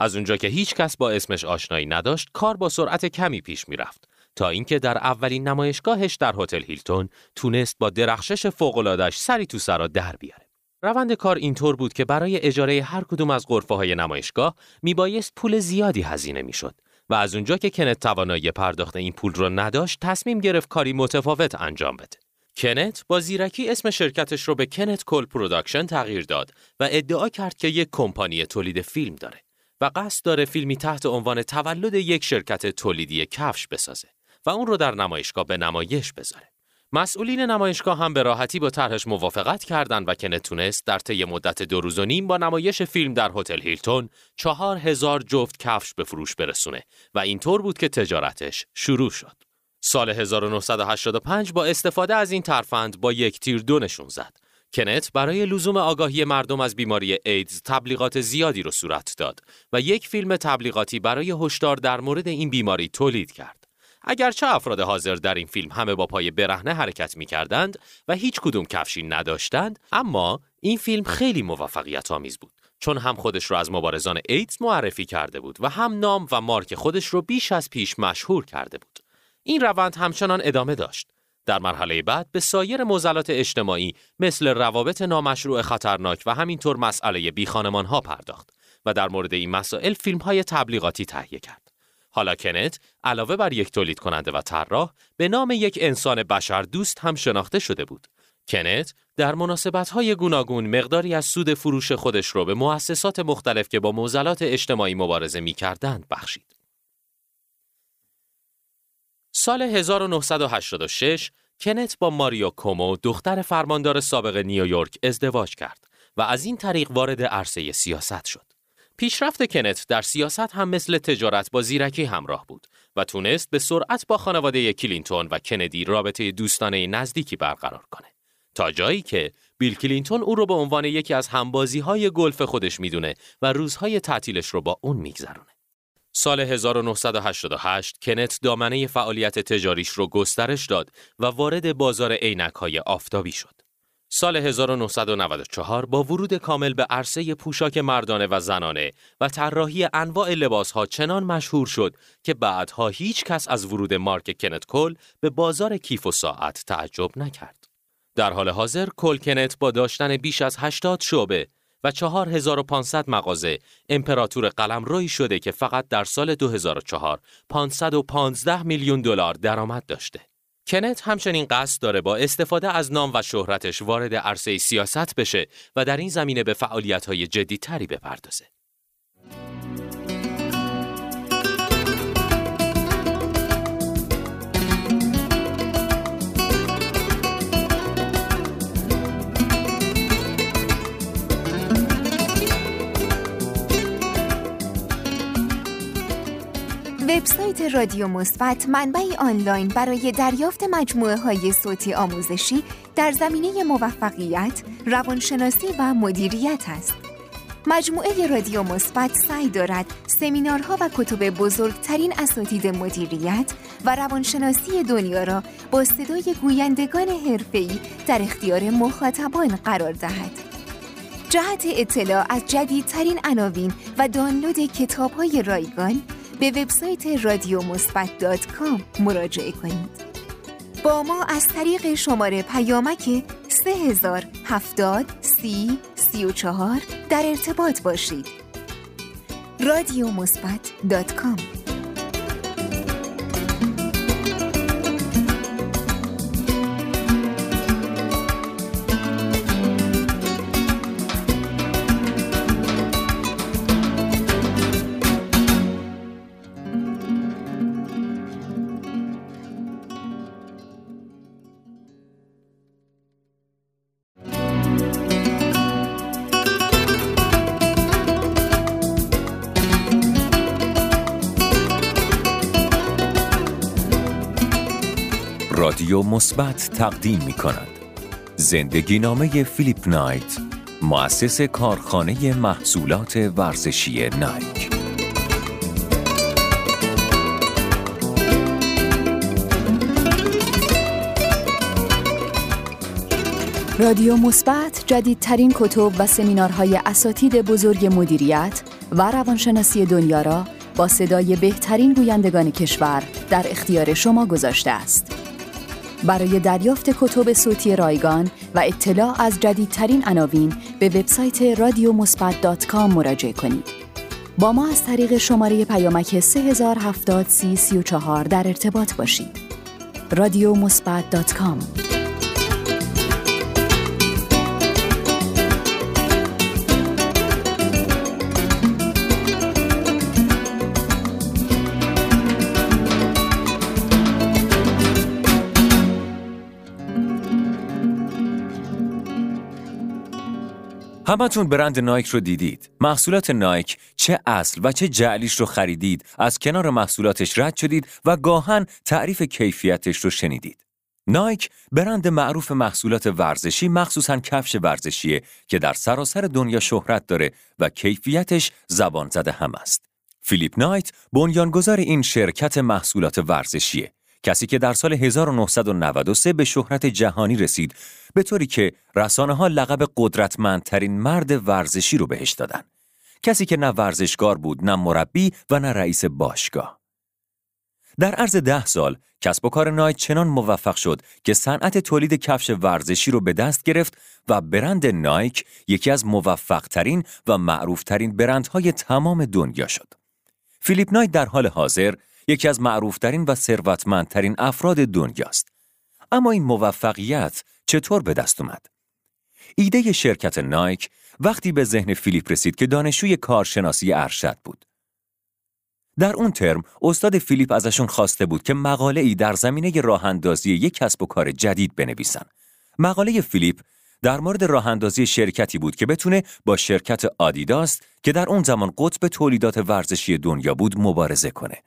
Speaker 1: از اونجا که هیچ کس با اسمش آشنایی نداشت، کار با سرعت کمی پیش می‌رفت تا اینکه در اولین نمایشگاهش در هتل هیلتون تونست با درخشش فوق‌العاده‌اش سری تو سرا در بیاره. روند کار اینطور بود که برای اجاره هر کدوم از غرفه های نمایشگاه میبایست پول زیادی هزینه می‌شد و از اونجا که کنت توانایی پرداخت این پول را نداشت تصمیم گرفت کاری متفاوت انجام بده. کنت با زیرکی اسم شرکتش رو به Kenneth Cole Production تغییر داد و ادعا کرد که یک کمپانی تولید فیلم داره و قصد داره فیلمی تحت عنوان تولد یک شرکت تولیدی کفش بسازه و اون رو در نمایشگاه به نمایش بذاره. مسئولین نمایشگاه هم به راحتی با طرحش موافقت کردند و کنت تونست در طی مدت دو روز و نیم با نمایش فیلم در هتل هیلتون چهار هزار جفت کفش به فروش برسونه و اینطور بود که تجارتش شروع شد. سال 1985 با استفاده از این ترفند با یک تیر دو نشون زد. کنت برای لزوم آگاهی مردم از بیماری ایدز تبلیغات زیادی رو صورت داد و یک فیلم تبلیغاتی برای هشدار در مورد این بیماری تولید کرد. اگرچه افراد حاضر در این فیلم همه با پای برهنه حرکت می کردند و هیچ کدوم کفشی نداشتند، اما این فیلم خیلی موفقیت آمیز بود. چون هم خودش رو از مبارزان ایدز معرفی کرده بود و هم نام و مارک خودش رو بیش از پیش مشهور کرده بود. این روند همچنان ادامه داشت. در مرحله بعد به سایر موزلات اجتماعی مثل روابط نامشروع خطرناک و همینطور مسئله بی ها پرداخت و در مورد این مسائل فیلم های تبلیغاتی تهیه کرد. حالا کنت علاوه بر یک تولید کننده و طراح به نام یک انسان بشر دوست هم شناخته شده بود. کنت در های گوناگون مقداری از سود فروش خودش رو به مؤسسات مختلف که با موزلات اجتماعی مبارزه می کردند بخشید. سال 1986 کنت با ماریا کومو دختر فرماندار سابق نیویورک ازدواج کرد و از این طریق وارد عرصه سیاست شد. پیشرفت کنت در سیاست هم مثل تجارت با زیرکی همراه بود و تونست به سرعت با خانواده کلینتون و کندی رابطه دوستانه نزدیکی برقرار کنه. تا جایی که بیل کلینتون او رو به عنوان یکی از همبازی های گلف خودش می‌دونه و روزهای تعطیلش رو با اون میگذرونه. سال 1988 کنت دامنه فعالیت تجاریش رو گسترش داد و وارد بازار عینک های آفتابی شد. سال 1994 با ورود کامل به عرصه پوشاک مردانه و زنانه و طراحی انواع لباس ها چنان مشهور شد که بعدها هیچ کس از ورود مارک کنت کل به بازار کیف و ساعت تعجب نکرد. در حال حاضر کل کنت با داشتن بیش از 80 شعبه و 4500 مغازه امپراتور قلم روی شده که فقط در سال 2004 515 میلیون دلار درآمد داشته. کنت همچنین قصد داره با استفاده از نام و شهرتش وارد عرصه سیاست بشه و در این زمینه به فعالیت‌های جدیدتری بپردازه.
Speaker 4: وبسایت رادیو مثبت منبعی آنلاین برای دریافت مجموعه های صوتی آموزشی در زمینه موفقیت، روانشناسی و مدیریت است. مجموعه رادیو مثبت سعی دارد سمینارها و کتب بزرگترین اساتید مدیریت و روانشناسی دنیا را با صدای گویندگان حرفه‌ای در اختیار مخاطبان قرار دهد. جهت اطلاع از جدیدترین عناوین و دانلود کتاب‌های رایگان به وبسایت رادیو مراجعه کنید. با ما از طریق شماره پیامک 3070 سی 34 در ارتباط باشید. رادیو مثبت
Speaker 3: مثبت تقدیم می کند. زندگی نامه فیلیپ نایت مؤسس کارخانه محصولات ورزشی نایک
Speaker 2: رادیو مثبت جدیدترین کتب و سمینارهای اساتید بزرگ مدیریت و روانشناسی دنیا را با صدای بهترین گویندگان کشور در اختیار شما گذاشته است. برای دریافت کتب صوتی رایگان و اطلاع از جدیدترین عناوین به وبسایت رادیو مثبت مراجعه کنید. با ما از طریق شماره پیامک 3070 در ارتباط باشید. رادیو مثبت
Speaker 3: همتون برند نایک رو دیدید. محصولات نایک چه اصل و چه جعلیش رو خریدید، از کنار محصولاتش رد شدید و گاهن تعریف کیفیتش رو شنیدید. نایک برند معروف محصولات ورزشی مخصوصا کفش ورزشیه که در سراسر دنیا شهرت داره و کیفیتش زبان زده هم است. فیلیپ نایت بنیانگذار این شرکت محصولات ورزشیه کسی که در سال 1993 به شهرت جهانی رسید به طوری که رسانه ها لقب قدرتمندترین مرد ورزشی رو بهش دادن. کسی که نه ورزشکار بود، نه مربی و نه رئیس باشگاه. در عرض ده سال کسب و کار نایت چنان موفق شد که صنعت تولید کفش ورزشی رو به دست گرفت و برند نایک یکی از موفقترین و معروفترین برندهای تمام دنیا شد. فیلیپ نایت در حال حاضر یکی از معروفترین و ثروتمندترین افراد دنیاست. اما این موفقیت چطور به دست اومد؟ ایده شرکت نایک وقتی به ذهن فیلیپ رسید که دانشجوی کارشناسی ارشد بود. در اون ترم استاد فیلیپ ازشون خواسته بود که مقاله ای در زمینه راه اندازی یک کسب و کار جدید بنویسن. مقاله فیلیپ در مورد راه اندازی شرکتی بود که بتونه با شرکت آدیداس که در اون زمان قطب تولیدات ورزشی دنیا بود مبارزه کنه.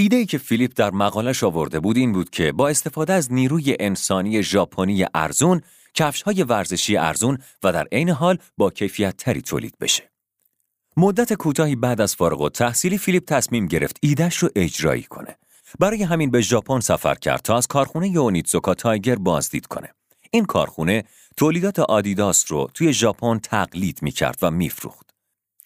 Speaker 3: ایده ای که فیلیپ در مقالش آورده بود این بود که با استفاده از نیروی انسانی ژاپنی ارزون، کفش های ورزشی ارزون و در عین حال با کیفیت تری تولید بشه. مدت کوتاهی بعد از فارغ التحصیلی فیلیپ تصمیم گرفت ایدهش رو اجرایی کنه. برای همین به ژاپن سفر کرد تا از کارخونه اونیتسوکا تایگر بازدید کنه. این کارخونه تولیدات آدیداس رو توی ژاپن تقلید می‌کرد و میفروخت.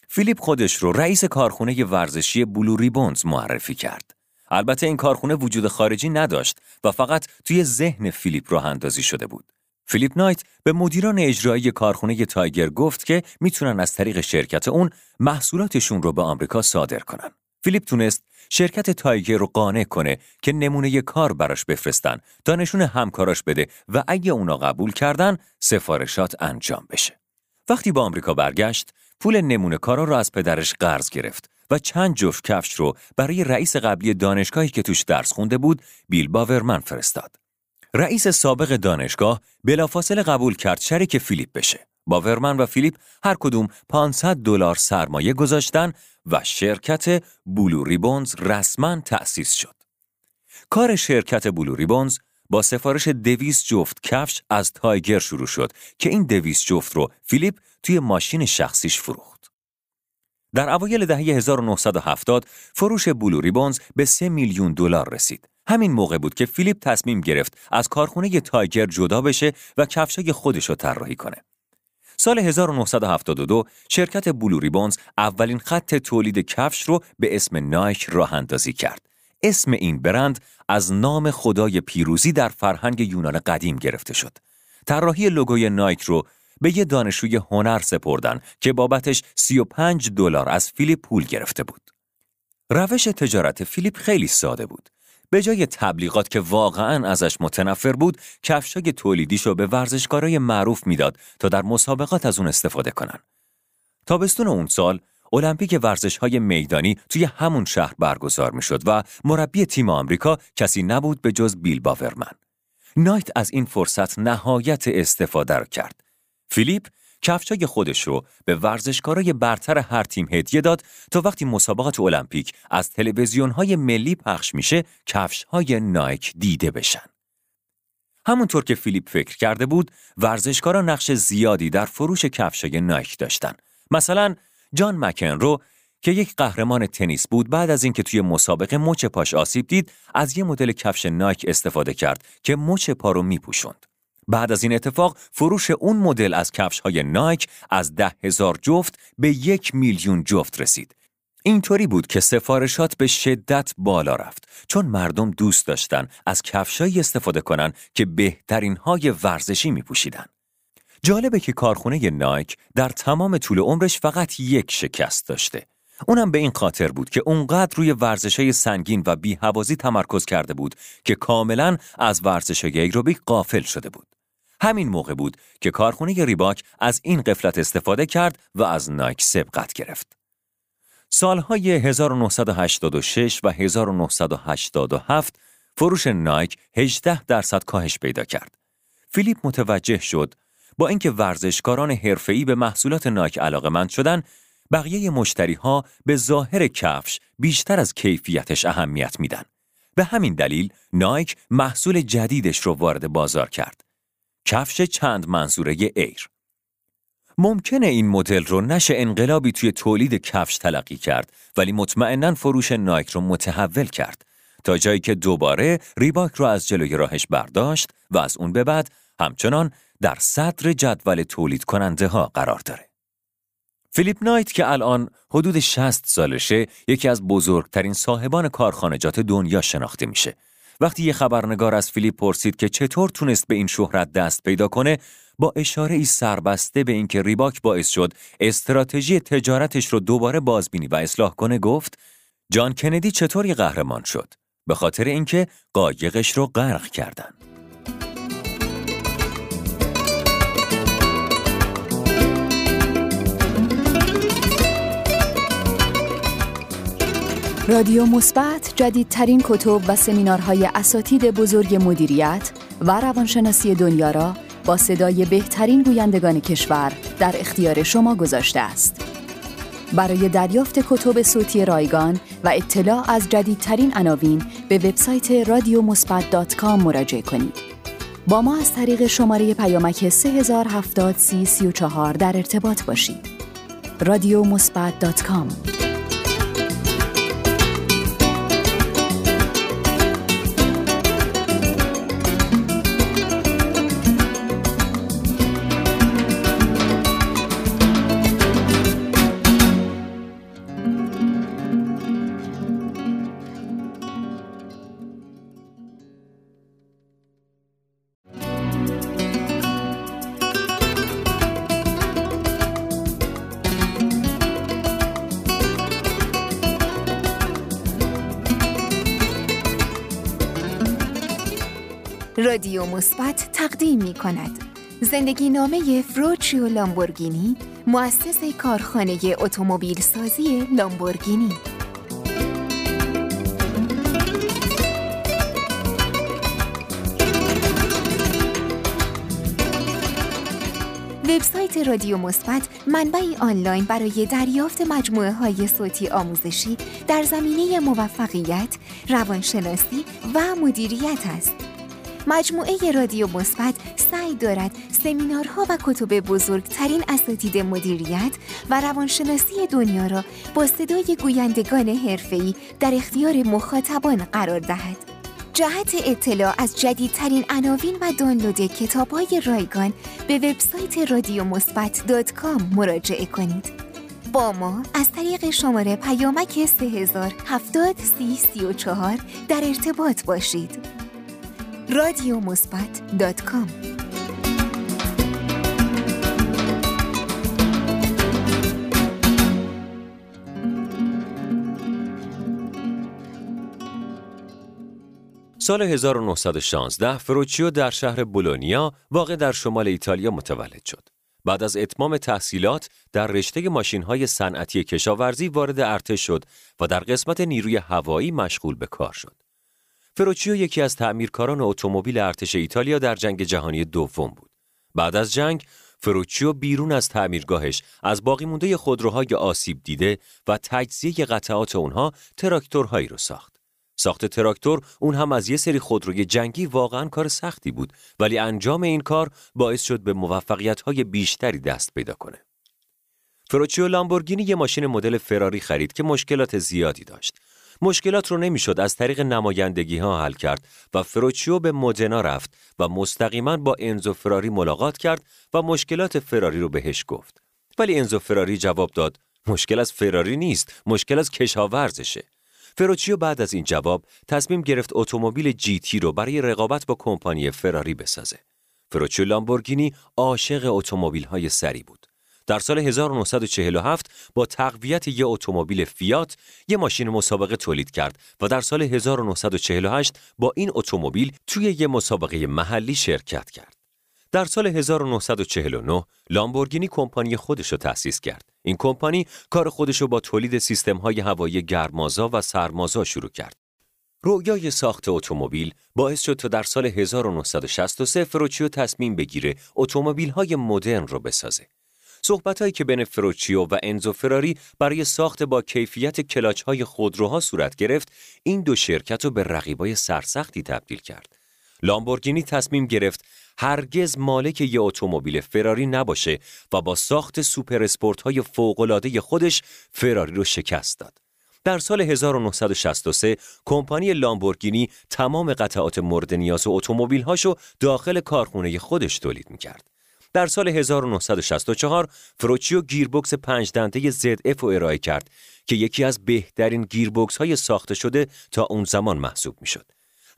Speaker 3: فیلیپ خودش رو رئیس کارخونه ورزشی Blue Ribbons معرفی کرد. البته این کارخونه وجود خارجی نداشت و فقط توی ذهن فیلیپ راه اندازی شده بود. فیلیپ نایت به مدیران اجرایی کارخونه تایگر گفت که می‌تونن از طریق شرکت اون محصولاتشون رو به آمریکا صادر کنن. فیلیپ تونست شرکت تایگر رو قانع کنه که نمونه کار براش بفرستن تا نشون همکاراش بده و اگه اونا قبول کردن سفارشات انجام بشه. وقتی با آمریکا برگشت پول نمونه کارا رو از پدرش قرض گرفت و چند جفت کفش رو برای رئیس قبلی دانشگاهی که توش درس خونده بود بیل باورمن فرستاد. رئیس سابق دانشگاه بلافاصله قبول کرد شریک فیلیپ بشه. باورمن و فیلیپ هر کدوم 500 دلار سرمایه گذاشتن و شرکت بلو ریبونز رسما تأسیس شد. کار شرکت بلو ریبونز با سفارش دویست جفت کفش از تایگر شروع شد که این دویست جفت رو فیلیپ توی ماشین شخصیش فروخت. در اوایل دهه 1970 فروش بلو ریبونز به 3 میلیون دلار رسید. همین موقع بود که فیلیپ تصمیم گرفت از کارخونه تایگر جدا بشه و کفشای خودش رو طراحی کنه. سال 1972 شرکت بلو ریبونز اولین خط تولید کفش رو به اسم نایک راه اندازی کرد. اسم این برند از نام خدای پیروزی در فرهنگ یونان قدیم گرفته شد. طراحی لوگوی نایک رو به یه دانشجوی هنر سپردن که بابتش 35 دلار از فیلیپ پول گرفته بود. روش تجارت فیلیپ خیلی ساده بود. به جای تبلیغات که واقعا ازش متنفر بود، کفشای تولیدیشو به ورزشکارای معروف می‌داد تا در مسابقات از اون استفاده کنن. تابستون اون سال، المپیک ورزش های میدانی توی همون شهر برگزار می‌شد و مربی تیم آمریکا کسی نبود به جز بیل باورمن. نایت از این فرصت نهایت استفاده را کرد. فیلیپ کفشای خودش رو به ورزشکارای برتر هر تیم هدیه داد تا وقتی مسابقات المپیک از تلویزیون‌های ملی پخش میشه کفش‌های نایک دیده بشن. همونطور که فیلیپ فکر کرده بود، ورزشکارا نقش زیادی در فروش کفشای نایک داشتن. مثلا جان مکنرو که یک قهرمان تنیس بود بعد از اینکه توی مسابقه مچ پاش آسیب دید از یه مدل کفش نایک استفاده کرد که مچ پا رو میپوشوند. بعد از این اتفاق فروش اون مدل از کفش های نایک از ده هزار جفت به یک میلیون جفت رسید. اینطوری بود که سفارشات به شدت بالا رفت چون مردم دوست داشتن از کفشایی استفاده کنن که بهترین های ورزشی می پوشیدن. جالبه که کارخونه نایک در تمام طول عمرش فقط یک شکست داشته. اونم به این خاطر بود که اونقدر روی ورزش های سنگین و بیهوازی تمرکز کرده بود که کاملا از ورزش های ایروبیک قافل شده بود. همین موقع بود که کارخونه ریباک از این قفلت استفاده کرد و از نایک سبقت گرفت. سالهای 1986 و 1987 فروش نایک 18 درصد کاهش پیدا کرد. فیلیپ متوجه شد با اینکه ورزشکاران حرفه‌ای به محصولات نایک علاقمند شدن، بقیه مشتری ها به ظاهر کفش بیشتر از کیفیتش اهمیت میدن. به همین دلیل نایک محصول جدیدش رو وارد بازار کرد. کفش چند منظوره Air. ممکنه این مدل رو نشه انقلابی توی تولید کفش تلقی کرد ولی مطمئنا فروش نایک رو متحول کرد تا جایی که دوباره ریباک رو از جلوی راهش برداشت و از اون به بعد همچنان در صدر جدول تولید کننده ها قرار داره. فیلیپ نایت که الان حدود 60 سالشه یکی از بزرگترین صاحبان کارخانجات دنیا شناخته میشه. وقتی یه خبرنگار از فیلیپ پرسید که چطور تونست به این شهرت دست پیدا کنه با اشاره ای سربسته به اینکه ریباک باعث شد استراتژی تجارتش رو دوباره بازبینی و اصلاح کنه گفت جان کندی چطوری قهرمان شد؟ به خاطر اینکه قایقش رو غرق کردن.
Speaker 2: رادیو مثبت جدیدترین کتب و سمینارهای اساتید بزرگ مدیریت و روانشناسی دنیا را با صدای بهترین گویندگان کشور در اختیار شما گذاشته است. برای دریافت کتب صوتی رایگان و اطلاع از جدیدترین عناوین به وبسایت رادیومثبت.com مراجعه کنید. با ما از طریق شماره پیامک 3070 در ارتباط باشید. رادیو
Speaker 4: رادیو مثبت تقدیم می کند زندگی نامه فروچیو لامبورگینی مؤسس کارخانه اتومبیل سازی لامبورگینی وبسایت رادیو مثبت منبعی آنلاین برای دریافت مجموعه های صوتی آموزشی در زمینه موفقیت، روانشناسی و مدیریت است. مجموعه رادیو مثبت سعی دارد سمینارها و کتب بزرگترین اساتید مدیریت و روانشناسی دنیا را با صدای گویندگان حرفه‌ای در اختیار مخاطبان قرار دهد. جهت اطلاع از جدیدترین عناوین و دانلود کتاب‌های رایگان به وبسایت رادیو مراجعه کنید. با ما از طریق شماره پیامک 3070 در ارتباط باشید. رادیو مثبت دات کام
Speaker 3: سال 1916 فروچیو در شهر بولونیا واقع در شمال ایتالیا متولد شد. بعد از اتمام تحصیلات در رشته ماشین‌های صنعتی کشاورزی وارد ارتش شد و در قسمت نیروی هوایی مشغول به کار شد. فروچیو یکی از تعمیرکاران اتومبیل ارتش ایتالیا در جنگ جهانی دوم بود. بعد از جنگ فروچیو بیرون از تعمیرگاهش از باقی مونده خودروهای آسیب دیده و تجزیه قطعات اونها تراکتورهایی رو ساخت. ساخت تراکتور اون هم از یه سری خودروی جنگی واقعا کار سختی بود ولی انجام این کار باعث شد به موفقیت‌های بیشتری دست پیدا کنه. فروچیو لامبورگینی یه ماشین مدل فراری خرید که مشکلات زیادی داشت مشکلات رو نمی‌شد از طریق نمایندگی ها حل کرد و فروچیو به مودنا رفت و مستقیما با انزو فراری ملاقات کرد و مشکلات فراری رو بهش گفت. ولی انزو فراری جواب داد مشکل از فراری نیست، مشکل از کشاورزشه. فروچیو بعد از این جواب تصمیم گرفت اتومبیل جیتی رو برای رقابت با کمپانی فراری بسازه. فروچیو لامبورگینی عاشق اتومبیل های سری بود. در سال 1947 با تقویت یک اتومبیل فیات یک ماشین مسابقه تولید کرد و در سال 1948 با این اتومبیل توی یک مسابقه محلی شرکت کرد. در سال 1949 لامبورگینی کمپانی خودش رو تأسیس کرد. این کمپانی کار خودش رو با تولید سیستم های هوایی گرمازا و سرمازا شروع کرد. رویای ساخت اتومبیل باعث شد تا در سال 1963 فروچیو تصمیم بگیره اتومبیل های مدرن رو بسازه. صحبتهایی که بین فروچیو و انزو فراری برای ساخت با کیفیت کلاچ های خودروها صورت گرفت این دو شرکت رو به رقیبای سرسختی تبدیل کرد لامبورگینی تصمیم گرفت هرگز مالک یه اتومبیل فراری نباشه و با ساخت سوپر اسپورت های فوق‌العاده خودش فراری رو شکست داد. در سال 1963 کمپانی لامبورگینی تمام قطعات مورد نیاز اتومبیل هاشو داخل کارخونه خودش تولید می‌کرد. در سال 1964 فروچیو گیربکس پنج دنده ZF رو ارائه کرد که یکی از بهترین گیربکس های ساخته شده تا اون زمان محسوب می‌شد.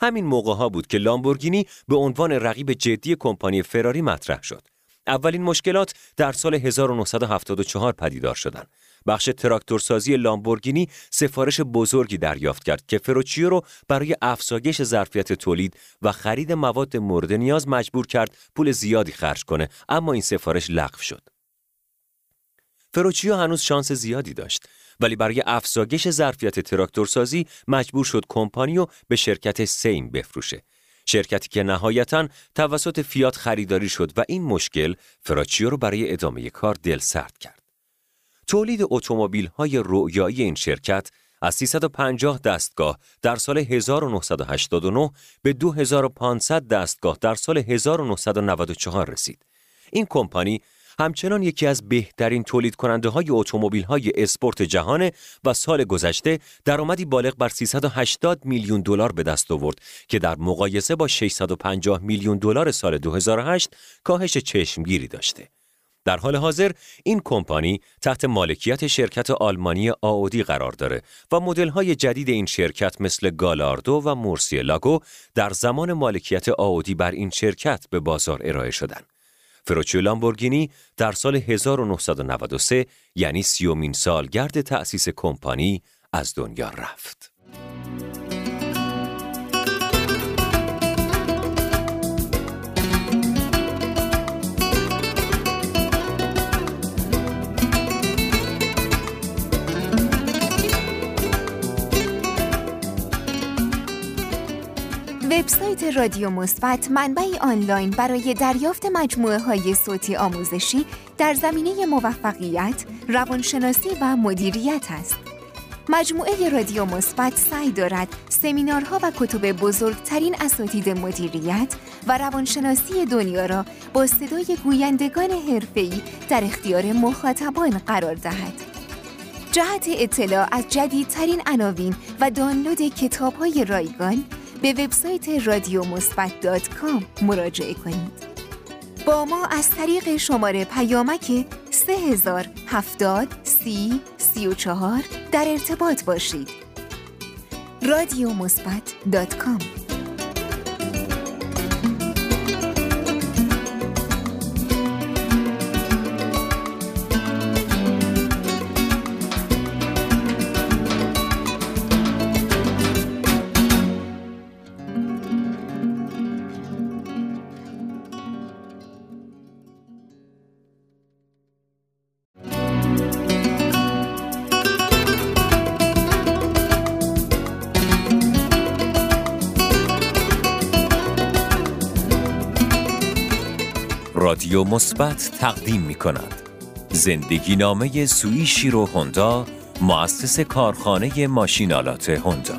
Speaker 3: همین موقع ها بود که لامبورگینی به عنوان رقیب جدی کمپانی فراری مطرح شد. اولین مشکلات در سال 1974 پدیدار شدند. بخش تراکتورسازی لامبورگینی سفارش بزرگی دریافت کرد که فروچیو رو برای افزایش ظرفیت تولید و خرید مواد مورد نیاز مجبور کرد پول زیادی خرج کنه اما این سفارش لغو شد. فروچیو هنوز شانس زیادی داشت ولی برای افزایش ظرفیت تراکتورسازی مجبور شد کمپانیو به شرکت سیم بفروشه. شرکتی که نهایتا توسط فیات خریداری شد و این مشکل فراچیو رو برای ادامه کار دل سرد کرد. تولید اتومبیل های رویایی این شرکت از 350 دستگاه در سال 1989 به 2500 دستگاه در سال 1994 رسید. این کمپانی همچنان یکی از بهترین تولید کننده های اتومبیل های اسپورت جهان و سال گذشته درآمدی بالغ بر 380 میلیون دلار به دست آورد که در مقایسه با 650 میلیون دلار سال 2008 کاهش چشمگیری داشته. در حال حاضر این کمپانی تحت مالکیت شرکت آلمانی آودی قرار داره و های جدید این شرکت مثل گالاردو و مورسی لاگو در زمان مالکیت آودی بر این شرکت به بازار ارائه شدند. فروچیو لامبورگینی در سال 1993 یعنی سیومین سالگرد تأسیس کمپانی از دنیا رفت.
Speaker 4: وبسایت رادیو مثبت منبعی آنلاین برای دریافت مجموعه های صوتی آموزشی در زمینه موفقیت، روانشناسی و مدیریت است. مجموعه رادیو مثبت سعی دارد سمینارها و کتب بزرگترین اساتید مدیریت و روانشناسی دنیا را با صدای گویندگان حرفه‌ای در اختیار مخاطبان قرار دهد. جهت اطلاع از جدیدترین عناوین و دانلود کتاب‌های رایگان به وبسایت رادیو مراجعه کنید. با ما از طریق شماره پیامک 3070 سی 34 در ارتباط باشید. رادیو مثبت
Speaker 3: رادیو مثبت تقدیم می کند زندگی نامه سوی شیرو هوندا مؤسس کارخانه ماشینالات هوندا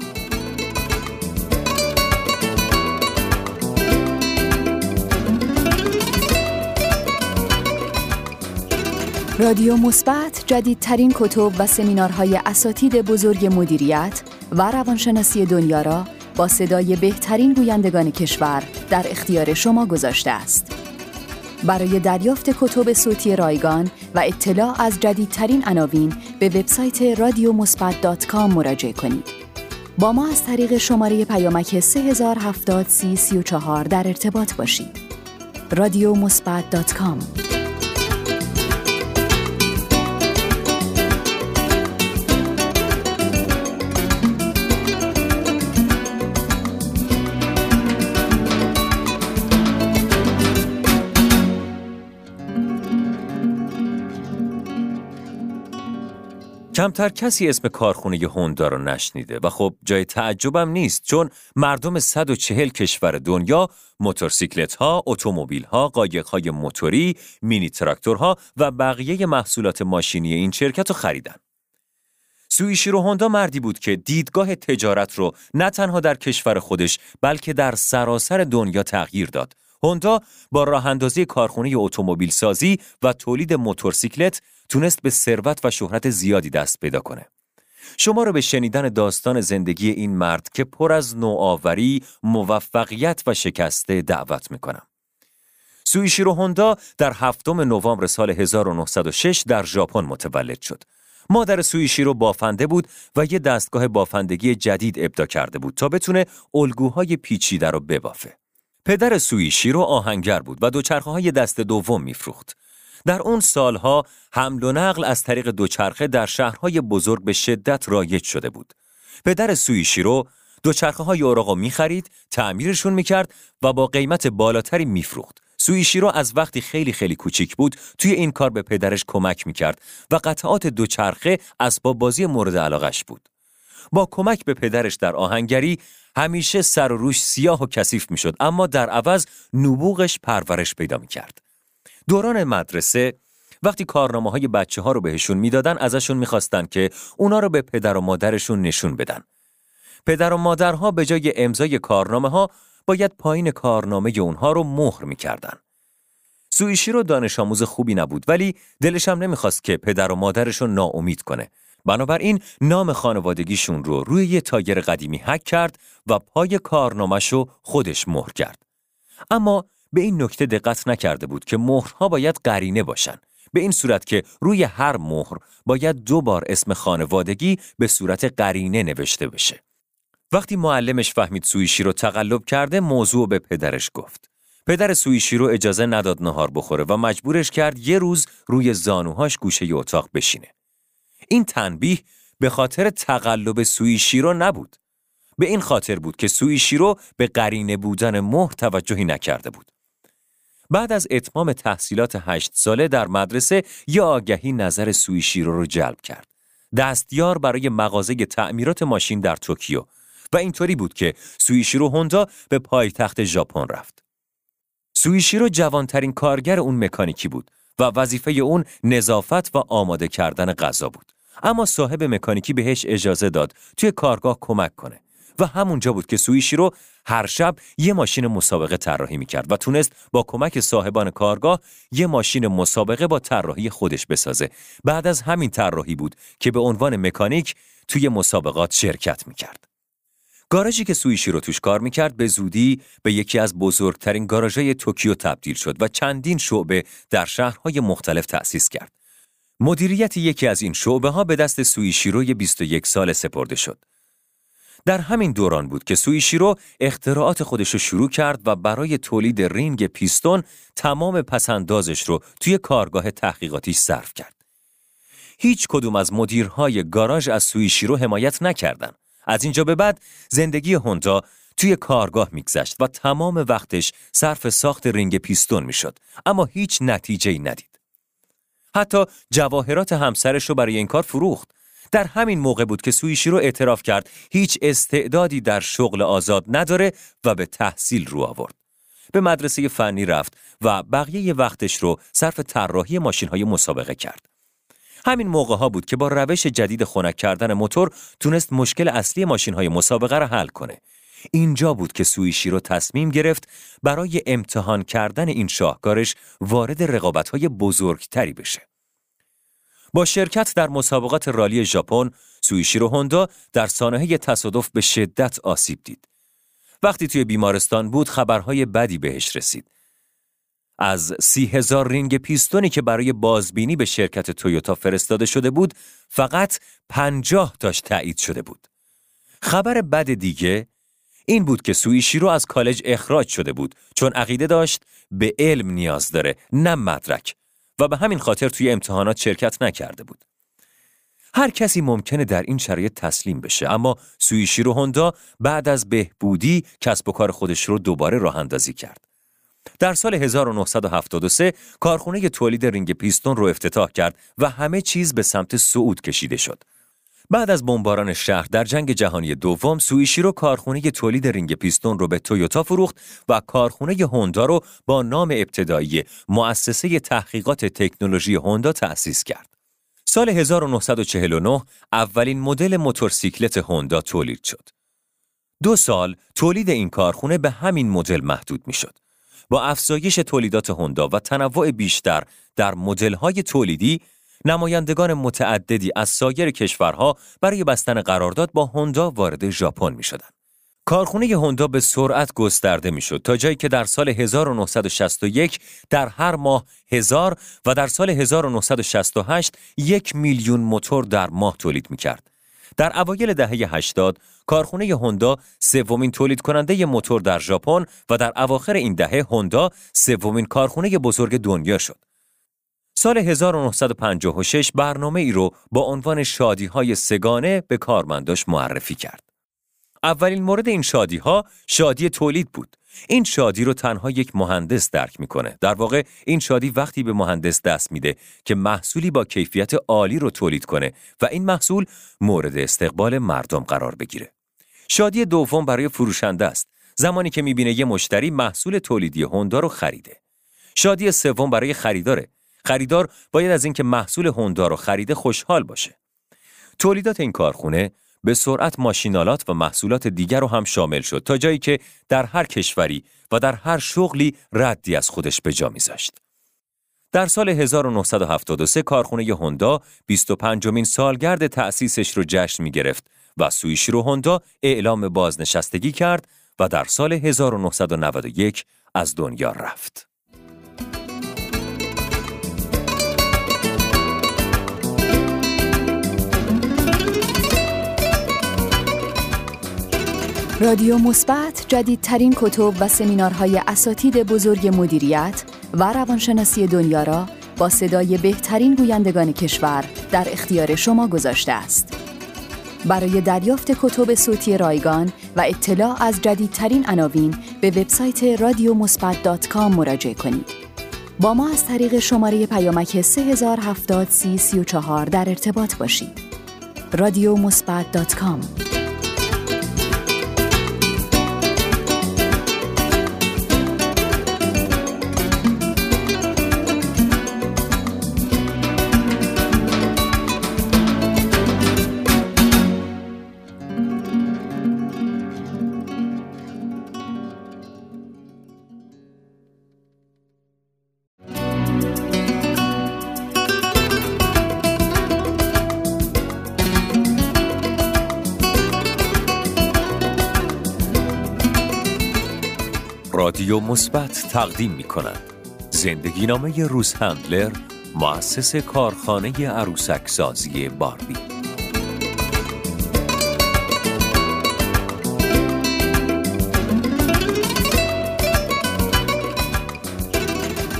Speaker 2: رادیو مثبت جدیدترین کتب و سمینارهای اساتید بزرگ مدیریت و روانشناسی دنیا را با صدای بهترین گویندگان کشور در اختیار شما گذاشته است. برای دریافت کتب صوتی رایگان و اطلاع از جدیدترین عناوین به وبسایت رادیو مراجعه کنید. با ما از طریق شماره پیامک 3070 در ارتباط باشید. رادیو
Speaker 3: کمتر کسی اسم کارخونه هوندا رو نشنیده و خب جای تعجبم نیست چون مردم 140 کشور دنیا موتورسیکلت ها، اتومبیل ها، قایق های موتوری، مینی تراکتورها و بقیه محصولات ماشینی این شرکت رو خریدن. سویشیرو هوندا مردی بود که دیدگاه تجارت رو نه تنها در کشور خودش بلکه در سراسر دنیا تغییر داد. هوندا با راه اندازی کارخونه اتومبیل سازی و تولید موتورسیکلت تونست به ثروت و شهرت زیادی دست پیدا کنه. شما رو به شنیدن داستان زندگی این مرد که پر از نوآوری، موفقیت و شکسته دعوت می‌کنم. سویشیرو هوندا در هفتم نوامبر سال 1906 در ژاپن متولد شد. مادر سویشیرو بافنده بود و یه دستگاه بافندگی جدید ابدا کرده بود تا بتونه الگوهای پیچیده رو ببافه. پدر سویشیرو آهنگر بود و دوچرخه های دست دوم میفروخت. در اون سالها حمل و نقل از طریق دوچرخه در شهرهای بزرگ به شدت رایج شده بود. پدر سویشیرو دوچرخه های اوراقو می خرید، تعمیرشون می کرد و با قیمت بالاتری می فروخت. سویشیرو از وقتی خیلی خیلی کوچیک بود توی این کار به پدرش کمک می کرد و قطعات دوچرخه اسباب بازی مورد علاقش بود. با کمک به پدرش در آهنگری همیشه سر و روش سیاه و کثیف می‌شد اما در عوض نبوغش پرورش پیدا می کرد. دوران مدرسه وقتی کارنامه های بچه ها رو بهشون می‌دادن ازشون می‌خواستن که اونا رو به پدر و مادرشون نشون بدن. پدر و مادرها به جای امضای کارنامه ها باید پایین کارنامه اونها رو مهر می‌کردن. سویشی رو دانش آموز خوبی نبود ولی دلش هم نمی‌خواست که پدر و مادرش رو ناامید کنه. بنابراین نام خانوادگیشون رو روی یه تاگر قدیمی حک کرد و پای کارنامهش رو خودش مهر کرد. اما به این نکته دقت نکرده بود که مهرها باید قرینه باشن. به این صورت که روی هر مهر باید دو بار اسم خانوادگی به صورت قرینه نوشته بشه. وقتی معلمش فهمید سویشی رو تقلب کرده موضوع به پدرش گفت. پدر سویشی رو اجازه نداد نهار بخوره و مجبورش کرد یه روز روی زانوهاش گوشه ی اتاق بشینه. این تنبیه به خاطر تقلب سویشیرو نبود. به این خاطر بود که سویشیرو به قرینه بودن مهر توجهی نکرده بود. بعد از اتمام تحصیلات هشت ساله در مدرسه یه آگهی نظر سویشیرو رو جلب کرد. دستیار برای مغازه تعمیرات ماشین در توکیو و اینطوری بود که سویشیرو هوندا به پایتخت ژاپن رفت. سویشیرو جوانترین کارگر اون مکانیکی بود و وظیفه اون نظافت و آماده کردن غذا بود. اما صاحب مکانیکی بهش اجازه داد توی کارگاه کمک کنه. و همونجا بود که سویشیرو هر شب یه ماشین مسابقه طراحی می‌کرد و تونست با کمک صاحبان کارگاه یه ماشین مسابقه با طراحی خودش بسازه. بعد از همین طراحی بود که به عنوان مکانیک توی مسابقات شرکت می‌کرد. گاراژی که سویشیرو توش کار می‌کرد به زودی به یکی از بزرگترین گاراژهای توکیو تبدیل شد و چندین شعبه در شهرهای مختلف تأسیس کرد. مدیریت یکی از این شعبه ها به دست سویشیروی 21 سال سپرده شد. در همین دوران بود که سویشیرو اختراعات خودش رو شروع کرد و برای تولید رینگ پیستون تمام پس‌اندازش رو توی کارگاه تحقیقاتی صرف کرد. هیچ کدوم از مدیرهای گاراژ از سویشیرو حمایت نکردند. از اینجا به بعد زندگی هوندا توی کارگاه میگذشت و تمام وقتش صرف ساخت رینگ پیستون می‌شد اما هیچ نتیجه ای ندید. حتی جواهرات همسرش رو برای این کار فروخت در همین موقع بود که سویشیرو اعتراف کرد هیچ استعدادی در شغل آزاد نداره و به تحصیل رو آورد. به مدرسه فنی رفت و بقیه وقتش رو صرف طراحی ماشین های مسابقه کرد. همین موقع ها بود که با روش جدید خنک کردن موتور تونست مشکل اصلی ماشین های مسابقه را حل کنه. اینجا بود که سویشیرو تصمیم گرفت برای امتحان کردن این شاهکارش وارد رقابت های بزرگتری بشه. با شرکت در مسابقات رالی ژاپن، سویشیرو هوندا در سانحه تصادف به شدت آسیب دید. وقتی توی بیمارستان بود خبرهای بدی بهش رسید. از سی هزار رینگ پیستونی که برای بازبینی به شرکت تویوتا فرستاده شده بود، فقط پنجاه تاش تایید شده بود. خبر بد دیگه این بود که سویشیرو از کالج اخراج شده بود چون عقیده داشت به علم نیاز داره نه مدرک و به همین خاطر توی امتحانات شرکت نکرده بود. هر کسی ممکنه در این شرایط تسلیم بشه اما سویشیرو هوندا بعد از بهبودی کسب و کار خودش رو دوباره راه اندازی کرد. در سال 1973 کارخونه تولید رینگ پیستون رو افتتاح کرد و همه چیز به سمت صعود کشیده شد. بعد از بمباران شهر در جنگ جهانی دوم سویشیرو کارخونه تولید رینگ پیستون رو به تویوتا فروخت و کارخونه هوندا رو با نام ابتدایی مؤسسه تحقیقات تکنولوژی هوندا تأسیس کرد. سال 1949 اولین مدل موتورسیکلت هوندا تولید شد. دو سال تولید این کارخونه به همین مدل محدود می شد. با افزایش تولیدات هوندا و تنوع بیشتر در مدل‌های تولیدی نمایندگان متعددی از سایر کشورها برای بستن قرارداد با هوندا وارد ژاپن می شدن. کارخونه هوندا به سرعت گسترده می شد تا جایی که در سال 1961 در هر ماه هزار و در سال 1968 یک میلیون موتور در ماه تولید می کرد. در اوایل دهه 80 کارخونه هوندا سومین تولید کننده موتور در ژاپن و در اواخر این دهه هوندا سومین کارخونه بزرگ دنیا شد. سال 1956 برنامه ای رو با عنوان شادی های سگانه به کارمنداش معرفی کرد. اولین مورد این شادی ها شادی تولید بود. این شادی رو تنها یک مهندس درک می‌کنه. در واقع این شادی وقتی به مهندس دست میده که محصولی با کیفیت عالی رو تولید کنه و این محصول مورد استقبال مردم قرار بگیره. شادی دوم برای فروشنده است. زمانی که می‌بینه یه مشتری محصول تولیدی هوندا رو خریده. شادی سوم برای خریداره. خریدار باید از اینکه محصول هوندا رو خریده خوشحال باشه. تولیدات این کارخونه به سرعت ماشینالات و محصولات دیگر رو هم شامل شد تا جایی که در هر کشوری و در هر شغلی ردی از خودش به جا میذاشت. در سال 1973 کارخونه هوندا 25 مین سالگرد تأسیسش رو جشن می گرفت و سویشیرو هوندا اعلام بازنشستگی کرد و در سال 1991 از دنیا رفت.
Speaker 2: رادیو مثبت جدیدترین کتب و سمینارهای اساتید بزرگ مدیریت و روانشناسی دنیا را با صدای بهترین گویندگان کشور در اختیار شما گذاشته است. برای دریافت کتب صوتی رایگان و اطلاع از جدیدترین عناوین به وبسایت رادیو مراجعه کنید. با ما از طریق شماره پیامک 3070 در ارتباط باشید. رادیو
Speaker 3: مثبت تقدیم می کند زندگی نامه روز هندلر مؤسس کارخانه عروسک سازی باربی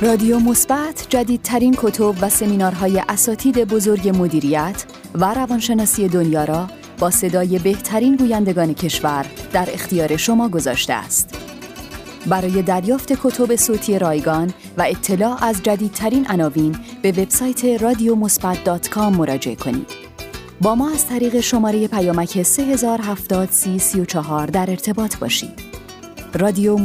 Speaker 2: رادیو مثبت جدیدترین کتب و سمینارهای اساتید بزرگ مدیریت و روانشناسی دنیا را با صدای بهترین گویندگان کشور در اختیار شما گذاشته است. برای دریافت کتب صوتی رایگان و اطلاع از جدیدترین عناوین به وبسایت رادیو مراجعه کنید. با ما از طریق شماره پیامک 3070 در ارتباط باشید. رادیو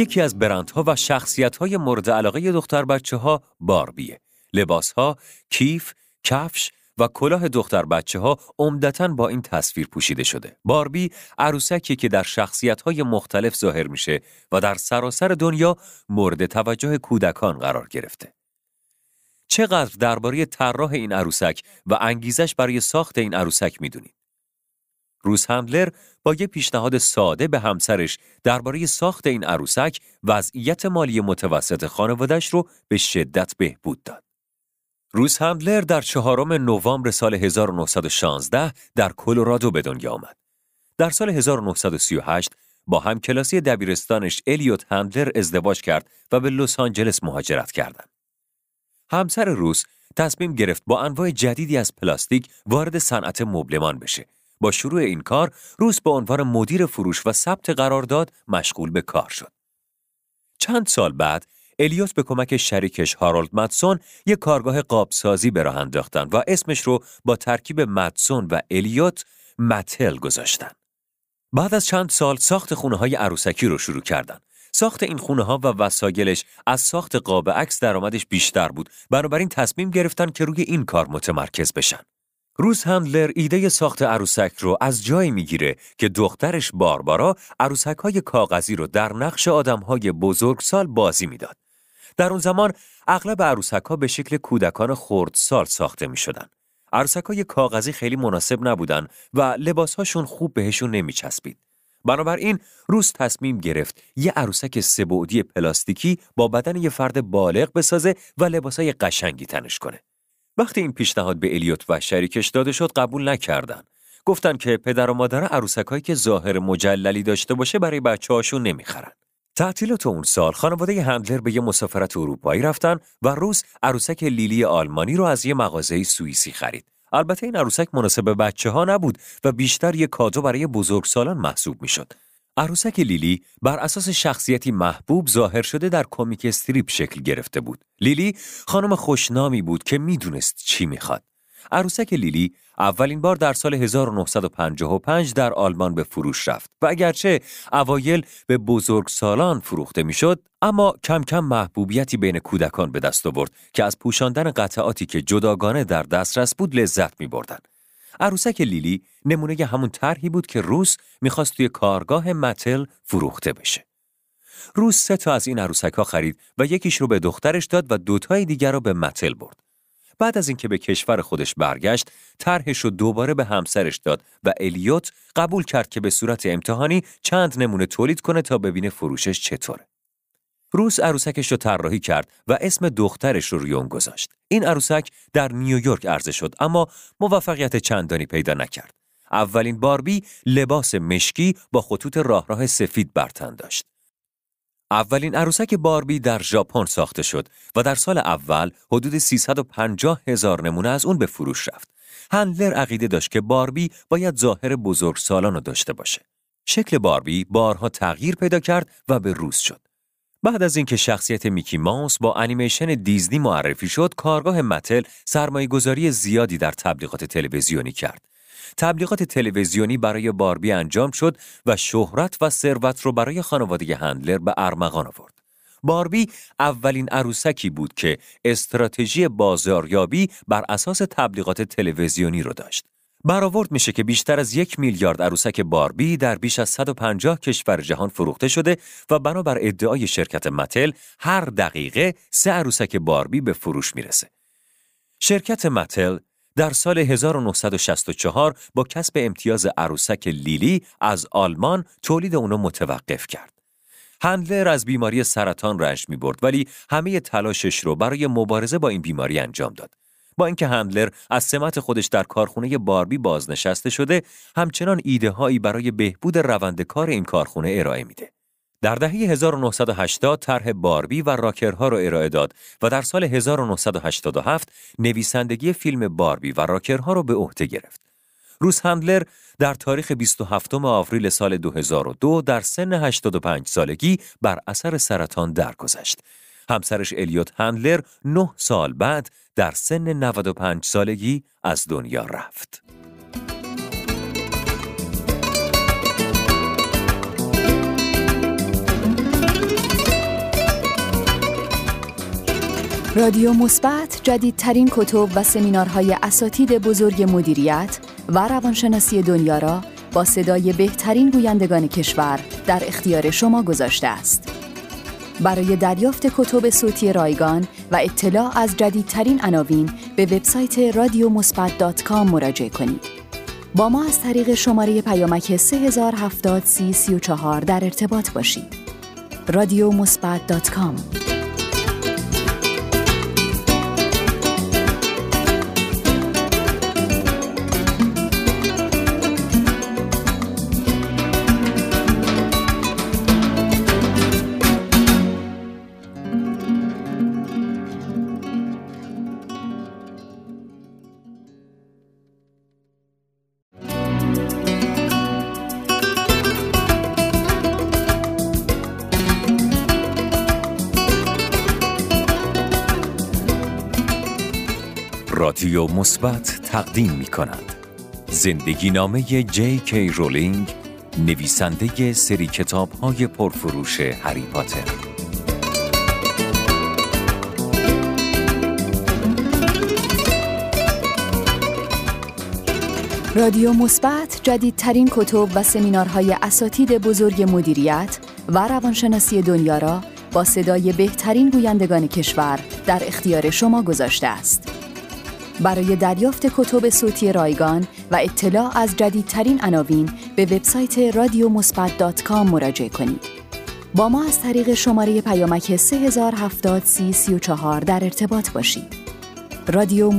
Speaker 3: یکی از برندها و شخصیت‌های مورد علاقه دختر بچه ها باربیه. لباسها، کیف، کفش و کلاه دختر بچه ها عمدتا با این تصویر پوشیده شده. باربی عروسکی که در شخصیت‌های مختلف ظاهر میشه و در سراسر دنیا مورد توجه کودکان قرار گرفته. چقدر درباره طراح این عروسک و انگیزش برای ساخت این عروسک می‌دونید؟ روز هندلر با یه پیشنهاد ساده به همسرش درباره ساخت این عروسک وضعیت مالی متوسط خانوادش رو به شدت بهبود داد. روز هندلر در چهارم نوامبر سال 1916 در کلرادو به دنیا آمد. در سال 1938 با هم کلاسی دبیرستانش الیوت هندلر ازدواج کرد و به لس آنجلس مهاجرت کردند. همسر روس تصمیم گرفت با انواع جدیدی از پلاستیک وارد صنعت مبلمان بشه. با شروع این کار، روس به عنوان مدیر فروش و ثبت قرارداد مشغول به کار شد. چند سال بعد، الیوت به کمک شریکش هارولد مدسون یک کارگاه قابسازی به راه انداختن و اسمش رو با ترکیب مدسون و الیوت متل گذاشتن. بعد از چند سال ساخت خونه های عروسکی رو شروع کردن. ساخت این خونه ها و وسایلش از ساخت قاب عکس درآمدش بیشتر بود. بنابراین تصمیم گرفتن که روی این کار متمرکز بشن. روز هندلر ایده ساخت عروسک رو از جایی می‌گیره که دخترش باربارا عروسک های کاغذی رو در نقش آدم های بزرگسال بازی می‌داد. در اون زمان اغلب عروسک ها به شکل کودکان خردسال ساخته می شدن. عروسک های کاغذی خیلی مناسب نبودن و لباسهاشون خوب بهشون نمی چسبید. بنابراین روز تصمیم گرفت یه عروسک سبودی پلاستیکی با بدن یه فرد بالغ بسازه و لباسای قشنگی تنش کنه. وقتی این پیشنهاد به الیوت و شریکش داده شد قبول نکردن. گفتن که پدر و مادر عروسکایی که ظاهر مجللی داشته باشه برای بچه هاشون نمی‌خرن. تعطیلات اون سال خانواده هندلر به یه مسافرت اروپایی رفتن و روز عروسک لیلی آلمانی رو از یه مغازه سوئیسی خرید. البته این عروسک مناسب بچه ها نبود و بیشتر یه کادو برای بزرگسالان محسوب می‌شد. عروسک لیلی بر اساس شخصیتی محبوب ظاهر شده در کمیک استریپ شکل گرفته بود. لیلی خانم خوشنامی بود که می‌دونست چی می‌خواد. عروسک لیلی اولین بار در سال 1955 در آلمان به فروش رفت و اگرچه اوایل به بزرگ سالان فروخته می‌شد اما کم کم محبوبیتی بین کودکان به دست آورد که از پوشاندن قطعاتی که جداگانه در دسترس بود لذت می بردن. عروسک لیلی نمونه همون طرحی بود که روس می‌خواست توی کارگاه متل فروخته بشه. روس سه تا از این عروسک ها خرید و یکیش رو به دخترش داد و دوتای دیگر رو به متل برد. بعد از اینکه به کشور خودش برگشت، طرحش رو دوباره به همسرش داد و الیوت قبول کرد که به صورت امتحانی چند نمونه تولید کنه تا ببینه فروشش چطوره. روز عروسکش رو طراحی کرد و اسم دخترش رو روی اون گذاشت. این عروسک در نیویورک عرضه شد اما موفقیت چندانی پیدا نکرد. اولین باربی لباس مشکی با خطوط راه راه سفید برتن داشت. اولین عروسک باربی در ژاپن ساخته شد و در سال اول حدود 350 هزار نمونه از اون به فروش رفت. هندلر عقیده داشت که باربی باید ظاهر بزرگ سالان رو داشته باشه. شکل باربی بارها تغییر پیدا کرد و به روز شد. بعد از اینکه شخصیت میکی ماوس با انیمیشن دیزنی معرفی شد، کارگاه متل سرمایه گذاری زیادی در تبلیغات تلویزیونی کرد. تبلیغات تلویزیونی برای باربی انجام شد و شهرت و ثروت رو برای خانواده هندلر به ارمغان آورد. باربی اولین عروسکی بود که استراتژی بازاریابی بر اساس تبلیغات تلویزیونی رو داشت. برآورد میشه که بیشتر از یک میلیارد عروسک باربی در بیش از 150 کشور جهان فروخته شده و بنابر ادعای شرکت متل هر دقیقه سه عروسک باربی به فروش می‌رسه. شرکت متل در سال 1964 با کسب امتیاز عروسک لیلی از آلمان تولید اونو متوقف کرد. هندلر از بیماری سرطان رنج می برد ولی همه تلاشش رو برای مبارزه با این بیماری انجام داد. با اینکه هندلر از سمت خودش در کارخونه باربی بازنشسته شده، همچنان ایده هایی برای بهبود روند کار این کارخونه ارائه میده. در دهه 1980 طرح باربی و راکرها را ارائه داد و در سال 1987 نویسندگی فیلم باربی و راکرها را به عهده گرفت. روز هندلر در تاریخ 27 آوریل سال 2002 در سن 85 سالگی بر اثر سرطان درگذشت. همسرش الیوت هندلر 9 سال بعد در سن 95 سالگی از دنیا رفت.
Speaker 2: رادیو مثبت جدیدترین کتب و سمینارهای اساتید بزرگ مدیریت و روانشناسی دنیا را با صدای بهترین گویندگان کشور در اختیار شما گذاشته است. برای دریافت کتب صوتی رایگان و اطلاع از جدیدترین عناوین به وبسایت رادیومثبت.com مراجعه کنید. با ما از طریق شماره پیامک 3070 در ارتباط باشید. رادیو
Speaker 3: رادیو مثبت تقدیم می کند زندگی نامه جی کی رولینگ نویسنده سری کتاب های پرفروش هری پاتر
Speaker 2: رادیو مثبت جدیدترین کتب و سمینارهای اساتید بزرگ مدیریت و روانشناسی دنیا را با صدای بهترین گویندگان کشور در اختیار شما گذاشته است. برای دریافت کتب صوتی رایگان و اطلاع از جدیدترین عناوین به وبسایت رادیومثبت.com مراجعه کنید. با ما از طریق شماره پیامک 3070 در ارتباط باشید. رادیو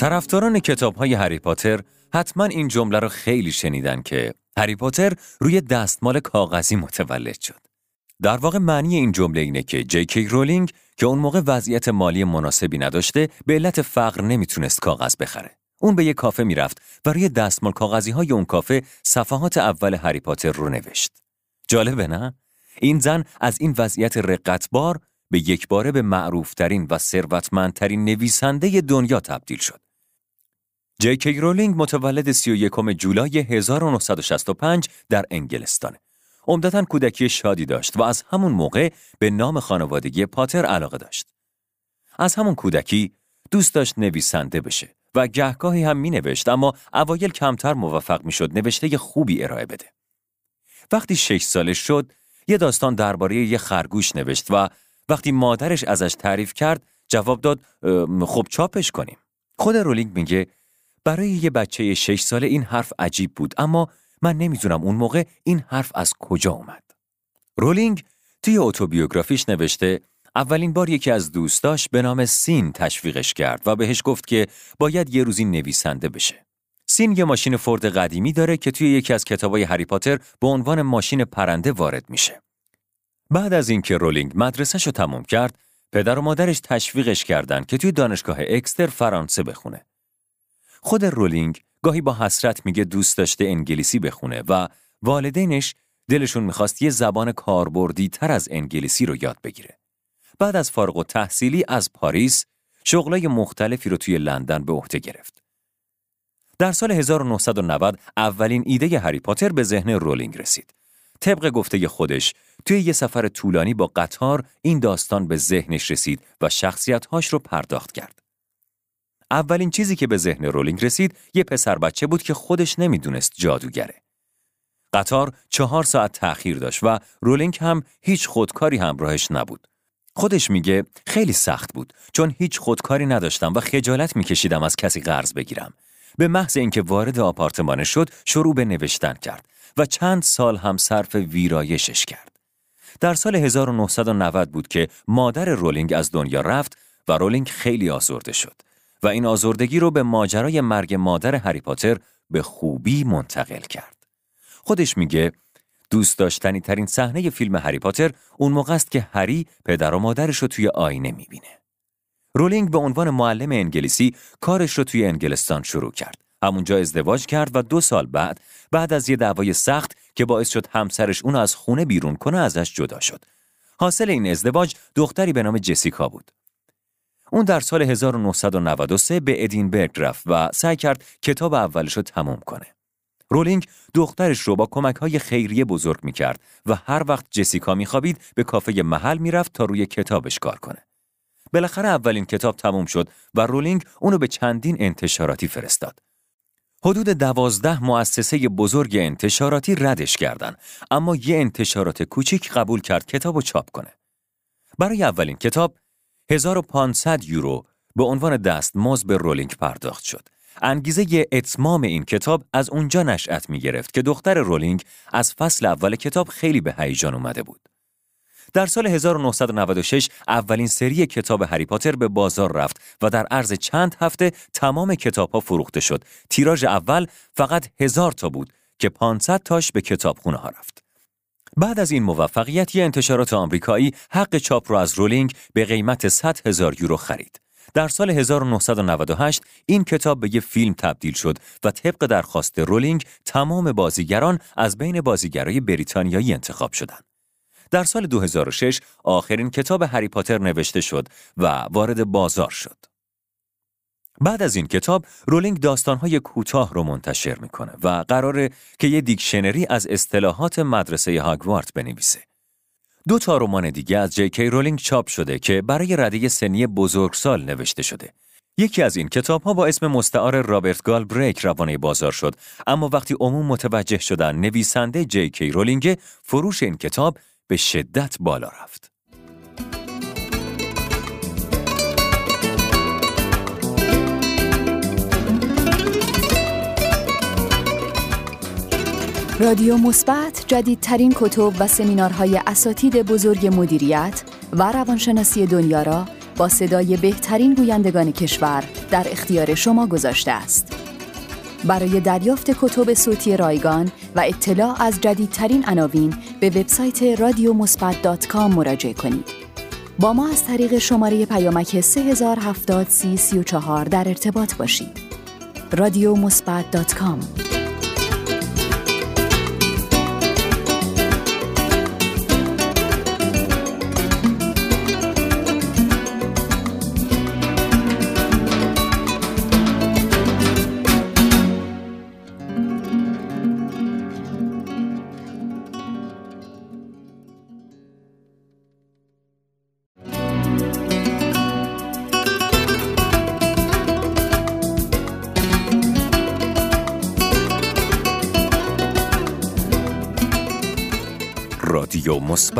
Speaker 3: طرفداران کتاب های هری پاتر حتما این جمله رو خیلی شنیدن که هری پاتر روی دستمال کاغذی متولد شد. در واقع معنی این جمله اینه که جی رولینگ که اون موقع وضعیت مالی مناسبی نداشته به علت فقر نمی‌تونست کاغذ بخره. اون به یه کافه می‌رفت و روی دستمال کاغذی های اون کافه صفحات اول هری پاتر رو نوشت. جالبه نه؟ این زن از این وضعیت رقتبار به یک باره به معروفترین و ثروتمندترین نویسنده دنیا تبدیل شد. جی رولینگ متولد 31 جولای 1965 در انگلستان. عمدتا کودکی شادی داشت و از همون موقع به نام خانوادگی پاتر علاقه داشت. از همون کودکی دوست داشت نویسنده بشه و گهگاهی هم می نوشت اما اوایل کمتر موفق می شد نوشته خوبی ارائه بده. وقتی شش ساله شد یه داستان درباره یه خرگوش نوشت و وقتی مادرش ازش تعریف کرد جواب داد خب چاپش کنیم. خود رولینگ میگه برای یه بچه شش ساله این حرف عجیب بود اما من نمی‌دونم اون موقع این حرف از کجا اومد. رولینگ توی اتوبیوگرافیش نوشته اولین بار یکی از دوستاش به نام سین تشویقش کرد و بهش گفت که باید یه روزی نویسنده بشه. سین یه ماشین فورد قدیمی داره که توی یکی از کتابای هری پاتر به عنوان ماشین پرنده وارد میشه. بعد از اینکه رولینگ مدرسهش رو تموم کرد، پدر و مادرش تشویقش کردند که توی دانشگاه اکستر فرانسه بخونه. خود رولینگ گاهی با حسرت میگه دوست داشته انگلیسی بخونه و والدینش دلشون می‌خواست یه زبان کاربردی تر از انگلیسی رو یاد بگیره. بعد از فارغ التحصیلی از پاریس شغلای مختلفی رو توی لندن به عهده گرفت. در سال 1990 اولین ایده هری پاتر به ذهن رولینگ رسید. طبق گفته خودش توی یه سفر طولانی با قطار این داستان به ذهنش رسید و شخصیتهاش رو پرداخت کرد. اولین چیزی که به ذهن رولینگ رسید یه پسر بچه بود که خودش نمی‌دونست جادوگره. قطار چهار ساعت تأخیر داشت و رولینگ هم هیچ خودکاری همراهش نبود. خودش میگه خیلی سخت بود چون هیچ خودکاری نداشتم و خجالت میکشیدم از کسی قرض بگیرم. به محض اینکه وارد آپارتمان شد شروع به نوشتن کرد و چند سال هم صرف ویرایشش کرد. در سال 1990 بود که مادر رولینگ از دنیا رفت و رولینگ خیلی آزرده شد و این آزردگی رو به ماجرای مرگ مادر هری پاتر به خوبی منتقل کرد. خودش میگه دوست داشتنی ترین صحنه فیلم هری پاتر اون موقع است که هری پدر و مادرش رو توی آینه می‌بینه. رولینگ به عنوان معلم انگلیسی کارش رو توی انگلستان شروع کرد. همونجا ازدواج کرد و دو سال بعد بعد از یه دعوای سخت که باعث شد همسرش اون از خونه بیرون کنه ازش جدا شد. حاصل این ازدواج دختری به نام جسیکا بود. اون در سال 1993 به ادینبرگ رفت و سعی کرد کتاب اولش رو تموم کنه. رولینگ دخترش رو با کمک های خیریه بزرگ می کرد و هر وقت جسیکا می خوابید به کافه محل می رفت تا روی کتابش کار کنه. بالاخره اولین کتاب تموم شد و رولینگ اونو به چندین انتشاراتی فرستاد. حدود دوازده مؤسسه بزرگ انتشاراتی ردش کردند اما یه انتشارات کوچیک قبول کرد کتاب و چاپ کنه. برای اولین کتاب 1500 یورو به عنوان دستمزد به رولینگ پرداخت شد. انگیزه اتمام این کتاب از اونجا نشأت می گرفت که دختر رولینگ از فصل اول کتاب خیلی به هیجان اومده بود. در سال 1996 اولین سری کتاب هری پاتر به بازار رفت و در عرض چند هفته تمام کتاب ها فروخته شد. تیراژ اول فقط هزار تا بود که 500 تاش به کتابخونه ها رفت. بعد از این موفقیت یه انتشارات آمریکایی حق چاپ را از رولینگ به قیمت 100 هزار یورو خرید. در سال 1998 این کتاب به یک فیلم تبدیل شد و طبق درخواست رولینگ تمام بازیگران از بین بازیگرای بریتانیایی انتخاب شدند. در سال 2006 آخرین کتاب هری پاتر نوشته شد و وارد بازار شد. بعد از این کتاب رولینگ داستانهای کوتاه رو منتشر می‌کنه و قراره که یه دیکشنری از اصطلاحات مدرسه هاگوارت بنویسه. دو تا رمان دیگه از جی کی رولینگ چاپ شده که برای رده سنی بزرگسال نوشته شده. یکی از این کتاب ها با اسم مستعار رابرت گالبریث روانه بازار شد اما وقتی عموم متوجه شدن نویسنده جی کی رولینگه فروش این کتاب به شدت بالا رفت.
Speaker 2: رادیو مثبت جدیدترین کتب و سمینارهای اساتید بزرگ مدیریت و روانشناسی دنیا را با صدای بهترین گویندگان کشور در اختیار شما گذاشته است. برای دریافت کتب صوتی رایگان و اطلاع از جدیدترین عناوین به وبسایت رادیومثبت.com مراجعه کنید. با ما از طریق شماره پیامک 3070 در ارتباط باشید. رادیو
Speaker 3: رادیو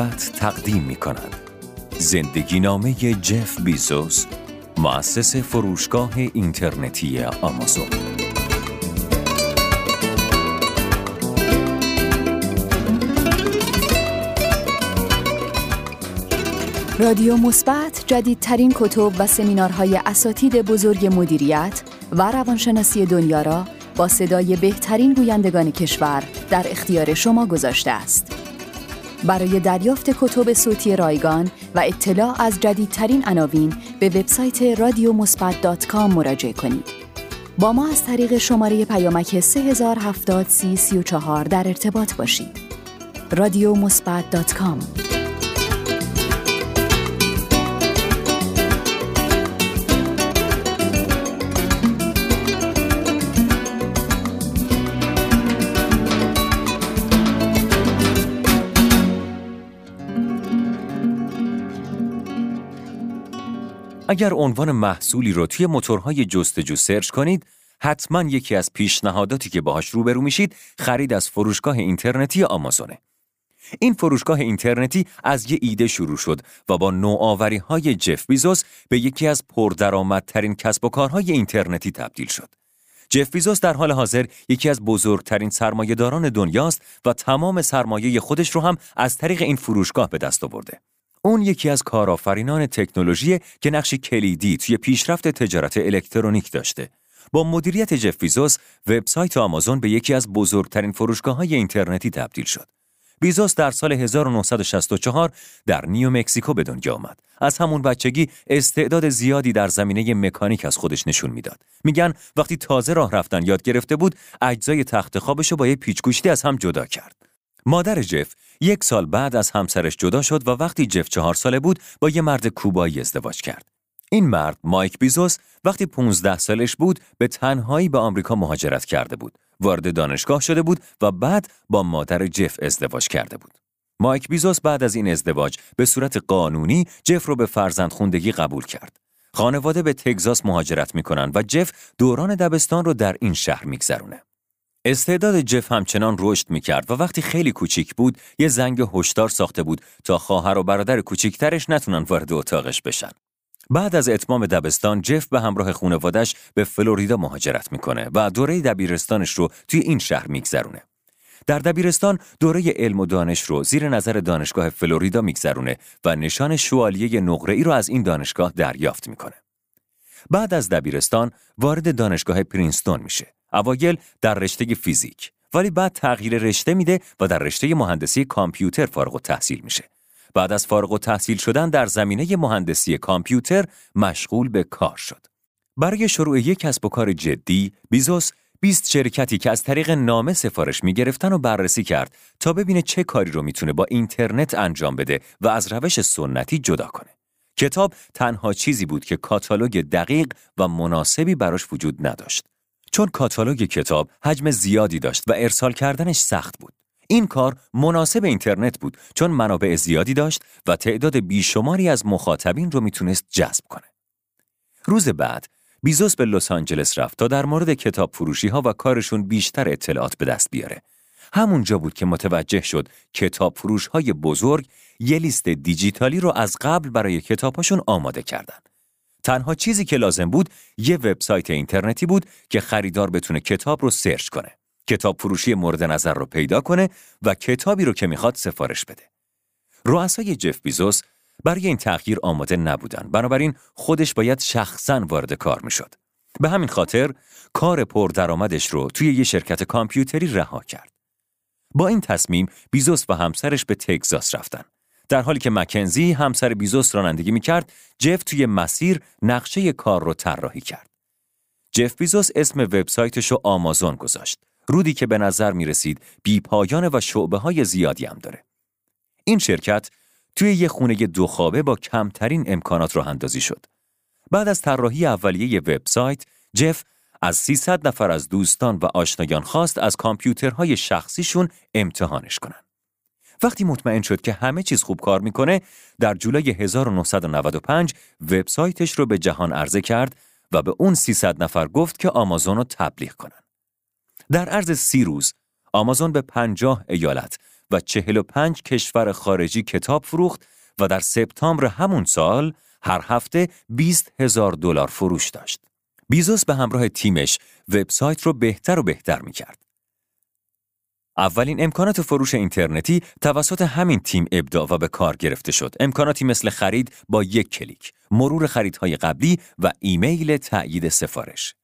Speaker 3: مثبت تقدیم می کند زندگی نامه جف بیزوس مؤسس فروشگاه اینترنتی آمازون
Speaker 2: رادیو مثبت جدیدترین کتب و سمینارهای اساتید بزرگ مدیریت و روانشناسی دنیا را با صدای بهترین گویندگان کشور در اختیار شما گذاشته است. برای دریافت کتب صوتی رایگان و اطلاع از جدیدترین عناوین به وبسایت رادیومثبت.com مراجعه کنید. با ما از طریق شماره پیامک 3070 در ارتباط باشید. رادیومثبت.com
Speaker 3: اگر عنوان محصولی رو توی موتورهای جستجو سرچ کنید، حتما یکی از پیشنهاداتی که باهاش روبرو میشید خرید از فروشگاه اینترنتی آمازونه. این فروشگاه اینترنتی از یه ایده شروع شد و با نوآوری های جف بیزوس به یکی از پردرآمدترین کسب و کارهای اینترنتی تبدیل شد. جف بیزوس در حال حاضر یکی از بزرگترین سرمایهداران دنیاست و تمام سرمایه خودش رو هم از طریق این فروشگاه به دست آورده. اون یکی از کارآفرینان تکنولوژی که نقشی کلیدی توی پیشرفت تجارت الکترونیک داشته. با مدیریت جف بیزوس، وبسایت آمازون به یکی از بزرگترین فروشگاه های اینترنتی تبدیل شد. بیزوس در سال 1964 در نیو مکزیکو به دنیا آمد. از همون بچگی استعداد زیادی در زمینه مکانیک از خودش نشون می‌داد. میگن وقتی تازه راه رفتن یاد گرفته بود، اجزای تخت خوابش رو با یه پیچگوشتی از هم جدا کرد. مادر جف یک سال بعد از همسرش جدا شد و وقتی جف چهار ساله بود با یه مرد کوبایی ازدواج کرد. این مرد مایک بیزوس وقتی 15 سالش بود به تنهایی به آمریکا مهاجرت کرده بود. وارد دانشگاه شده بود و بعد با مادر جف ازدواج کرده بود. مایک بیزوس بعد از این ازدواج به صورت قانونی جف رو به فرزندخوندگی قبول کرد. خانواده به تگزاس مهاجرت می‌کنن و جف دوران دبستان رو در این شهر میگذرونه. استعداد جف همچنان رشد می‌کرد و وقتی خیلی کوچیک بود یه زنگ هشدار ساخته بود تا خواهر و برادر کوچیکترش نتونن وارد اتاقش بشن. بعد از اتمام دبستان جف به همراه خانوادش به فلوریدا مهاجرت می‌کنه و دوره دبیرستانش رو توی این شهر میگذرونه. در دبیرستان دوره علم و دانش رو زیر نظر دانشگاه فلوریدا میگذرونه و نشان شوالیه نقره ای رو از این دانشگاه دریافت می‌کنه. بعد از دبیرستان وارد دانشگاه پرینستون میشه. اوایل در رشته فیزیک ولی بعد تغییر رشته میده و در رشته مهندسی کامپیوتر فارغ التحصیل میشه. بعد از فارغ التحصیل شدن در زمینه مهندسی کامپیوتر مشغول به کار شد. برای شروع یک کسب و کار جدی، بیزوس 20 شرکتی که از طریق نامه سفارش می گرفتن و بررسی کرد تا ببینه چه کاری رو می‌تونه با اینترنت انجام بده و از روش سنتی جدا کنه. کتاب تنها چیزی بود که کاتالوگ دقیق و مناسبی براش وجود نداشت. چون کاتالوگ کتاب حجم زیادی داشت و ارسال کردنش سخت بود. این کار مناسب اینترنت بود چون منابع زیادی داشت و تعداد بیشماری از مخاطبین رو می‌تونست جذب کنه. روز بعد بیزوس به لس آنجلس رفت تا در مورد کتاب فروشی ها و کارشون بیشتر اطلاعات به دست بیاره. همونجا بود که متوجه شد کتاب فروش های بزرگ یه لیست دیجیتالی رو از قبل برای کتاباشون آماده کردن. تنها چیزی که لازم بود یه وبسایت اینترنتی بود که خریدار بتونه کتاب رو سرچ کنه. کتاب فروشی مورد نظر رو پیدا کنه و کتابی رو که می‌خواد سفارش بده. رؤسای جف بیزوس برای این تغییر آماده نبودن. بنابراین خودش باید شخصا وارد کار می‌شد. به همین خاطر کار پردرآمدش رو توی یه شرکت کامپیوتری رها کرد. با این تصمیم بیزوس و همسرش به تگزاس رفتن. در حالی که مکنزی همسر بیزوس رانندگی می‌کرد، جف توی مسیر نقشه کار رو طراحی کرد. جف بیزوس اسم وبسایتش رو آمازون گذاشت. رودی که به نظر می رسید بی پایان و شعبه های زیادی هم داره. این شرکت توی یه خونه دو خوابه با کمترین امکانات راه اندازی شد. بعد از طراحی اولیه وبسایت، جف از 300 نفر از دوستان و آشنایان خواست از کامپیوترهای شخصیشون امتحانش کنن. وقتی مطمئن شد که همه چیز خوب کار می‌کنه، در جولای 1995 وبسایتش رو به جهان عرضه کرد و به اون 300 نفر گفت که آمازون رو تبلیغ کنن. در عرض سی روز، آمازون به 50 ایالت و 45 کشور خارجی کتاب فروخت و در سپتامبر همون سال هر هفته 20 هزار دلار فروش داشت. بیزوس به همراه تیمش وبسایت رو بهتر و بهتر می کرد. اولین امکانات فروش اینترنتی توسط همین تیم ابداع و به کار گرفته شد. امکاناتی مثل خرید با یک کلیک، مرور خریدهای قبلی و ایمیل تأیید سفارش.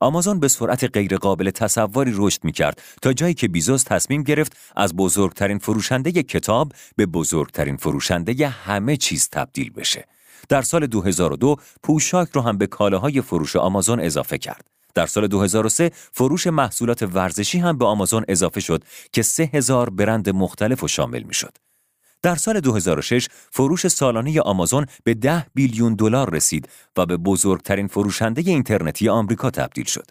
Speaker 3: آمازون به سرعت غیرقابل تصوری رشد می کرد تا جایی که بیزوس تصمیم گرفت از بزرگترین فروشنده کتاب به بزرگترین فروشنده همه چیز تبدیل بشه. در سال 2002 پوشاک رو هم به کالاهای فروش آمازون اضافه کرد. در سال 2003 فروش محصولات ورزشی هم به آمازون اضافه شد که 3000 برند مختلف و شامل می شد. در سال 2006 فروش سالانه آمازون به 10 بیلیون دلار رسید و به بزرگترین فروشنده اینترنتی آمریکا تبدیل شد.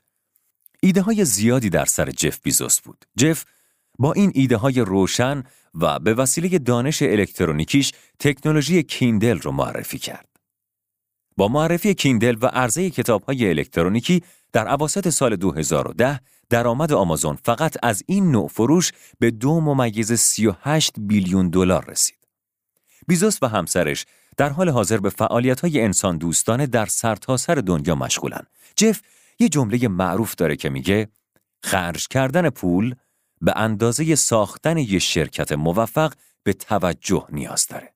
Speaker 3: ایده های زیادی در سر جف بیزوس بود. جف با این ایده های روشن و به وسیله دانش الکترونیکیش تکنولوژی کیندل رو معرفی کرد. با معرفی کیندل و عرضه کتاب های الکترونیکی در عواسط سال 2010 درآمد آمازون فقط از این نوع فروش به دو ممیز 38 بیلیون دلار رسید. بیزوس و همسرش در حال حاضر به فعالیت های انسان دوستانه در سرتاسر سر دنیا مشغولن. جف یه جمله معروف داره که میگه خرج کردن پول به اندازه ساختن یه شرکت موفق به توجه نیاز داره.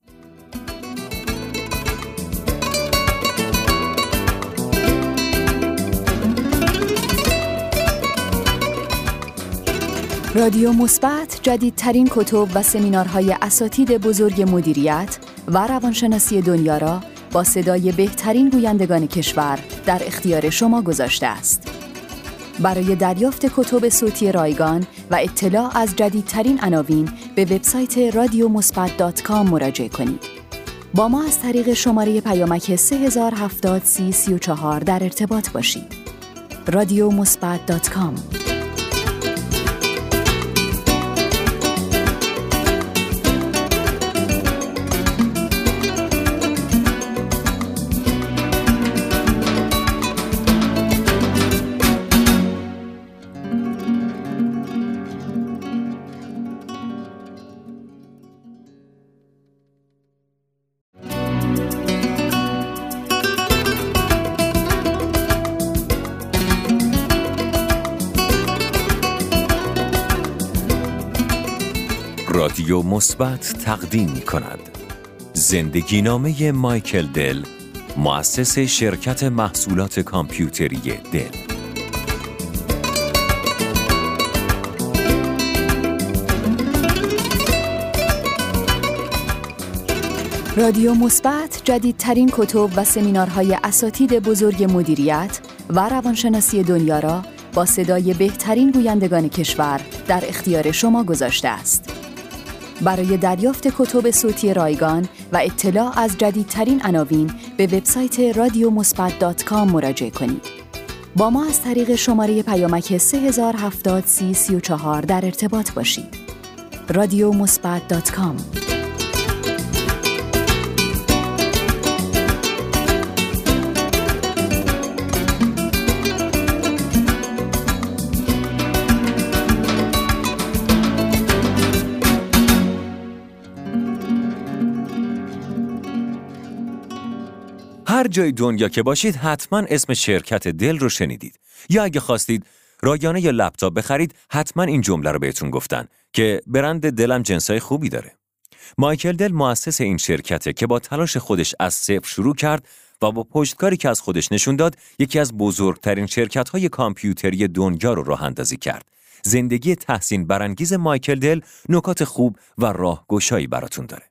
Speaker 2: رادیو مثبت جدیدترین کتب و سمینارهای اساتید بزرگ مدیریت و روانشناسی دنیا را با صدای بهترین گویندگان کشور در اختیار شما گذاشته است. برای دریافت کتب صوتی رایگان و اطلاع از جدیدترین عناوین به وبسایت رادیومثبت.com مراجعه کنید. با ما از طریق شماره پیامک 3070 در ارتباط باشید. رادیو
Speaker 3: مثبت تقدیم می کند. زندگی نامه مایکل دل مؤسس شرکت محصولات کامپیوتری دل
Speaker 2: رادیو مثبت جدیدترین کتب و سمینارهای اساتید بزرگ مدیریت و روانشناسی دنیا را با صدای بهترین گویندگان کشور در اختیار شما گذاشته است. برای دریافت کتب صوتی رایگان و اطلاع از جدیدترین عناوین به وبسایت رادیومثبت.com مراجعه کنید. با ما از طریق شماره پیامک 3070 در ارتباط باشید. رادیو
Speaker 3: هر جای دنیا که باشید حتما اسم شرکت دل رو شنیدید. یا اگه خواستید رایانه یا لپتاپ بخرید حتما این جمله رو بهتون گفتن که برند دلم جنسای خوبی داره. مایکل دل مؤسس این شرکته که با تلاش خودش از صفر شروع کرد و با پشتکاری که از خودش نشون داد یکی از بزرگترین شرکت های کامپیوتری دنیا رو راه اندازی کرد. زندگی تحسین برانگیز مایکل دل نکات خوب و راهگشایی براتون داره.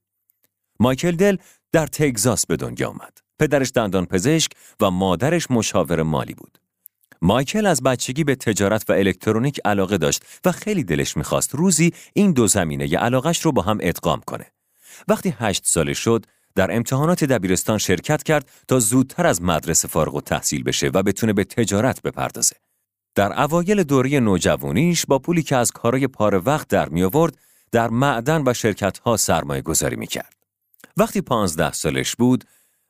Speaker 3: مایکل دل در تگزاس به دنیا آمد. پدرش دندان پزشک و مادرش مشاور مالی بود. مایکل از بچگی به تجارت و الکترونیک علاقه داشت و خیلی دلش می‌خواست روزی این دو زمینه ی علاقش رو با هم ادغام کنه. وقتی هشت ساله شد، در امتحانات دبیرستان شرکت کرد تا زودتر از مدرسه فارغ و تحصیل بشه و بتونه به تجارت بپردازه. در اوایل دوره نوجوانیش با پولی که از کارای پاره وقت در می آورد، در معدن و شرکت ها سرمایه گذاری می کرد. وقتی پانزده سالش بود،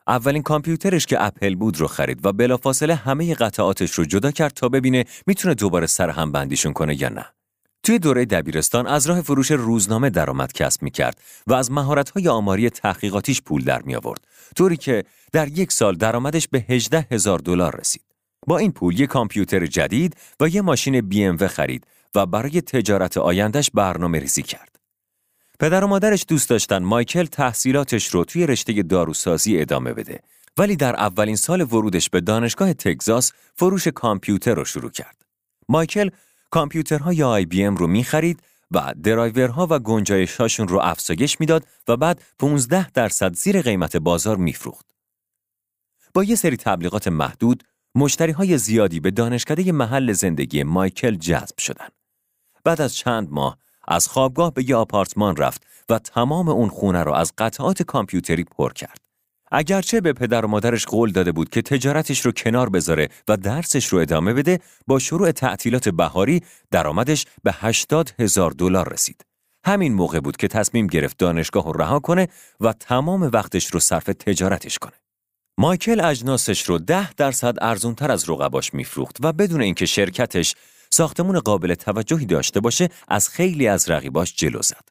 Speaker 3: اولین کامپیوترش که اپل بود رو خرید و بلافاصله همه قطعاتش رو جدا کرد تا ببینه می‌تونه دوباره سر هم بندیشون کنه یا نه. توی دوره دبیرستان از راه فروش روزنامه درآمد کسب می‌کرد و از مهارت‌های آماری تحقیقاتیش پول در می آورد طوری که در یک سال درآمدش به 18 هزار دلار رسید. با این پول یک کامپیوتر جدید و یه ماشین بی خرید و برای تجارت آیندهش برنامه ریزی کرد. پدر و مادرش دوست داشتن مایکل تحصیلاتش رو توی رشته داروسازی ادامه بده ولی در اولین سال ورودش به دانشگاه تگزاس فروش کامپیوتر رو شروع کرد. مایکل کامپیوترهای آی بی ام رو می‌خرید و درایورها و گنجایشهاشون رو افزایش می‌داد و بعد 15 درصد زیر قیمت بازار میفروخت. با یه سری تبلیغات محدود، مشتری های زیادی به دانشکده محل زندگی مایکل جذب شدند. بعد از چند ماه از خوابگاه به یه آپارتمان رفت و تمام اون خونه رو از قطعات کامپیوتری پر کرد. اگرچه به پدر و مادرش قول داده بود که تجارتش رو کنار بذاره و درسش رو ادامه بده، با شروع تعطیلات بهاری درآمدش به 80 هزار دلار رسید. همین موقع بود که تصمیم گرفت دانشگاه رو رها کنه و تمام وقتش رو صرف تجارتش کنه. مایکل اجناسش رو ده درصد ارزونتر از رقباش میفروخت و بدون اینکه شرکتش ساختمون قابل توجهی داشته باشه از خیلی از رقیباش جلو زد.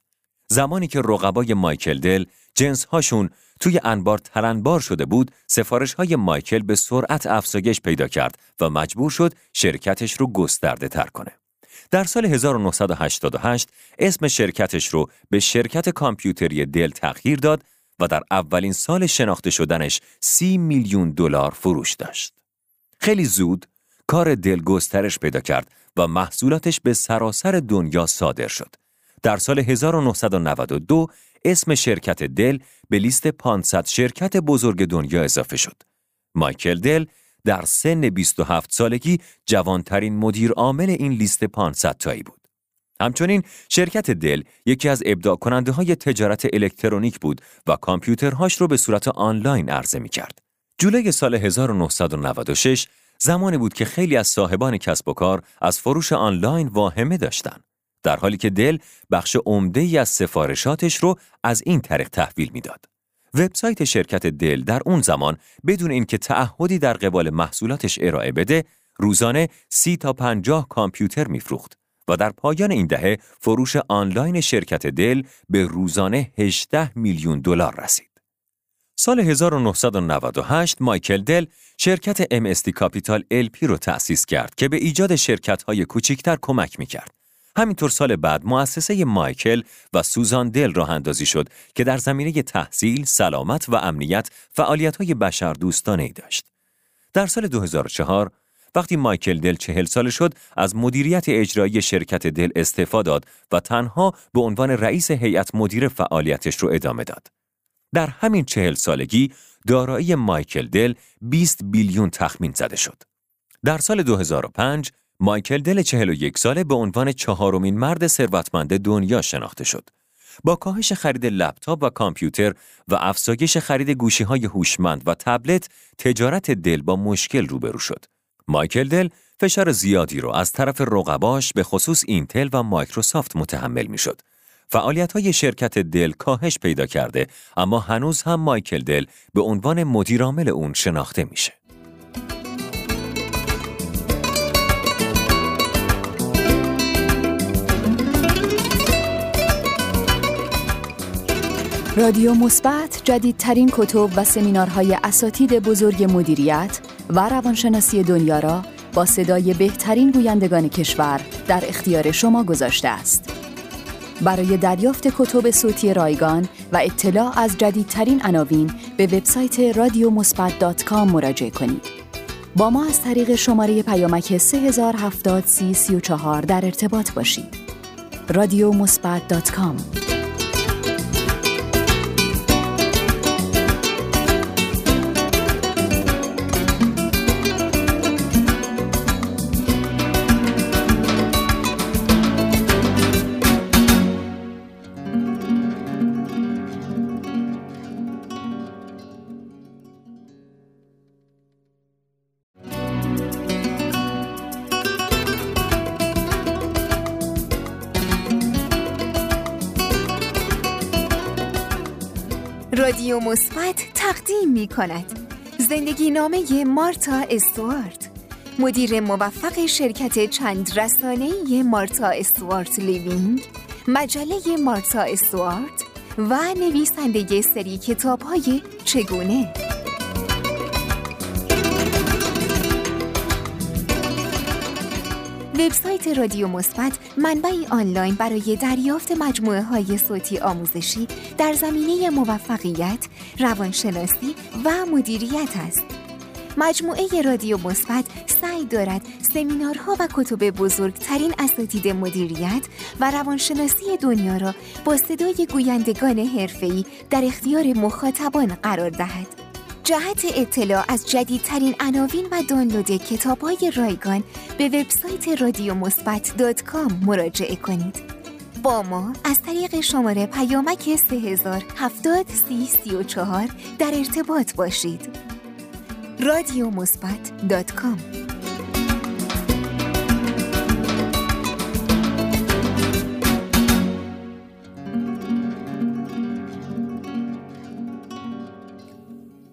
Speaker 3: زمانی که رقبای مایکل دل جنس هاشون توی انبار ترنبار شده بود، سفارش های مایکل به سرعت افزایش پیدا کرد و مجبور شد شرکتش رو گسترده تر کنه. در سال 1988 اسم شرکتش رو به شرکت کامپیوتری دل تغییر داد و در اولین سال شناخته شدنش سی میلیون دلار فروش داشت. خیلی زود کار دل گسترش پیدا کرد و محصولاتش به سراسر دنیا صادر شد. در سال 1992 اسم شرکت دل به لیست 500 شرکت بزرگ دنیا اضافه شد. مایکل دل در سن 27 سالگی جوانترین مدیر عامل این لیست 500 تایی بود. همچنین شرکت دل یکی از ابداع کننده های تجارت الکترونیک بود و کامپیوترهاش رو به صورت آنلاین عرضه می کرد. جولای سال 1996 زمانی بود که خیلی از صاحبان کسب و کار از فروش آنلاین واهمه داشتند. در حالی که دل بخش عمده ای از سفارشاتش رو از این طریق تحویل می‌داد. وبسایت شرکت دل در اون زمان بدون اینکه تعهدی در قبال محصولاتش ارائه بده، روزانه سی تا پنجاه کامپیوتر میفروخت و در پایان این دهه فروش آنلاین شرکت دل به روزانه 18 میلیون دلار رسید. سال 1998 مایکل دل شرکت MSD کاپیتال LP رو تأسیس کرد که به ایجاد شرکت‌های کوچکتر کمک می‌کرد. همینطور سال بعد مؤسسه مایکل و سوزان دل راه اندازی شد که در زمینه تحصیل، سلامت و امنیت فعالیت‌های بشر دوستانه ای داشت. در سال 2004 وقتی مایکل دل چهل سال شد از مدیریت اجرایی شرکت دل استعفا داد و تنها به عنوان رئیس هیئت مدیر فعالیتش رو ادامه داد. در همین چهل سالگی دارایی مایکل دل 20 بیلیون تخمین زده شد. در سال 2005 مایکل دل 41 ساله به عنوان چهارمین مرد ثروتمند دنیا شناخته شد. با کاهش خرید لپتاپ و کامپیوتر و افزایش خرید گوشی های هوشمند و تبلت، تجارت دل با مشکل روبرو شد. مایکل دل فشار زیادی رو از طرف رقباش به خصوص اینتل و مایکروسافت متحمل می شد. فعالیت های شرکت دل کاهش پیدا کرده اما هنوز هم مایکل دل به عنوان مدیرعامل اون شناخته میشه.
Speaker 2: رادیو مثبت جدیدترین کتب و سمینارهای اساتید بزرگ مدیریت و روانشناسی دنیا را با صدای بهترین گویندگان کشور در اختیار شما گذاشته است. برای دریافت کتب صوتی رایگان و اطلاع از جدیدترین عناوین به وبسایت رادیو مراجعه کنید. با ما از طریق شماره پیامک 3070 در ارتباط باشید. رادیو
Speaker 4: مثبت تقدیم می کند زندگی نامه مارتا استوارت. مدیر موفق شرکت چند رسانه‌ای مارتا استوارت لیوینگ مجله مارتا استوارت و نویسنده سری کتاب های چگونه؟ وبسایت رادیو مثبت منبعی آنلاین برای دریافت مجموعه های صوتی آموزشی در زمینه موفقیت، روانشناسی و مدیریت است. مجموعه رادیو مثبت سعی دارد سمینارها و کتب بزرگترین اساتید مدیریت و روانشناسی دنیا را با صدای گویندگان حرفه‌ای در اختیار مخاطبان قرار دهد. جهت اطلاع از جدیدترین عناوین و دانلود کتاب های رایگان به وبسایت رادیو مثبت مراجعه کنید. با ما از طریق شماره پیامک 3070 در ارتباط باشید. رادیو مثبت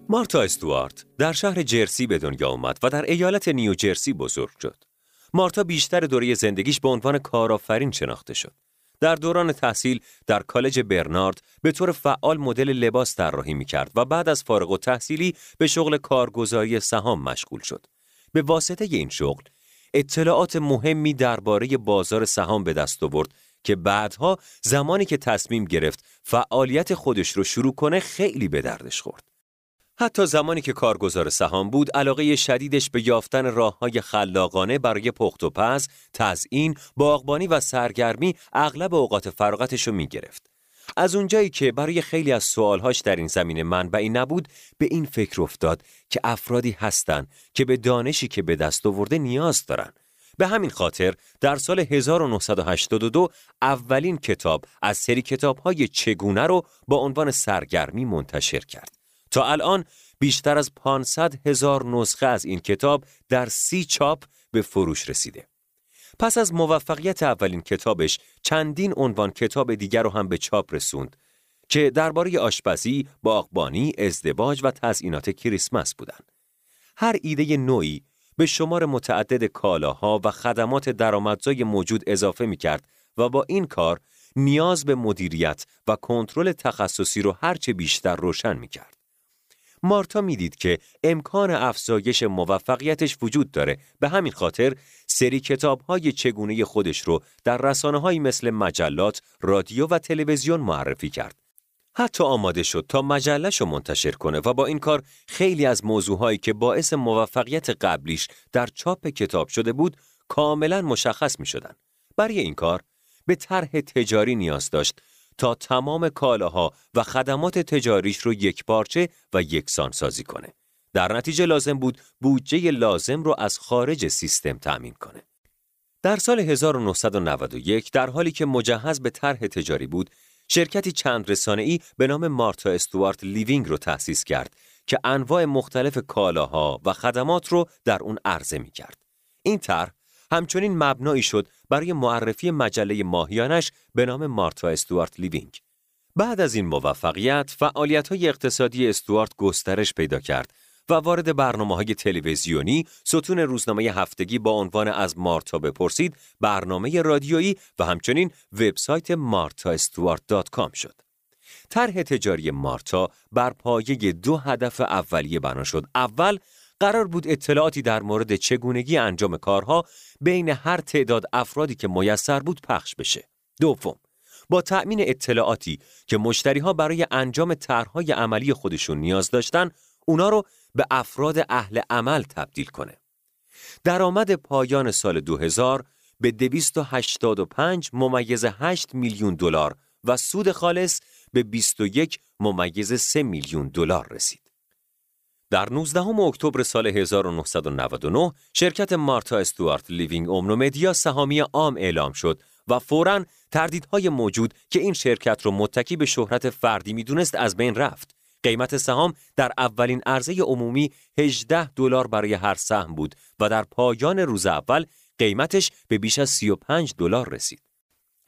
Speaker 3: مارتا استوارت در شهر جرسی به دنیا آمد و در ایالت نیو جرسی بزرگ شد. مارتا بیشتر دوره زندگیش به عنوان کارآفرین شناخته شد. در دوران تحصیل در کالج برنارد به طور فعال مدل لباس طراحی می کرد و بعد از فارغ و تحصیلی به شغل کارگزاری سهام مشغول شد. به واسطه این شغل اطلاعات مهمی درباره بازار سهام به دست آورد که بعدها زمانی که تصمیم گرفت فعالیت خودش رو شروع کنه خیلی به دردش خورد. حتی زمانی که کارگزار سهام بود علاقه شدیدش به یافتن راه های خلاقانه برای پخت و پز، تزئین، باغبانی و سرگرمی اغلب اوقات فراغتش رو می گرفت. از اونجایی که برای خیلی از سوالهاش در این زمینه منبعی نبود به این فکر افتاد که افرادی هستند که به دانشی که به دست آورده نیاز دارن به همین خاطر در سال 1982 اولین کتاب از سری کتاب های چگونه رو با عنوان سرگرمی منتشر کرد تا الان بیشتر از 500 هزار نسخه از این کتاب در سی چاپ به فروش رسیده. پس از موفقیت اولین کتابش چندین عنوان کتاب دیگر رو هم به چاپ رسوند که درباره آشپزی، باغبانی، ازدواج و تزئینات کریسمس بودند. هر ایده نوعی به شمار متعدد کالاها و خدمات درآمدزای موجود اضافه می کرد و با این کار نیاز به مدیریت و کنترل تخصصی رو هرچه بیشتر روشن می کرد. مارتا می‌دید که امکان افزایش موفقیتش وجود داره به همین خاطر سری کتاب های چگونه خودش رو در رسانه های مثل مجلات، رادیو و تلویزیون معرفی کرد. حتی آماده شد تا مجلش رو منتشر کنه و با این کار خیلی از موضوعهایی که باعث موفقیت قبلیش در چاپ کتاب شده بود کاملا مشخص می شدن. برای این کار به طرح تجاری نیاز داشت تا تمام کالاها و خدمات تجاریش رو یک پارچه و یکسان سازی کنه. در نتیجه لازم بود بودجه لازم رو از خارج سیستم تأمین کنه. در سال 1991 در حالی که مجهز به طرح تجاری بود، شرکتی چند رسانه‌ای به نام مارتا استوارت لیوینگ رو تأسیس کرد که انواع مختلف کالاها و خدمات رو در اون عرضه می کرد. این طرح همچنین مبنایی شد برای معرفی مجله ماهیانه‌ش به نام مارتا استوارت لیوینگ. بعد از این موفقیت، فعالیت های اقتصادی استوارت گسترش پیدا کرد و وارد برنامه های تلویزیونی، ستون روزنامه هفتگی با عنوان از مارتا بپرسید، برنامه رادیویی و همچنین وبسایت martastuart.com شد. طرح تجاری مارتا بر پایه دو هدف اولیه بنا شد. اول قرار بود اطلاعاتی در مورد چگونگی انجام کارها بین هر تعداد افرادی که میسر بود پخش بشه. دوم، با تأمین اطلاعاتی که مشتری ها برای انجام طرحهای عملی خودشون نیاز داشتن، اونا رو به افراد اهل عمل تبدیل کنه. درآمد پایان سال 2000 به 285 ممیز 8 میلیون دلار و سود خالص به 21 ممیز 3 میلیون دلار رسید. در 19 اکتبر سال 1999 شرکت مارتا استوارت لیوینگ اومنی‌مدیا سهامی عام اعلام شد و فوراً تردیدهای موجود که این شرکت را متکی به شهرت فردی می‌دونست از بین رفت. قیمت سهام در اولین عرضه عمومی 18 دلار برای هر سهم بود و در پایان روز اول قیمتش به بیش از 35 دلار رسید.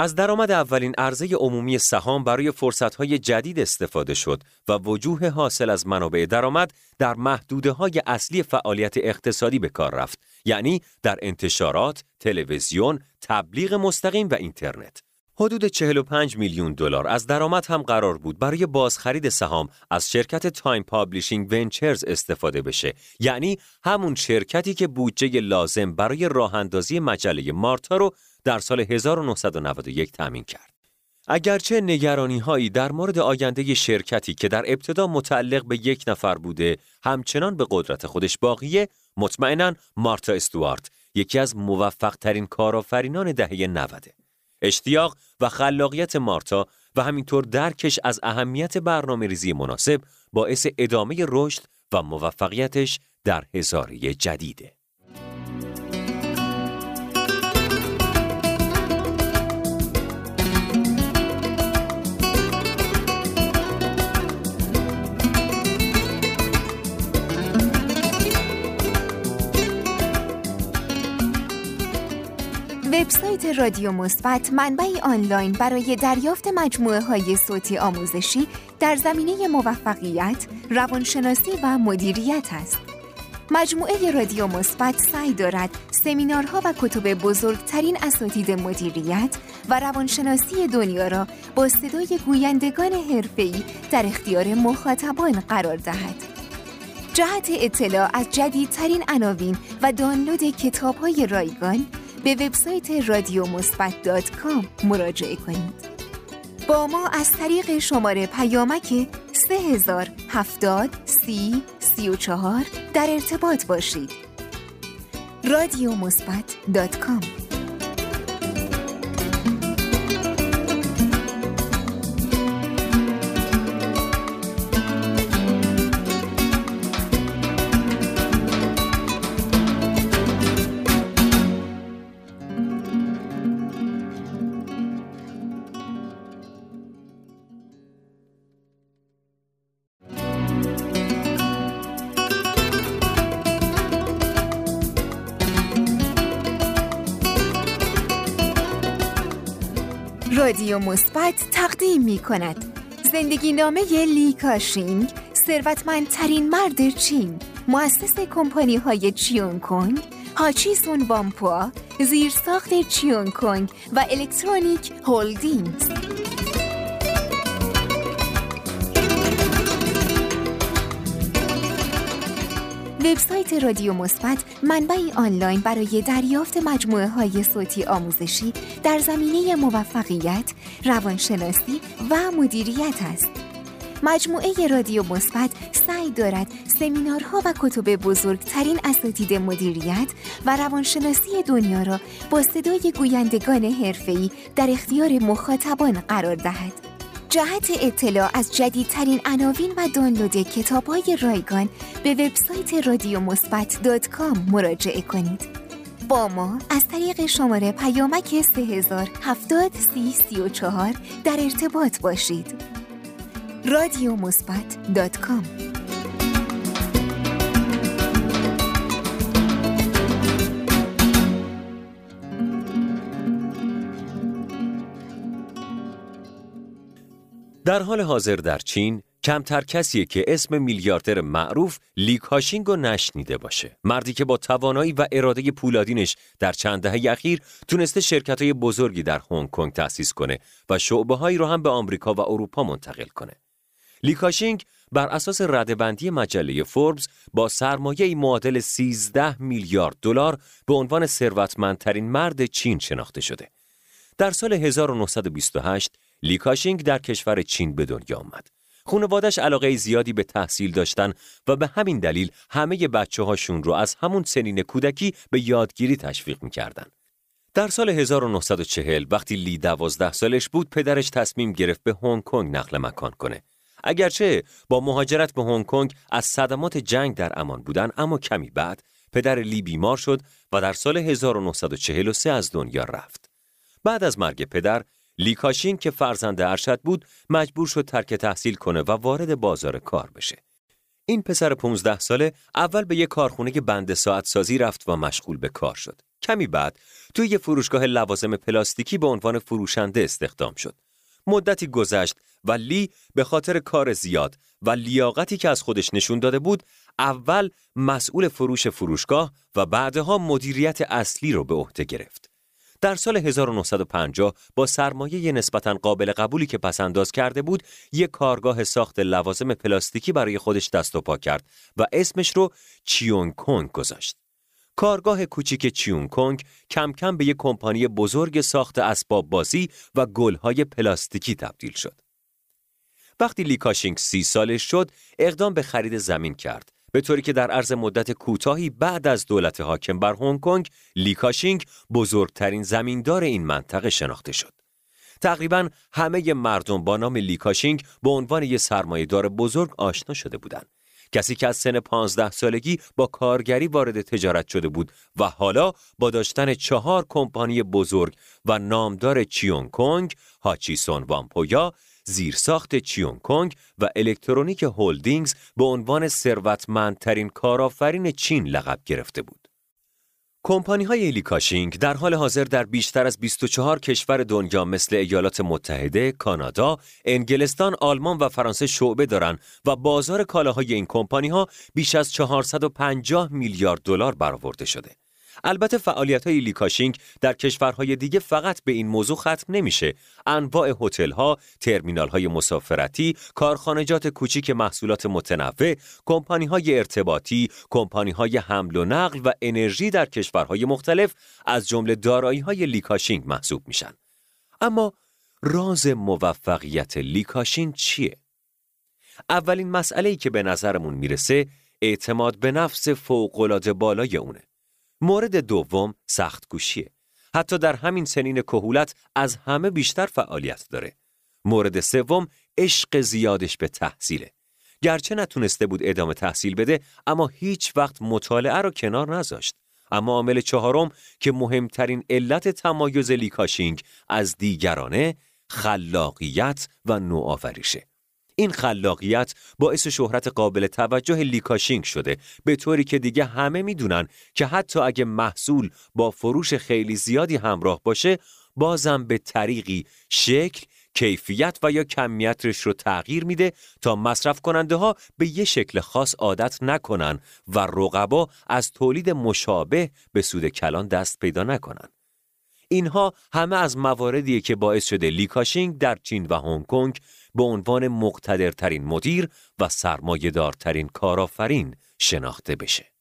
Speaker 3: از درآمد اولین عرضه عمومی سهام برای فرصتهای جدید استفاده شد و وجوه حاصل از منابع درآمد در محدوده های اصلی فعالیت اقتصادی به کار رفت یعنی در انتشارات، تلویزیون، تبلیغ مستقیم و اینترنت. حدود 45 میلیون دلار از درآمد هم قرار بود برای بازخرید سهام از شرکت تایم پابلیشینگ ونچرز استفاده بشه یعنی همون شرکتی که بودجه لازم برای راه اندازی مجله مارتا رو در سال 1991 تأمین کرد. اگرچه نگرانی هایی در مورد آینده شرکتی که در ابتدا متعلق به یک نفر بوده همچنان به قدرت خودش باقیه مطمئنا مارتا استوارت یکی از موفق ترین کارآفرینان دهه 90 اشتیاق و خلاقیت مارتا و همینطور درکش از اهمیت برنامه ریزی مناسب باعث ادامه رشد و موفقیتش در هزاره جدیده.
Speaker 4: وبسایت رادیو مثبت منبعی آنلاین برای دریافت مجموعه های صوتی آموزشی در زمینه موفقیت، روانشناسی و مدیریت است. مجموعه رادیو مثبت سعی دارد سمینارها و کتب بزرگترین اساتید مدیریت و روانشناسی دنیا را با صدای گویندگان حرفه‌ای در اختیار مخاطبان قرار دهد. جهت اطلاع از جدیدترین عناوین و دانلود کتاب‌های رایگان به وبسایت رادیو مراجعه کنید. با ما از طریق شماره پیامک 3070 سی 34 در ارتباط باشید. رادیو مثبت رادیو مثبت تقدیم می کند زندگی نامه لی کاشینگ ثروتمندترین مرد چین. مؤسس کمپانی های چیون کنگ هاچی سون وامپوا زیرساخت چیون کنگ و الکترونیک هولدینگز. وبسایت رادیو مثبت منبعی آنلاین برای دریافت مجموعه های صوتی آموزشی در زمینه موفقیت، روانشناسی و مدیریت است. مجموعه رادیو مثبت سعی دارد سمینارها و کتب بزرگترین اساتید مدیریت و روانشناسی دنیا را با صدای گویندگان حرفه‌ای در اختیار مخاطبان قرار دهد. جهت اطلاع از جدیدترین عناوین و دانلود کتاب های رایگان به وبسایت رادیو مثبت مراجعه کنید. با ما از طریق شماره پیامک 3070 در ارتباط باشید. رادیو مثبت
Speaker 3: در حال حاضر در چین کمتر کسیه که اسم میلیاردر معروف لی کاشینگ نشنیده باشه مردی که با توانایی و اراده پولادینش در چند دهه اخیر تونسته شرکت های بزرگی در هنگ کنگ تأسیس کنه و شعبه هایی رو هم به آمریکا و اروپا منتقل کنه لیکاشینگ بر اساس رده‌بندی مجله فوربس با سرمایه معادل 13 میلیارد دلار به عنوان ثروتمندترین مرد چین شناخته شده. در سال 1928 لیکاشینگ در کشور چین به دنیا آمد. خانوادش علاقه زیادی به تحصیل داشتن و به همین دلیل همه بچه هاشون رو از همون سنین کودکی به یادگیری تشویق می‌کردن. در سال 1940 وقتی لی دوازده سالش بود پدرش تصمیم گرفت به هنگ کنگ نقل مکان کنه. اگرچه با مهاجرت به هنگ کنگ از صدمات جنگ در امان بودن اما کمی بعد پدر لی بیمار شد و در سال 1943 از دنیا رفت. بعد از مرگ پدر لیکاشین که فرزند ارشد بود مجبور شد ترک تحصیل کنه و وارد بازار کار بشه. این پسر 15 ساله اول به یک کارخونه بند ساعت سازی رفت و مشغول به کار شد. کمی بعد توی یه فروشگاه لوازم پلاستیکی به عنوان فروشنده استخدام شد. مدتی گذشت و لی به خاطر کار زیاد و لیاقتی که از خودش نشون داده بود اول مسئول فروش فروشگاه و بعدها مدیریت اصلی رو به عهده گرفت. در سال 1950 با سرمایه نسبتا قابل قبولی که پسنداز کرده بود یک کارگاه ساخت لوازم پلاستیکی برای خودش دست و پا کرد و اسمش رو چیون کونگ گذاشت. کارگاه کوچیک چیون کنگ کم کم به یک کمپانی بزرگ ساخت اسباب بازی و گلهای پلاستیکی تبدیل شد. وقتی لیکاشینگ سی سالش شد، اقدام به خرید زمین کرد. به طوری که در عرض مدت کوتاهی بعد از دولت حاکم بر هنگ کنگ، لیکاشینگ بزرگترین زمیندار این منطقه شناخته شد. تقریبا همه مردم با نام لیکاشینگ به عنوان یک سرمایهدار بزرگ آشنا شده بودند. کسی که از سن 15 سالگی با کارگری وارد تجارت شده بود و حالا با داشتن چهار کمپانی بزرگ و نامدار چیون کنگ، هاچیسون وامپویا، زیرساخت چیون کنگ و الکترونیک هولدینگز به عنوان ثروتمندترین کارآفرین چین لقب گرفته بود. کمپانی های لیکاشینگ در حال حاضر در بیشتر از 24 کشور دنیا مثل ایالات متحده، کانادا، انگلستان، آلمان و فرانسه شعبه دارند و بازار کالاهای این کمپانی ها بیش از 450 میلیارد دلار برآورده شده. البته فعالیت های لیکاشینگ در کشورهای دیگه فقط به این موضوع ختم نمیشه. انواع هتل ها، ترمینال های مسافرتی، کارخانجات کوچیک محصولات متنوع، کمپانی های ارتباطی، کمپانی های حمل و نقل و انرژی در کشورهای مختلف از جمله دارایی های لیکاشینگ محسوب میشن. اما راز موفقیت لیکاشین چیه؟ اولین مسئله ای که به نظرمون می‌رسه اعتماد به نفس فوق‌العاده بالای اونه. مورد دوم سخت گوشیه. حتی در همین سنین کهولت از همه بیشتر فعالیت داره. مورد سوم عشق زیادش به تحصیله. گرچه نتونسته بود ادامه تحصیل بده اما هیچ وقت مطالعه رو کنار نذاشت. اما عامل چهارم که مهمترین علت تمایز لیکاشینگ از دیگرانه خلاقیت و نوآوریشه. این خلاقیت باعث شهرت قابل توجه لیکاشینگ شده به طوری که دیگه همه می‌دونن که حتی اگه محصول با فروش خیلی زیادی همراه باشه بازم به طریقی شکل کیفیت و یا کمیتش رو تغییر میده تا مصرف کننده ها به یه شکل خاص عادت نکنن و رقبا از تولید مشابه به سود کلان دست پیدا نکنن. اینها همه از مواردیه که باعث شده لیکاشینگ در چین و هنگ کنگ به عنوان مقتدرترین مدیر و سرمایهدارترین کارآفرین شناخته بشه.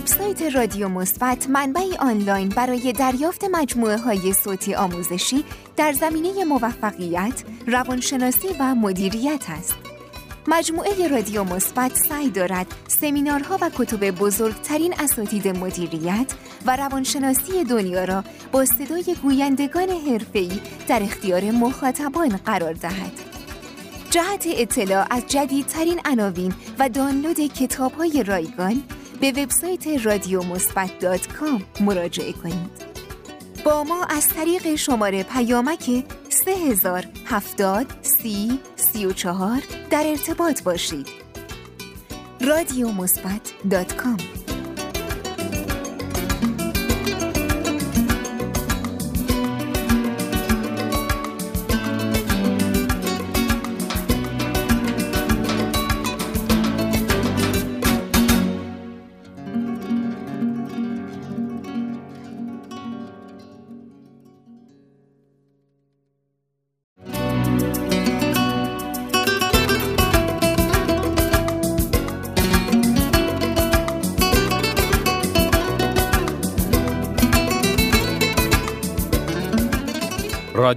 Speaker 4: وبسایت رادیو مثبت منبعی آنلاین برای دریافت مجموعه های صوتی آموزشی در زمینه موفقیت، روانشناسی و مدیریت است. مجموعه رادیو مثبت سعی دارد سمینارها و کتب بزرگترین اساتید مدیریت و روانشناسی دنیا را با صدای گویندگان حرفه‌ای در اختیار مخاطبان قرار دهد. جهت اطلاع از جدیدترین عناوین و دانلود کتاب‌های رایگان به وبسایت رادیو مراجعه کنید. با ما از طریق شماره پیامک 3070 سی 34 در ارتباط باشید. رادیو مثبت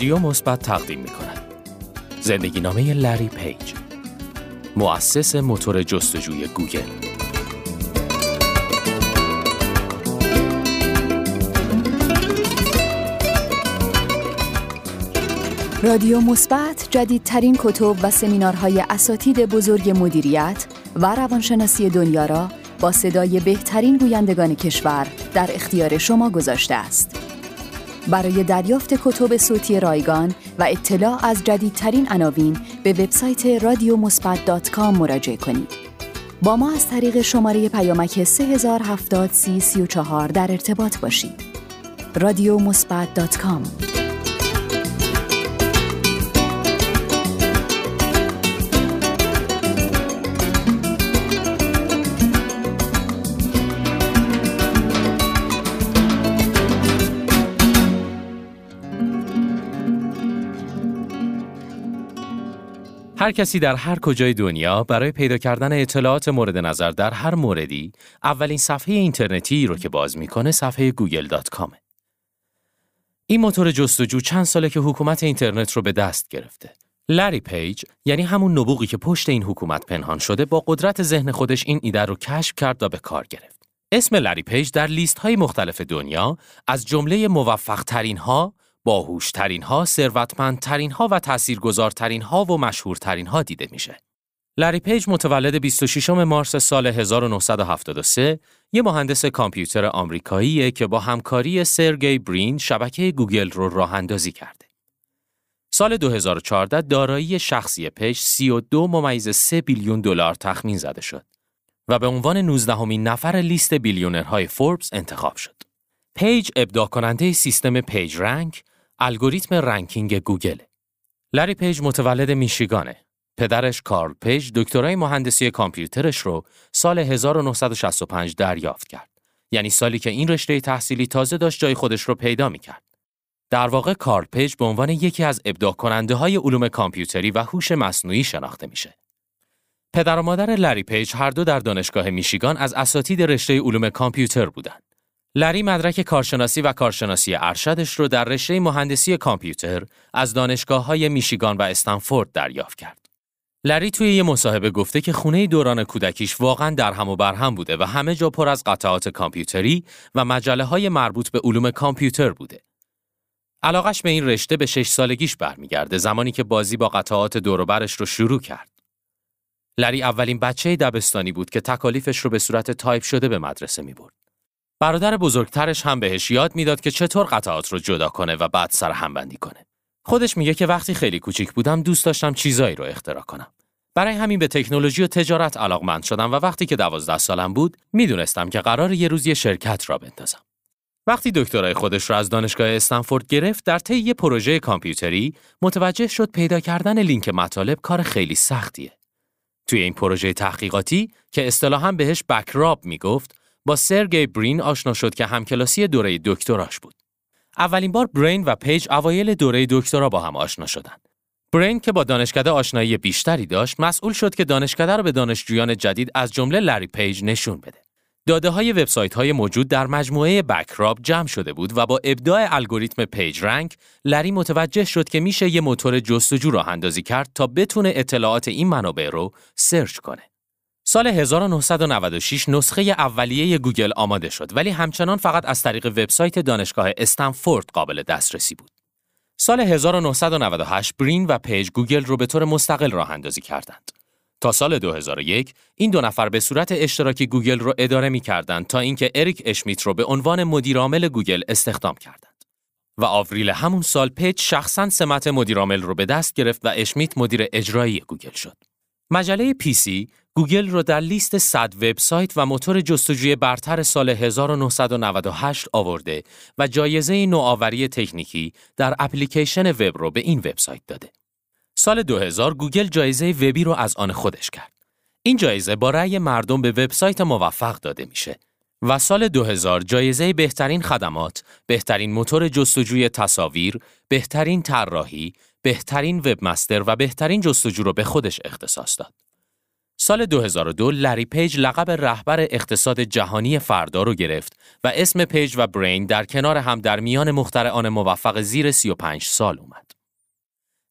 Speaker 1: رادیو مثبت تقدیم می کند. زندگی نامه لری پیج مؤسس موتور جستجوی گوگل
Speaker 2: رادیو مثبت جدیدترین کتب و سمینارهای اساتید بزرگ مدیریت و روانشناسی دنیا را با صدای بهترین گویندگان کشور در اختیار شما گذاشته است. برای دریافت کتب صوتی رایگان و اطلاع از جدیدترین عناوین به وبسایت رادیو مراجعه کنید. با ما از طریق شماره پیامک 3070 در ارتباط باشید. رادیو
Speaker 1: هر کسی در هر کجای دنیا برای پیدا کردن اطلاعات مورد نظر در هر موردی اولین صفحه اینترنتی رو که باز می‌کنه صفحه گوگل dot com ه. این موتور جستجو چند ساله که حکومت اینترنت رو به دست گرفته. لری پیج یعنی همون نبوغی که پشت این حکومت پنهان شده با قدرت ذهن خودش این ایده رو کشف کرد و به کار گرفت. اسم لری پیج در لیست های مختلف دنیا از جمله موفق ترین ها باهوشترین ها، ثروتمندترین ها و تاثیرگذارترین ها و مشهورترین ها دیده میشه. لری پیج متولد 26 مارس سال 1973 یه مهندس کامپیوتر آمریکاییه که با همکاری سرگی برین شبکه گوگل رو راه اندازی کرده. سال 2014 دارایی شخصی پیج 32 ممیز 3 بیلیون دلار تخمین زده شد و به عنوان 19همین نفر لیست بیلیونرهای فوربس انتخاب شد. پیج ابداع کننده سیستم PageRank الگوریتم ranking گوگل. لری پیج متولد میشیگانه. پدرش کارل پیج دکترای مهندسی کامپیوترش رو سال 1965 دریافت کرد. یعنی سالی که این رشته تحصیلی تازه داشت جای خودش رو پیدا می‌کرد. در واقع کارل پیج به عنوان یکی از ابداع کننده های علوم کامپیوتری و هوش مصنوعی شناخته میشه. پدر و مادر لری پیج هر دو در دانشگاه میشیگان از اساتید رشته علوم کامپیوتر بودند. لری مدرک کارشناسی و کارشناسی ارشدش رو در رشته مهندسی کامپیوتر از دانشگاه های میشیگان و استنفورد دریافت کرد. لری توی یه مصاحبه گفته که خونه دوران کودکیش واقعا در هم و بر هم بوده و همه جا پر از قطعات کامپیوتری و مجله های مربوط به علوم کامپیوتر بوده. علاقش به این رشته به شش سالگیش برمیگرده زمانی که بازی با قطعات دوروبرش رو شروع کرد. لری اولین بچه دبستانی بود که تکالیفش رو به صورت تایپ شده به مدرسه می برد. برادر بزرگترش هم بهش یاد می‌داد که چطور قطعات رو جدا کنه و بعد سر هم بندی کنه. خودش میگه که وقتی خیلی کوچیک بودم دوست داشتم چیزایی رو اختراع کنم. برای همین به تکنولوژی و تجارت علاقمند شدم و وقتی که دوازده سالم بود می‌دونستم که قرار یه روز یه شرکت را بندازم. وقتی دکترای خودش را از دانشگاه استنفورد گرفت در طی یه پروژه کامپیوتری متوجه شد پیدا کردن لینک مطالب کار خیلی سختیه. توی این پروژه تحقیقاتی که اصطلاحاً بهش بکراب می‌گفت با سرگی برین آشنا شد که همکلاسی دوره دکتراش بود. اولین بار برین و پیج اوایل دوره دکترا با هم آشنا شدند. برین که با دانشکده آشنایی بیشتری داشت، مسئول شد که دانشکده را به دانشجویان جدید از جمله لری پیج نشون بده. داده های وبسایت های موجود در مجموعه BackRub جمع شده بود و با ابداع الگوریتم PageRank لری متوجه شد که میشه یه موتور جستجو راه اندازی کرد تا بتونه اطلاعات این منابع رو search کنه. سال 1996 نسخه اولیه گوگل آماده شد ولی همچنان فقط از طریق وبسایت دانشگاه استنفورد قابل دسترسی بود. سال 1998 برین و پیج گوگل رو به طور مستقل راه اندازی کردند. تا سال 2001 این دو نفر به صورت اشتراکی گوگل رو اداره می کردند تا اینکه اریک اشمیت رو به عنوان مدیرعامل گوگل استخدام کردند. و آوریل همون سال پیج شخصا سمت مدیرعامل رو به دست گرفت و اشمیت مدیر اجرایی گوگل شد. مجله PC گوگل رو در لیست 100 وبسایت و موتور جستجوی برتر سال 1998 آورده و جایزه نوآوری تکنیکی در اپلیکیشن وب رو به این وبسایت داده. سال 2000 گوگل جایزه Webby رو از آن خودش کرد. این جایزه با رأی مردم به وبسایت موفق داده میشه و سال 2000 جایزه بهترین خدمات، بهترین موتور جستجوی تصاویر، بهترین طراحی، بهترین webmaster و بهترین جستجو رو به خودش اختصاص داد. سال 2002 لری پیج لقب رهبر اقتصاد جهانی فردا رو گرفت و اسم پیج و برین در کنار هم در میان مخترعان موفق زیر 35 سال اومد.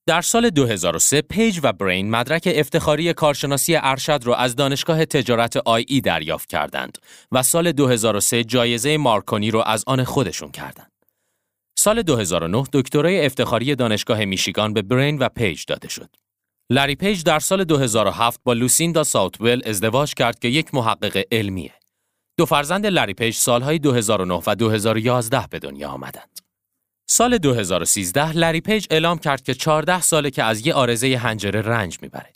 Speaker 1: در سال 2003 پیج و برین مدرک افتخاری کارشناسی ارشد را از دانشگاه تجارت IE دریافت کردند و سال 2003 جایزه مارکونی را از آن خودشون کردند. سال 2009 دکترای افتخاری دانشگاه میشیگان به برین و پیج داده شد. لری پیج در سال 2007 با لوسیندا ساوتول ازدواج کرد که یک محقق علمیه. دو فرزند لری پیج سالهای 2009 و 2011 به دنیا آمدند. سال 2013 لری پیج اعلام کرد که 14 ساله که از یه عارضه حنجره رنج می‌بره.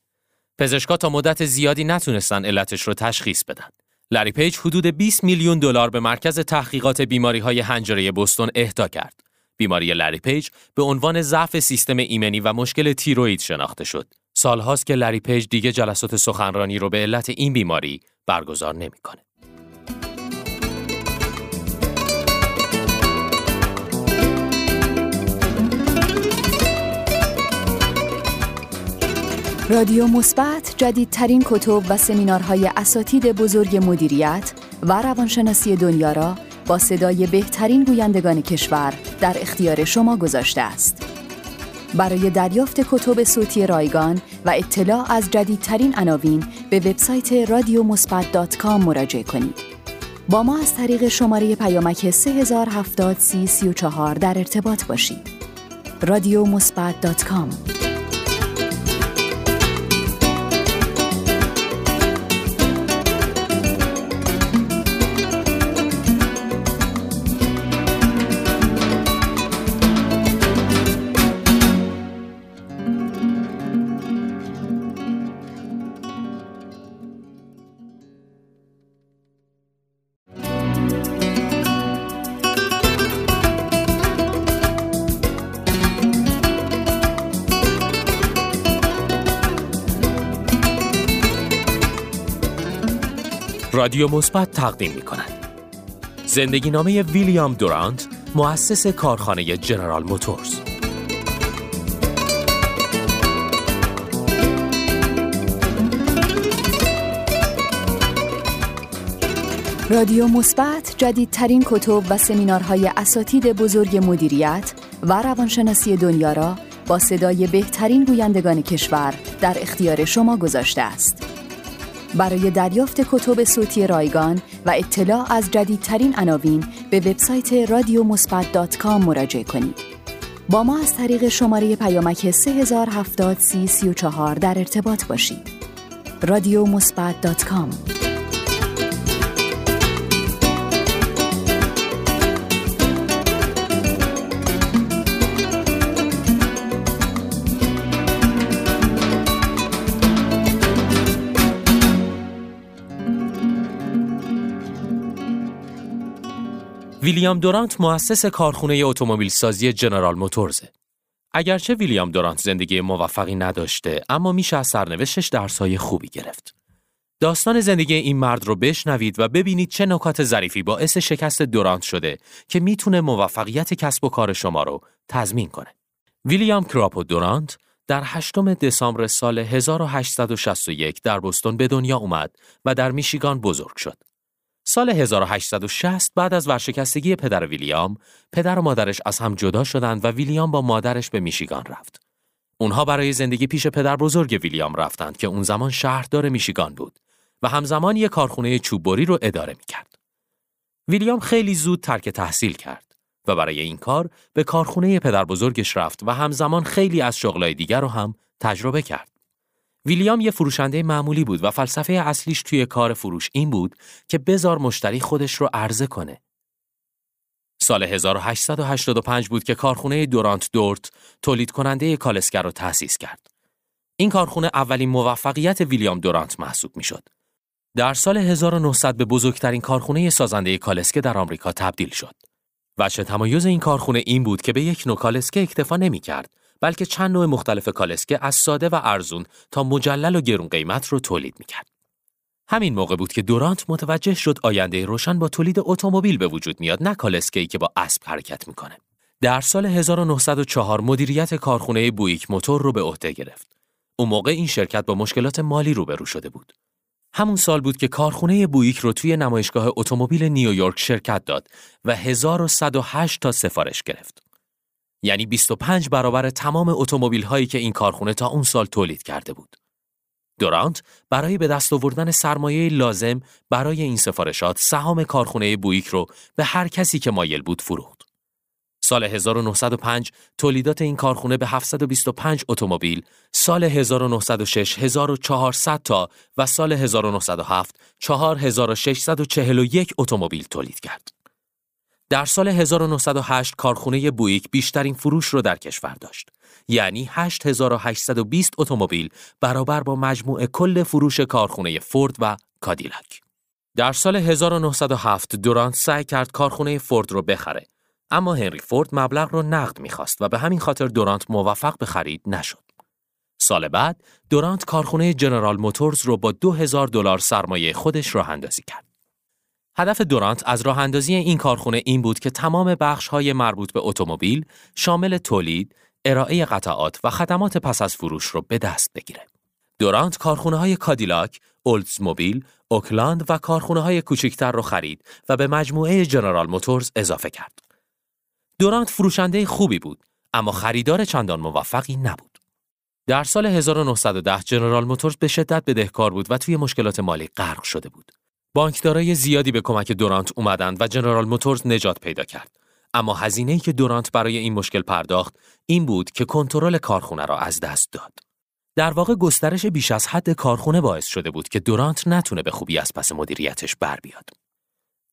Speaker 1: پزشکا تا مدت زیادی نتونستن علتش رو تشخیص بدن. لری پیج حدود 20 میلیون دلار به مرکز تحقیقات بیماری های حنجره بوستون اهدا کرد. بیماری لری پیج به عنوان ضعف سیستم ایمنی و مشکل تیروید شناخته شد. سالهاست که لری پیج دیگه جلسات سخنرانی رو به علت این بیماری برگزار نمی‌کنه.
Speaker 2: رادیو مثبت جدیدترین کتب و سمینارهای اساتید بزرگ مدیریت و روانشناسی دنیا را با صدای بهترین گویندگان کشور در اختیار شما گذاشته است. برای دریافت کتب صوتی رایگان و اطلاع از جدیدترین عناوین به وبسایت رادیو مراجعه کنید. با ما از طریق شماره پیامک 3070 در ارتباط باشید. رادیو
Speaker 1: رادیو مثبت تقدیم می کند. زندگی نامه ویلیام دورانت مؤسس کارخانه جنرال موتورز
Speaker 2: رادیو مثبت جدیدترین کتب و سمینارهای اساتید بزرگ مدیریت و روانشناسی دنیا را با صدای بهترین گویندگان کشور در اختیار شما گذاشته است. برای دریافت کتب صوتی رایگان و اطلاع از جدیدترین عناوین به وبسایت رادیو مراجعه کنید. با ما از طریق شماره پیامک 3070 در ارتباط باشید. رادیو
Speaker 1: ویلیام دورانت مؤسس کارخونه اتومبیل سازی جنرال موتورزه. اگرچه ویلیام دورانت زندگی موفقی نداشته اما میشه از سرنوشتش درسای خوبی گرفت. داستان زندگی این مرد رو بشنوید و ببینید چه نکات ظریفی باعث شکست دورانت شده که می‌تونه موفقیت کسب و کار شما رو تضمین کنه. ویلیام کراپو دورانت در 8 دسامبر سال 1861 در بوستون به دنیا اومد و در میشیگان بزرگ شد. سال 1860 بعد از ورشکستگی پدر ویلیام، پدر و مادرش از هم جدا شدند و ویلیام با مادرش به میشیگان رفت. اونها برای زندگی پیش پدر بزرگ ویلیام رفتند که اون زمان شهردار میشیگان بود و همزمان یک کارخونه چوببری رو اداره می‌کرد. ویلیام خیلی زود ترک تحصیل کرد و برای این کار به کارخونه پدر بزرگش رفت و همزمان خیلی از شغلای دیگر رو هم تجربه کرد. ویلیام یه فروشنده معمولی بود و فلسفه اصلیش توی کار فروش این بود که بزار مشتری خودش رو عرضه کنه. سال 1885 بود که کارخونه دورانت دورت تولید کننده کالسکر رو تأسیس کرد. این کارخونه اولین موفقیت ویلیام دورانت محسوب می شد. در سال 1900 به بزرگترین کارخونه سازنده کالسکه در آمریکا تبدیل شد. وجه تمایز این کارخونه این بود که به یک نوع کالسکه اکتفا نمی کرد بلکه چند نوع مختلف کالسکه از ساده و ارزون تا مجلل و گرون قیمت رو تولید می کرد. همین موقع بود که دورانت متوجه شد آینده روشن با تولید اتومبیل به وجود میاد نه کالسکه ای که با اسب حرکت می‌کنه. در سال 1904 مدیریت کارخونه بویک موتور رو به عهده گرفت. اون موقع این شرکت با مشکلات مالی روبرو شده بود. همون سال بود که کارخونه بویک رو توی نمایشگاه اتومبیل نیویورک شرکت داد و 1108 تا سفارش گرفت. یعنی 25 برابر تمام اتومبیل هایی که این کارخونه تا اون سال تولید کرده بود. دورانت برای به دست آوردن سرمایه لازم برای این سفارشات سهام کارخونه بویک رو به هر کسی که مایل بود فروخت. سال 1905 تولیدات این کارخونه به 725 اتومبیل، سال 1906 1400 تا و سال 1907 4641 اتومبیل تولید کرد. در سال 1908 کارخونه بویک بیشترین فروش رو در کشور داشت. یعنی 8820 اتومبیل برابر با مجموع کل فروش کارخونه فورد و کادیلک. در سال 1907 دورانت سعی کرد کارخونه فورد رو بخره اما هنری فورد مبلغ رو نقد می‌خواست و به همین خاطر دورانت موفق به خرید نشد. سال بعد دورانت کارخونه جنرال موتورز رو با 2000 دلار سرمایه خودش راه اندازی کرد. هدف دورانت از راه اندازی این کارخونه این بود که تمام بخش های مربوط به اتومبیل شامل تولید، ارائه قطعات و خدمات پس از فروش رو به دست بگیره. دورانت کارخونه های کادیلاک، اولدزموبیل، اوکلاند و کارخونه های کوچکتر رو خرید و به مجموعه جنرال موتورز اضافه کرد. دورانت فروشنده خوبی بود اما خریدار چندان موفقی نبود. در سال 1910 جنرال موتورز به شدت بدهکار بود و توی مشکلات مالی غرق شده بود. بانکدارای زیادی به کمک دورانت اومدند و جنرال موتورز نجات پیدا کرد. اما هزینه‌ای که دورانت برای این مشکل پرداخت این بود که کنترل کارخونه را از دست داد. در واقع گسترش بیش از حد کارخونه باعث شده بود که دورانت نتونه به خوبی از پس مدیریتش بر بیاد.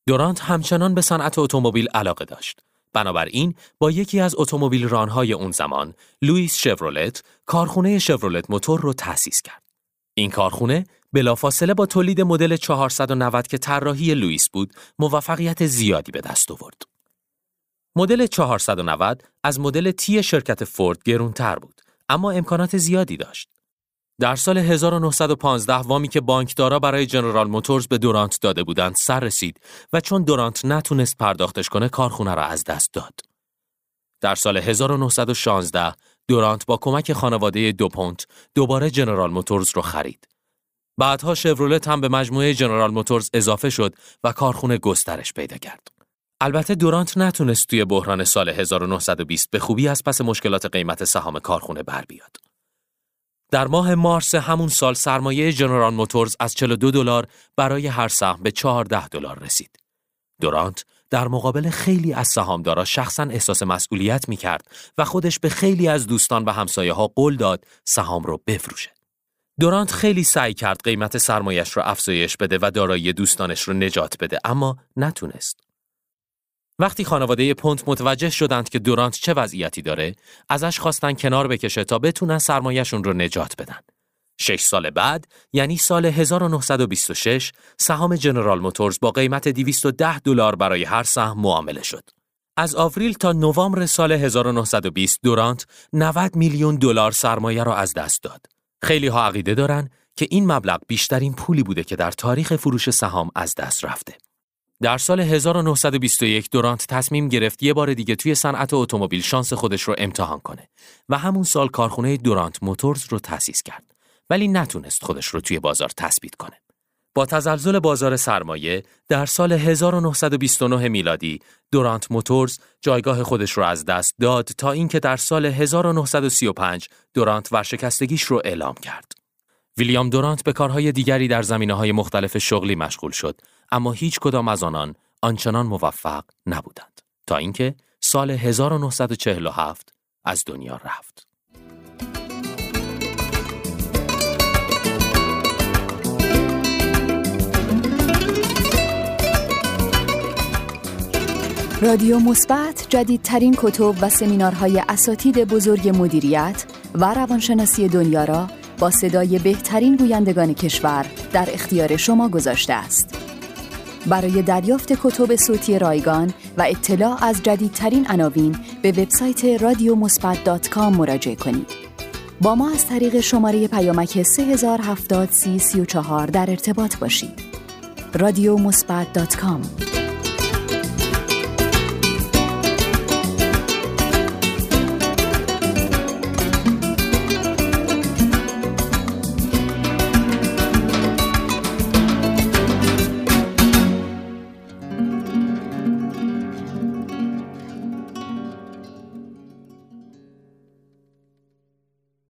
Speaker 1: دورانت همچنان به صنعت اتومبیل علاقه داشت. بنابراین با یکی از اتومبیل رانهای اون زمان، لوئیس شورولت، کارخونه شورولت موتور رو تأسیس کرد. این کارخونه بلافاصله با تولید مدل 490 که طراحی لوئیس بود، موفقیت زیادی به دست آورد. مدل 490 از مدل تی شرکت فورد گرونتر بود، اما امکانات زیادی داشت. در سال 1915 وامی که بانکدارا برای جنرال موتورز به دورانت داده بودند سر رسید و چون دورانت نتونست پرداختش کنه کارخونه را از دست داد. در سال 1916 دورانت با کمک خانواده دوپونت دوباره جنرال موتورز رو خرید. بعدها شورولت هم به مجموعه جنرال موتورز اضافه شد و کارخونه گسترش پیدا کرد. البته دورانت نتونست توی بحران سال 1920 به خوبی از پس مشکلات قیمت سهام کارخونه بر بیاد. در ماه مارس همون سال سرمایه جنرال موتورز از 42 دلار برای هر سهم به 14 دلار رسید. دورانت در مقابل خیلی از سهامدارا شخصا احساس مسئولیت می کرد و خودش به خیلی از دوستان و همسایه ها قول داد سهام رو بفروشه. دورانت خیلی سعی کرد قیمت سرمایش رو افزایش بده و دارایی دوستانش رو نجات بده اما نتونست. وقتی خانواده پونت متوجه شدند که دورانت چه وضعیتی داره، ازش خواستن کنار بکشه تا بتونن سرمایهشون رو نجات بدن. شش سال بعد، یعنی سال 1926، سهام جنرال موتورز با قیمت 210 دلار برای هر سهم معامله شد. از آوریل تا نوامبر سال 1920 دورانت 90 میلیون دلار سرمایه را از دست داد. خیلی ها عقیده دارن که این مبلغ بیشترین پولی بوده که در تاریخ فروش سهام از دست رفته. در سال 1921 دورانت تصمیم گرفت یه بار دیگه توی صنعت اتومبیل شانس خودش رو امتحان کنه و همون سال کارخونه دورانت موتورز رو تأسیس کرد ولی نتونست خودش رو توی بازار تثبیت کنه. با تزلزل بازار سرمایه در سال 1929 میلادی دورانت موتورز جایگاه خودش رو از دست داد تا اینکه در سال 1935 دورانت ورشکستگیش رو اعلام کرد. ویلیام دورانت به کارهای دیگری در زمینه های مختلف شغلی مشغول شد اما هیچ کدام از آنان آنچنان موفق نبودند تا اینکه سال 1947 از دنیا رفت.
Speaker 2: رادیو مثبت جدیدترین کتب و سمینارهای اساتید بزرگ مدیریت و روانشناسی دنیا را با صدای بهترین گویندگان کشور در اختیار شما گذاشته است. برای دریافت کتب صوتی رایگان و اطلاع از جدیدترین عناوین به وبسایت رادیومثبت.com مراجعه کنید. با ما از طریق شماره پیامک 3070 در ارتباط باشید. رادیو